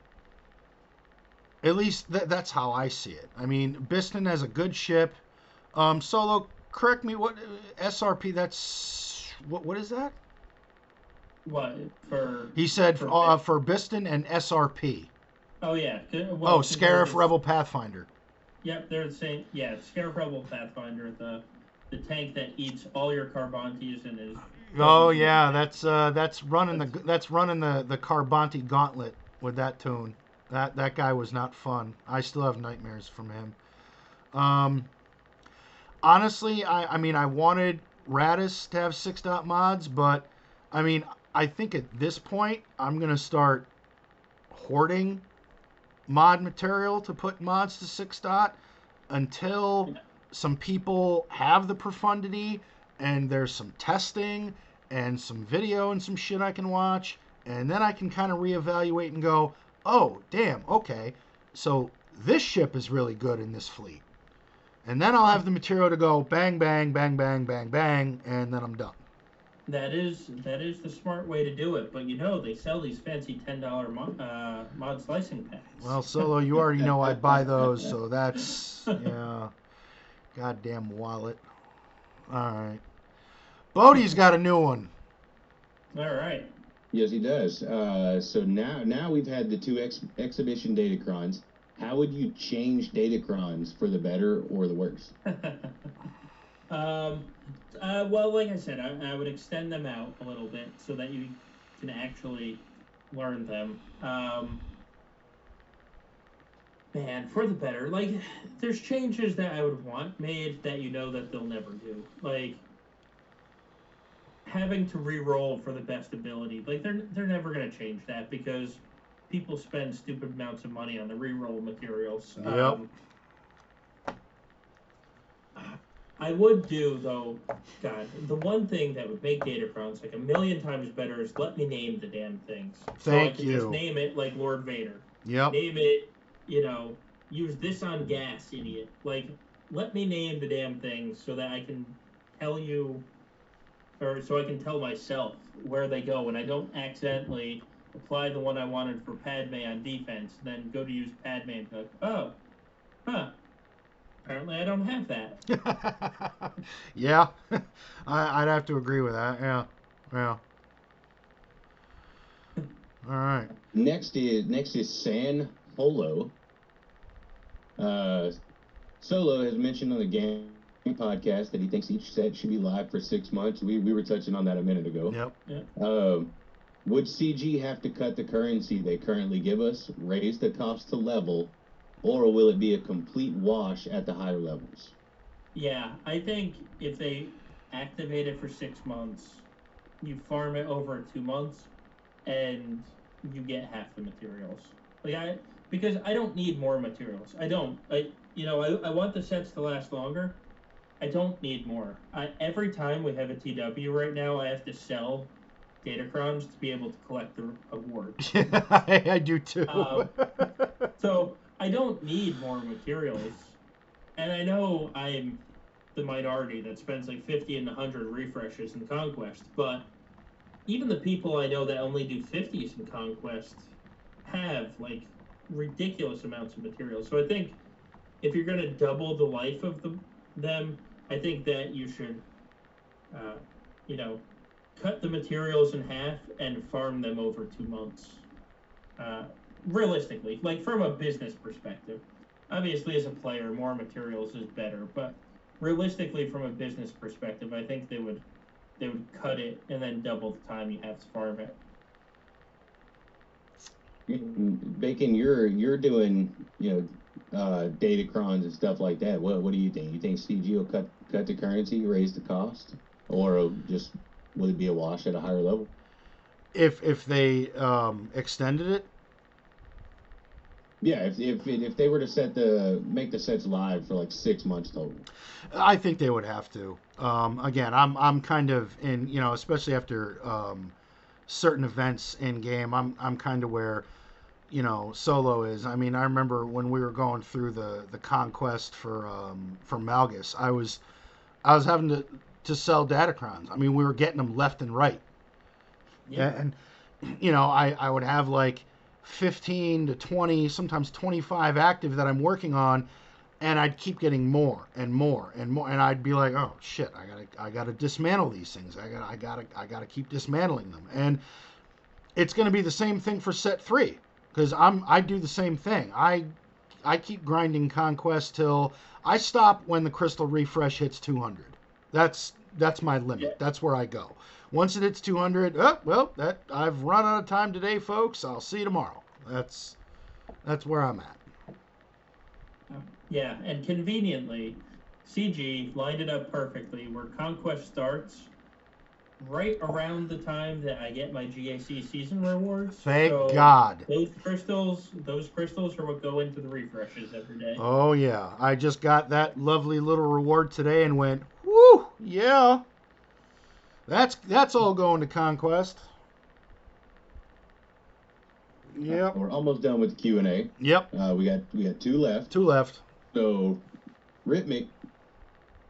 At least th- that's how I see it. I mean, Bistan has a good ship. Um, Solo, correct me. What SRP? That's what? What is that? What for? He said For uh, for Bistan and SRP. Oh yeah. Well, Oh, Scarif Rebel Pathfinder. Yep, they're the same. Yeah, Scarif Rebel Pathfinder, the the tank that eats all your Carbontes and is. Oh yeah, that's uh, that's running the that's running the the Carbonti Gauntlet with that toon. That that guy was not fun. I still have nightmares from him. Um, honestly, I I mean I wanted Raddus to have six dot mods, but I mean I think at this point I'm gonna start hoarding mod material to put mods to six dot until some people have the profundity and there's some testing and some video and some shit I can watch, and then I can kind of reevaluate and go, oh, damn, okay, so this ship is really good in this fleet. And then I'll have the material to go bang, bang, bang, bang, bang, bang, and then I'm done. That is that is the smart way to do it, but you know they sell these fancy ten dollar mod, uh, mod slicing packs. Well, Solo, you already know I buy those, so that's, yeah, goddamn wallet. All right. Bodie's got a new one. all right. Yes, he does. Uh, so now, now we've had the two ex- exhibition datacrons. How would you change datacrons for the better or the worse? um, uh, well, like I said, I, I would extend them out a little bit so that you can actually learn them. Um, man, for the better. Like, there's changes that I would want made that you know that they'll never do. Like, having to re-roll for the best ability. Like, they're they're never gonna change that because people spend stupid amounts of money on the re-roll materials. Yep. Um, I would do though, God, the one thing that would make Datacrons like a million times better is let me name the damn things. so I Thank can you. Just name it like Lord Vader. Yep. Name it, you know, use this on GAS, idiot. Like, let me name the damn things so that I can tell you, or so I can tell myself where they go, and I don't accidentally apply the one I wanted for Padme on defense, then go to use Padme and be like, oh, huh. Apparently, I don't have that. yeah, I, I'd have to agree with that. Yeah, yeah. All right. Next is next is San Holo. Uh, Solo has mentioned on the game podcast that he thinks each set should be live for six months. We we were touching on that a minute ago. Yep. Um, would CG have to cut the currency they currently give us, raise the cost to level, or will it be a complete wash at the higher levels? Yeah, I think if they activate it for six months, you farm it over two months, and you get half the materials. Like I, because I don't need more materials. I don't. I, you know, I, I want the sets to last longer. I don't need more. I, every time we have a TW right now, I have to sell Datacrons to be able to collect the award. I, I do too. Um, So I don't need more materials, and I know I'm the minority that spends like fifty and hundred refreshes in Conquest, but even the people I know that only do fifties in Conquest have like ridiculous amounts of materials. So I think if you're going to double the life of the, them, I think that you should, uh, you know, cut the materials in half and farm them over two months. Uh, realistically, like from a business perspective. Obviously, as a player, more materials is better, but realistically, from a business perspective, I think they would they would cut it and then double the time you have to farm it. Bacon, you're you're doing you know uh, datacrons and stuff like that. What what do you think? You think CG will cut cut the currency, raise the cost, or just will it be a wash at a higher level? if if they um, extended it, Yeah, if if if they were to set the make the sets live for like six months total. I think they would have to. Um, again, I'm I'm kind of in you know, especially after um, certain events in game. I'm I'm kind of where you know solo is. I mean, I remember when we were going through the the conquest for um, for Malgus, I was I was having to to sell datacrons. I mean, we were getting them left and right. Yeah. And, you know, I, I would have like 15 to 20, sometimes 25 active that I'm working on, and I'd keep getting more and more and more, and I'd be like, oh shit, I gotta I gotta dismantle these things. I gotta I gotta I gotta keep dismantling them, and it's gonna be the same thing for set three because I'm I do the same thing. I I keep grinding conquest till I stop when the crystal refresh hits 200. That's that's my limit. That's where I go. Once it hits 200, oh, well, that I've run out of time today, folks. I'll see you tomorrow. That's that's where I'm at. Uh, yeah, and conveniently, CG lined it up perfectly where Conquest starts right around the time that I get my GAC season rewards. Thank So God. Those crystals, those crystals are what go into the refreshes every day. Oh yeah, I just got that lovely little reward today and went, whoo, yeah. That's that's all going to conquest. Yep. We're almost done with the Q and A. Yep. Uh, we got we got two left. Two left. So, Rhythmic,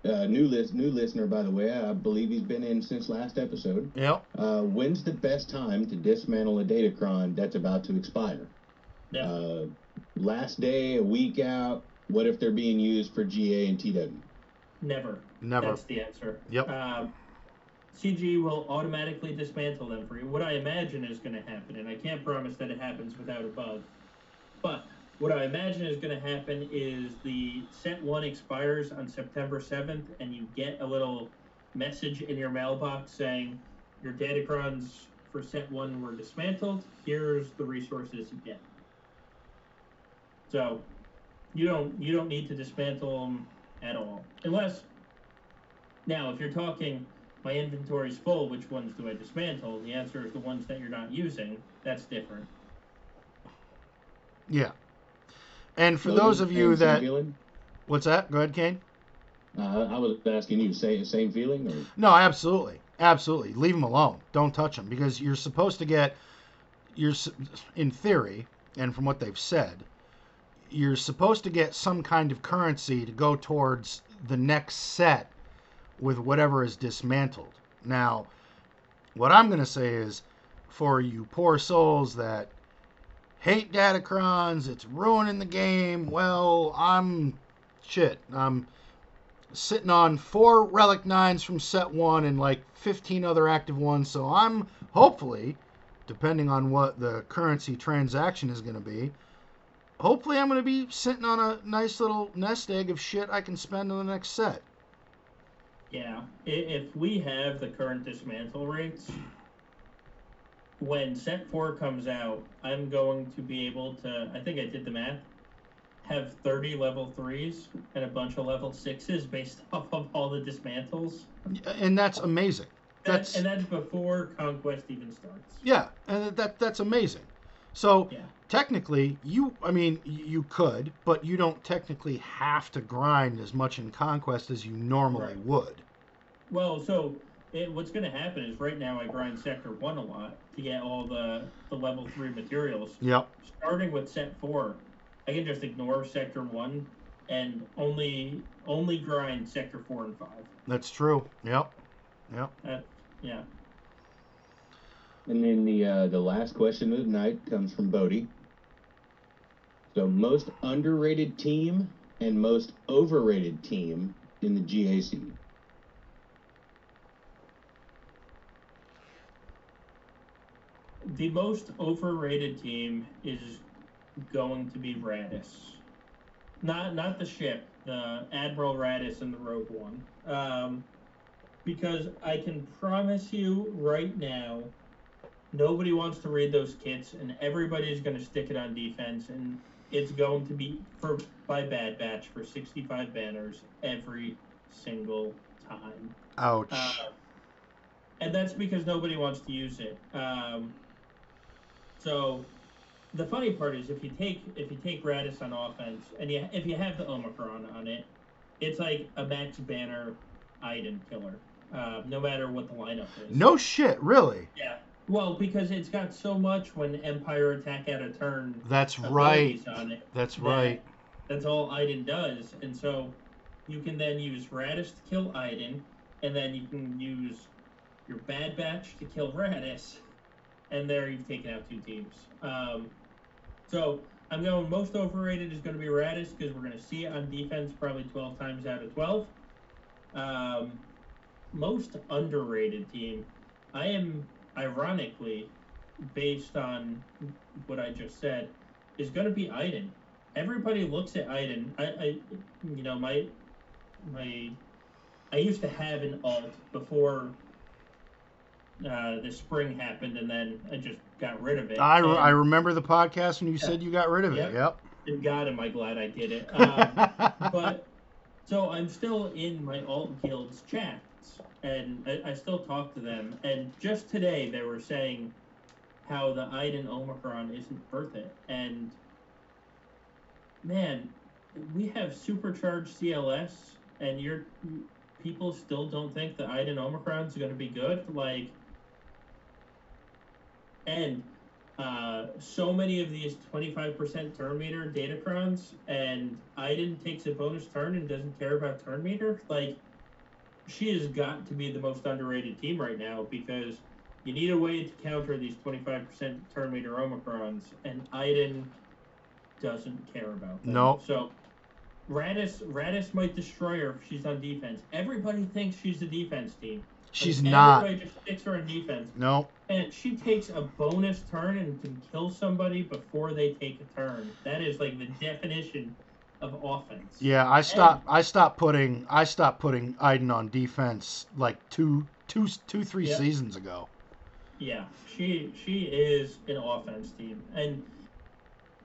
uh, new list, new listener by the way. I believe he's been in since last episode. Yep. Uh, when's the best time to dismantle a Datacron that's about to expire? Yeah. Uh, last day, a week out. What if they're being used for GA and TW? Never. Never. That's the answer. Yep. Um, CG will automatically dismantle them for you. What I imagine is going to happen, and I can't promise that it happens without a bug, but what I imagine is going to happen is the set one expires on September 7th, and you get a little message in your mailbox saying your Datacrons for set one were dismantled. Here's the resources you get. So you don't you don't need to dismantle them at all, unless. Now, if you're talking, my inventory's full. Which ones do I dismantle? The answer is the ones that you're not using. That's different. Yeah. And for Logan, those of you that, feeling? what's that? Go ahead, Kane. Uh, I was asking you, same same feeling, or No, absolutely, absolutely. Leave them alone. Don't touch them because you're supposed to get. You're in theory, and from what they've said, you're supposed to get some kind of currency to go towards the next set with whatever is dismantled. Now, what I'm going to say is, for you poor souls that hate Datacrons, it's ruining the game. Well, I'm shit. I'm sitting on four relic nines from set one and like 15 other active ones. So I'm hopefully, depending on what the currency transaction is going to be, hopefully I'm going to be sitting on a nice little nest egg of shit I can spend on the next set. Yeah, if we have the current dismantle rates, when set four comes out, I'm going to be able to. I think I did the math. Have 30 level threes and a bunch of level sixes based off of all the dismantles. And that's amazing. That- That's and that's before conquest even starts. yeah, and that that's amazing. So Yeah. Technically, you I mean you could, but you don't technically have to grind as much in conquest as you normally Right. would. Well, so it, what's going to happen is right now I grind sector one a lot to get all the the level three materials. Yep. starting with set four, I can just ignore sector one and only only grind sector four and five. That's true. Yep. Yep. That, yeah. And then the uh, the last question of the night comes from Bodie. So most underrated team and most overrated team in the GAC. The most overrated team is going to be Raddus. Not not the ship, the Admiral Raddus and the Rogue One. Um, because I can promise you right now, nobody wants to read those kits, and everybody's going to stick it on defense, and it's going to be for by Bad Batch for 65 banners every single time. Ouch. Uh, and that's because nobody wants to use it. Um, so the funny part is if you take if you take Raddus on offense and you if you have the Omicron on it, it's like a max banner Iden killer. Uh, no matter what the lineup is. no shit, really. Yeah. Well, because it's got so much when Empire attack out of turn. That's right. it. That's that- right. That's all Iden does, and so you can then use Raddus to kill Iden, and then you can use your Bad Batch to kill Raddus, and there you've taken out two teams. Um, so I'm going most overrated is going to be Raddus because we're going to see it on defense probably 12 times out of 12. Um, most underrated team, I am ironically, based on what I just said, is going to be Iden everybody looks at Iden. I, I, you know, my, my, I used to have an alt before uh, the spring happened, and then I just got rid of it. I, re- I remember the podcast when you said you got rid of it. Yep. and God, am I glad I did it. Um, but so I'm still in my alt guild's and I, I still talk to them. And just today, they were saying how the Iden Omicron isn't worth it, and man, we have supercharged CLS, and your people still don't think the Iden Omicron is going to be good. Like, and uh, so many of these 25% turn meter datacrons, and Iden takes a bonus turn and doesn't care about turn meter. Like, she has got to be the most underrated team right now because you need a way to counter these 25% turn meter Omicrons, and Iden doesn't care about them. No. So, Raddus, Raddus might destroy her if she's on defense. Everybody thinks she's a defense team. She's Like, not. Everybody just sticks her on defense No. and she takes a bonus turn and can kill somebody before they take a turn. That is like the definition of offense. Yeah, I stopped. I stopped putting. I stopped putting Iden on defense like two, two, two, three Yep. seasons ago. Yeah, she she is an offense team, and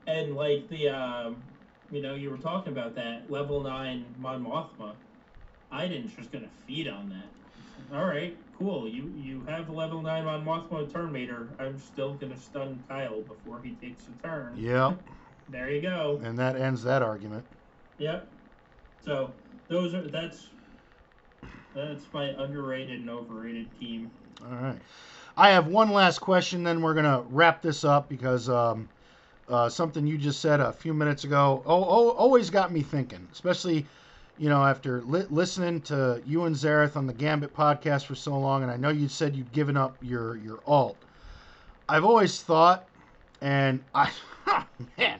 and like the um, you know, you were talking about that level nine Mon Mothma. Iden's just gonna feed on that. All right, cool. You you have level nine Mon Mothma turn meter. I'm still gonna stun Kyle before he takes a turn. Yep. There you go. And that ends that argument. Yep. So those are that's that's my underrated and overrated team. All right. I have one last question, then we're going to wrap this up because um, uh, something you just said a few minutes ago oh, oh, always got me thinking, especially, you know, after li- listening to you and Zareth on the Gambit podcast for so long, and I know you said you'd given up your, your alt. I've always thought, and I, man,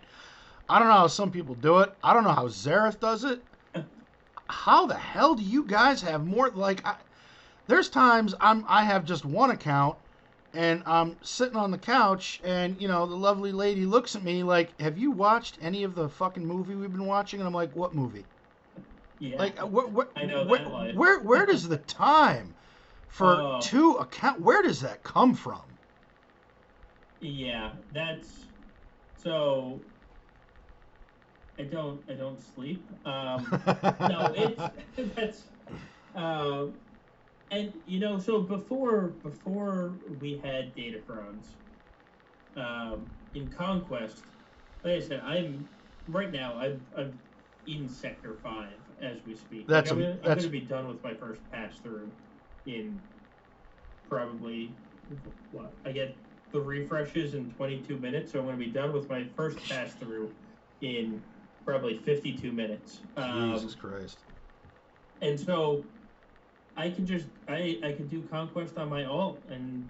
I don't know how some people do it. I don't know how Zareth does it. How the hell do you guys have more? Like, I, there's times I'm I have just one account and I'm sitting on the couch, and you know the lovely lady looks at me like, "Have you watched any of the fucking movie we've been watching?" And I'm like, "What movie?" Yeah. Like, uh, where where I know where, where, where does the time for Oh. two account? Where does that come from? Yeah, that's so. I don't. I don't sleep. Um, no, it's that's. Uh, and you know, so before before we had Datacrons, um, in Conquest, like I said, I'm right now. I'm I'm in Sector Five as we speak. That's like, I'm, gonna, I'm gonna be done with my first pass through in probably what I get the refreshes in 22 minutes, so I'm going to be done with my first pass through in probably 52 minutes. Um, Jesus Christ! and so I can just I I can do conquest on my alt and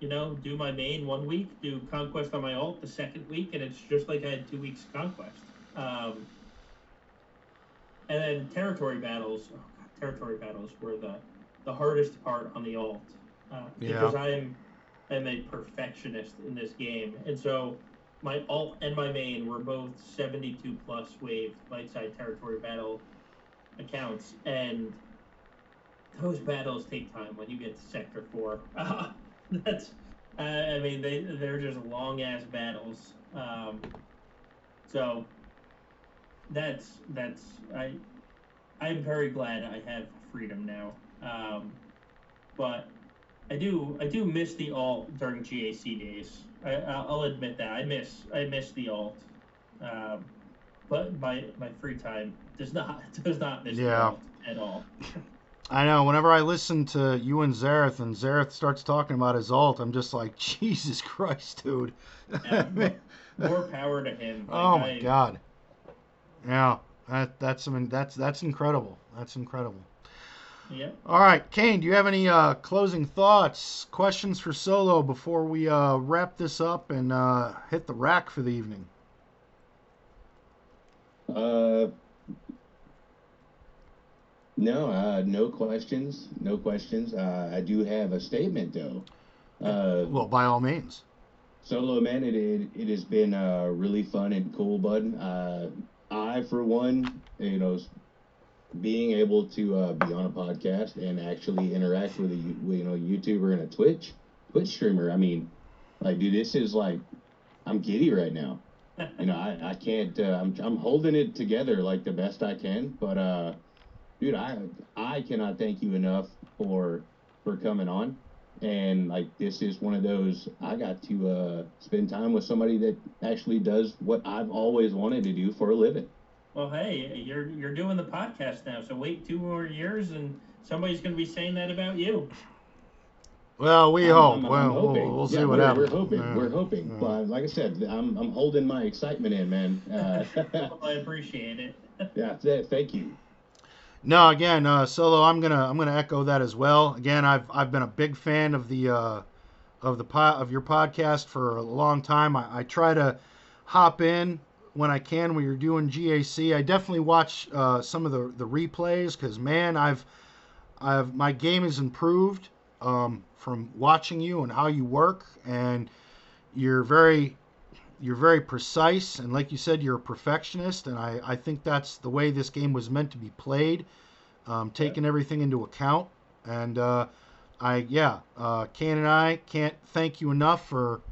you know do my main one week, do conquest on my alt the second week, and it's just like I had two weeks conquest. Um, and then territory battles. Oh God, territory battles were the the hardest part on the alt uh, because I'm I'm a perfectionist in this game, and so my alt and my main were both 72 plus wave light side territory battle accounts, and those battles take time when you get to Sector Four. Uh, that's, uh, I mean, they they're just long ass battles. Um, so that's that's I I'm very glad I have freedom now. Um, but I do I do miss the alt during GAC days. I, I'll admit that I miss I miss the alt. Um, but my my free time does not does not miss the Yeah. alt at all. I know. Whenever I listen to you and Zareth, and Zareth starts talking about his alt, I'm just like, Jesus Christ, dude. Yeah, more, more power to him. Like, oh my I- God. Yeah, that that's I mean that's that's incredible. That's incredible. Yep. All right, Kane, do you have any uh, closing thoughts, questions for Solo before we uh, wrap this up and uh, hit the rack for the evening? Uh, no, uh, no questions. No questions. Uh, I do have a statement though. Uh, Well, by all means. Solo man, it, it it has been uh, really fun and cool, bud. Uh, I, for one, you know, s- being able to uh, be on a podcast and actually interact with a you know YouTuber and a Twitch Twitch streamer. I mean, like, dude, this is like, I'm giddy right now. You know, I, I can't. Uh, I'm I'm holding it together like the best I can, but uh, dude, I I cannot thank you enough for for coming on and like this is one of those i got to uh, spend time with somebody that actually does what i've always wanted to do for a living Well, hey, you're you're doing the podcast now, so wait two more years, and somebody's going to be saying that about you. Well, we I'm- hope. I'm- I'm well, we'll, hoping. we'll see Yeah, what we're, happens. we're hoping Yeah. we're hoping Yeah. but like i said i'm, I'm holding my excitement in man uh, Well, I appreciate it. yeah thank you No, again, uh, solo. I'm gonna I'm gonna echo that as well. Again, I've I've been a big fan of the uh, of the po- of your podcast for a long time. I, I try to hop in when I can when you're doing GAC. I definitely watch uh, some of the the replays because man, I've I've my game has improved um, from watching you and how you work, and you're very you're very precise and like you said you're a perfectionist and I, I think that's the way this game was meant to be played um, taking everything into account and uh, I yeah uh, Kane and I can't thank you enough for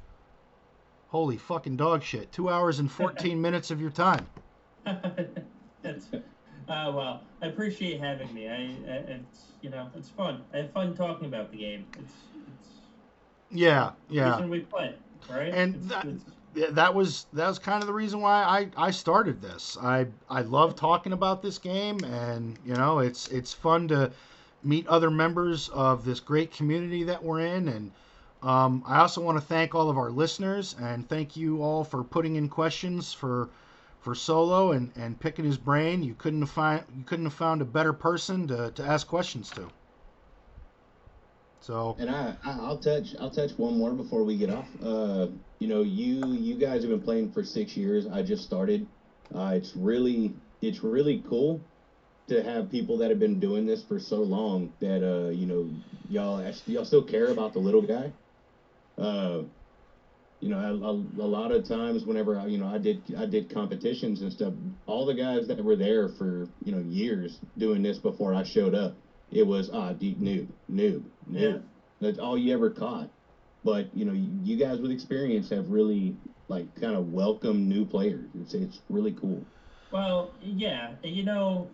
holy fucking dog shit two hours and 14 minutes of your time That's uh, well. I appreciate having me. I, I it's you know it's fun. I have fun talking about the game. It's it's Yeah, the yeah. reason we play, right? And It's- that- it's- that was that was kind of the reason why I, I started this. I I love talking about this game, and you know it's it's fun to meet other members of this great community that we're in. And um, I also want to thank all of our listeners and thank you all for putting in questions for for Solo and, and picking his brain. You couldn't have find you couldn't have found a better person to, to ask questions to. So And I, I'll touch I'll touch one more before we get off. Uh, you know, you you guys have been playing for six years. I just started. Uh, it's really it's really cool to have people that have been doing this for so long that uh you know y'all y'all still care about the little guy. Uh, you know, a, lot of times whenever I, you know I did I did competitions and stuff, all the guys that were there for you know years doing this before I showed up, it was ah deep noob noob noob. Yeah. That's all you ever caught. But you know, you, you guys with experience have really like kind of welcomed new players. It's it's really cool. Well, yeah, you know,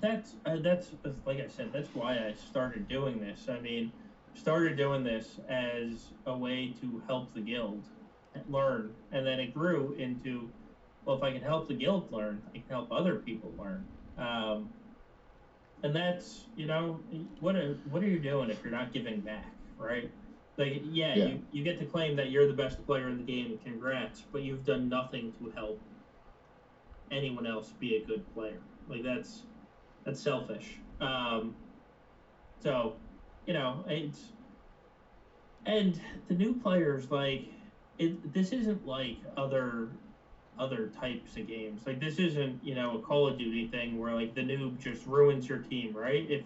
that's uh, that's like I said, that's why I started doing this. I mean, started doing this as a way to help the guild learn, and then it grew into, well, if I can help the guild learn, I can help other people learn. Um, and that's you know what are, what are you doing if you're not giving back, right? Like yeah, Yeah. You, you get to claim that you're the best player in the game, congrats, but you've done nothing to help anyone else be a good player. Like that's that's selfish. Um, so, you know, it's and the new players like it. This isn't like other other types of games. Like this isn't you know a Call of Duty thing where like the noob just ruins your team, right? If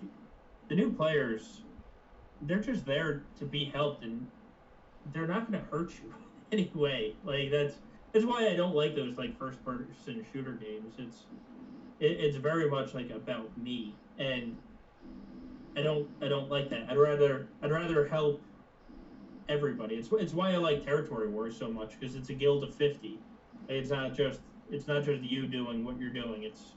the new players, they're just there to be helped and they're not going to hurt you anyway. Like that's that's why I don't like those like first person shooter games. It's it, it's very much like about me, and I don't I don't like that. I'd rather I'd rather help everybody. It's it's why I like Territory Wars so much because it's a guild of fifty. It's not just it's not just you doing what you're doing. It's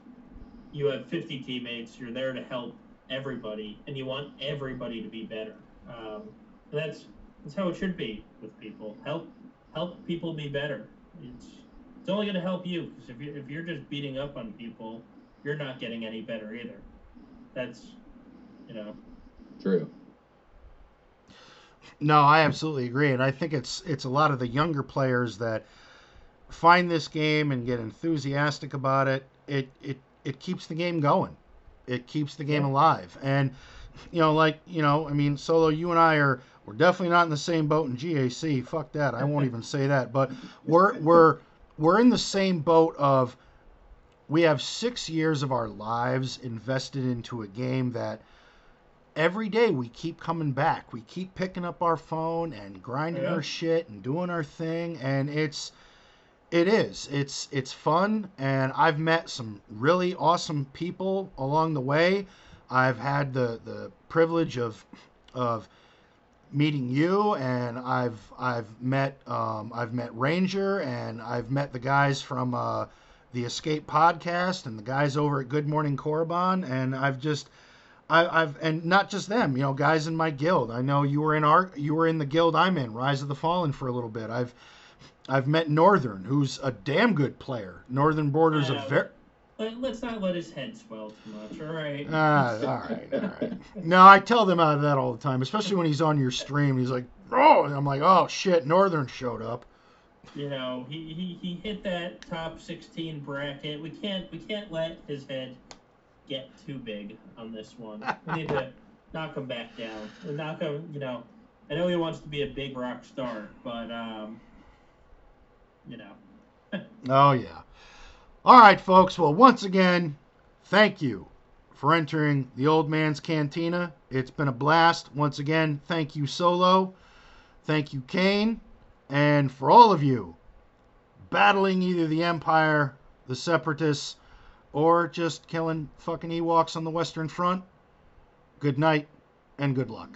you have fifty teammates. You're there to help everybody, and you want everybody to be better. Um, that's that's how it should be with people. Help help people be better. It's it's only going to help you because if you if you're just beating up on people, you're not getting any better either. That's you know True. No, I absolutely agree, and I think it's it's a lot of the younger players that find this game and get enthusiastic about it. It it it keeps the game going. It keeps the game Yeah. alive, and you know, like you know, I mean, Solo, you and I are we're definitely not in the same boat in GAC. Fuck that. I won't even say that, but we're we're we're in the same boat of we have six years of our lives invested into a game that every day we keep coming back. We keep picking up our phone and grinding Yeah. our shit and doing our thing and it's it is. It's it's fun and I've met some really awesome people along the way. I've had the the privilege of of meeting you and I've I've met um, I've met Ranger and I've met the guys from uh, the Escape podcast and the guys over at Good Morning Korriban and I've just I, I've and not just them, you know, guys in my guild. I know you were in our you were in the guild I'm in, Rise of the Fallen, for a little bit. I've I've met Northern, who's a damn good player. Northern Borders a very let, let's not let his head swell too much. All right. ah, all right, all right. No, I tell them out of that all the time, especially when he's on your stream. He's like, oh, and I'm like, oh shit, Northern showed up. you know he, he, he hit that top 16 bracket we can't we can't let his head get too big on this one we need to knock him back down knock him you know i know he wants to be a big rock star but um you know Oh, yeah. All right, folks. Well, once again, thank you for entering the Old Man's Cantina. It's been a blast. Once again, thank you, Solo. Thank you, Kane. And for all of you battling either the Empire, the Separatists, or just killing fucking Ewoks on the Western Front, good night and good luck.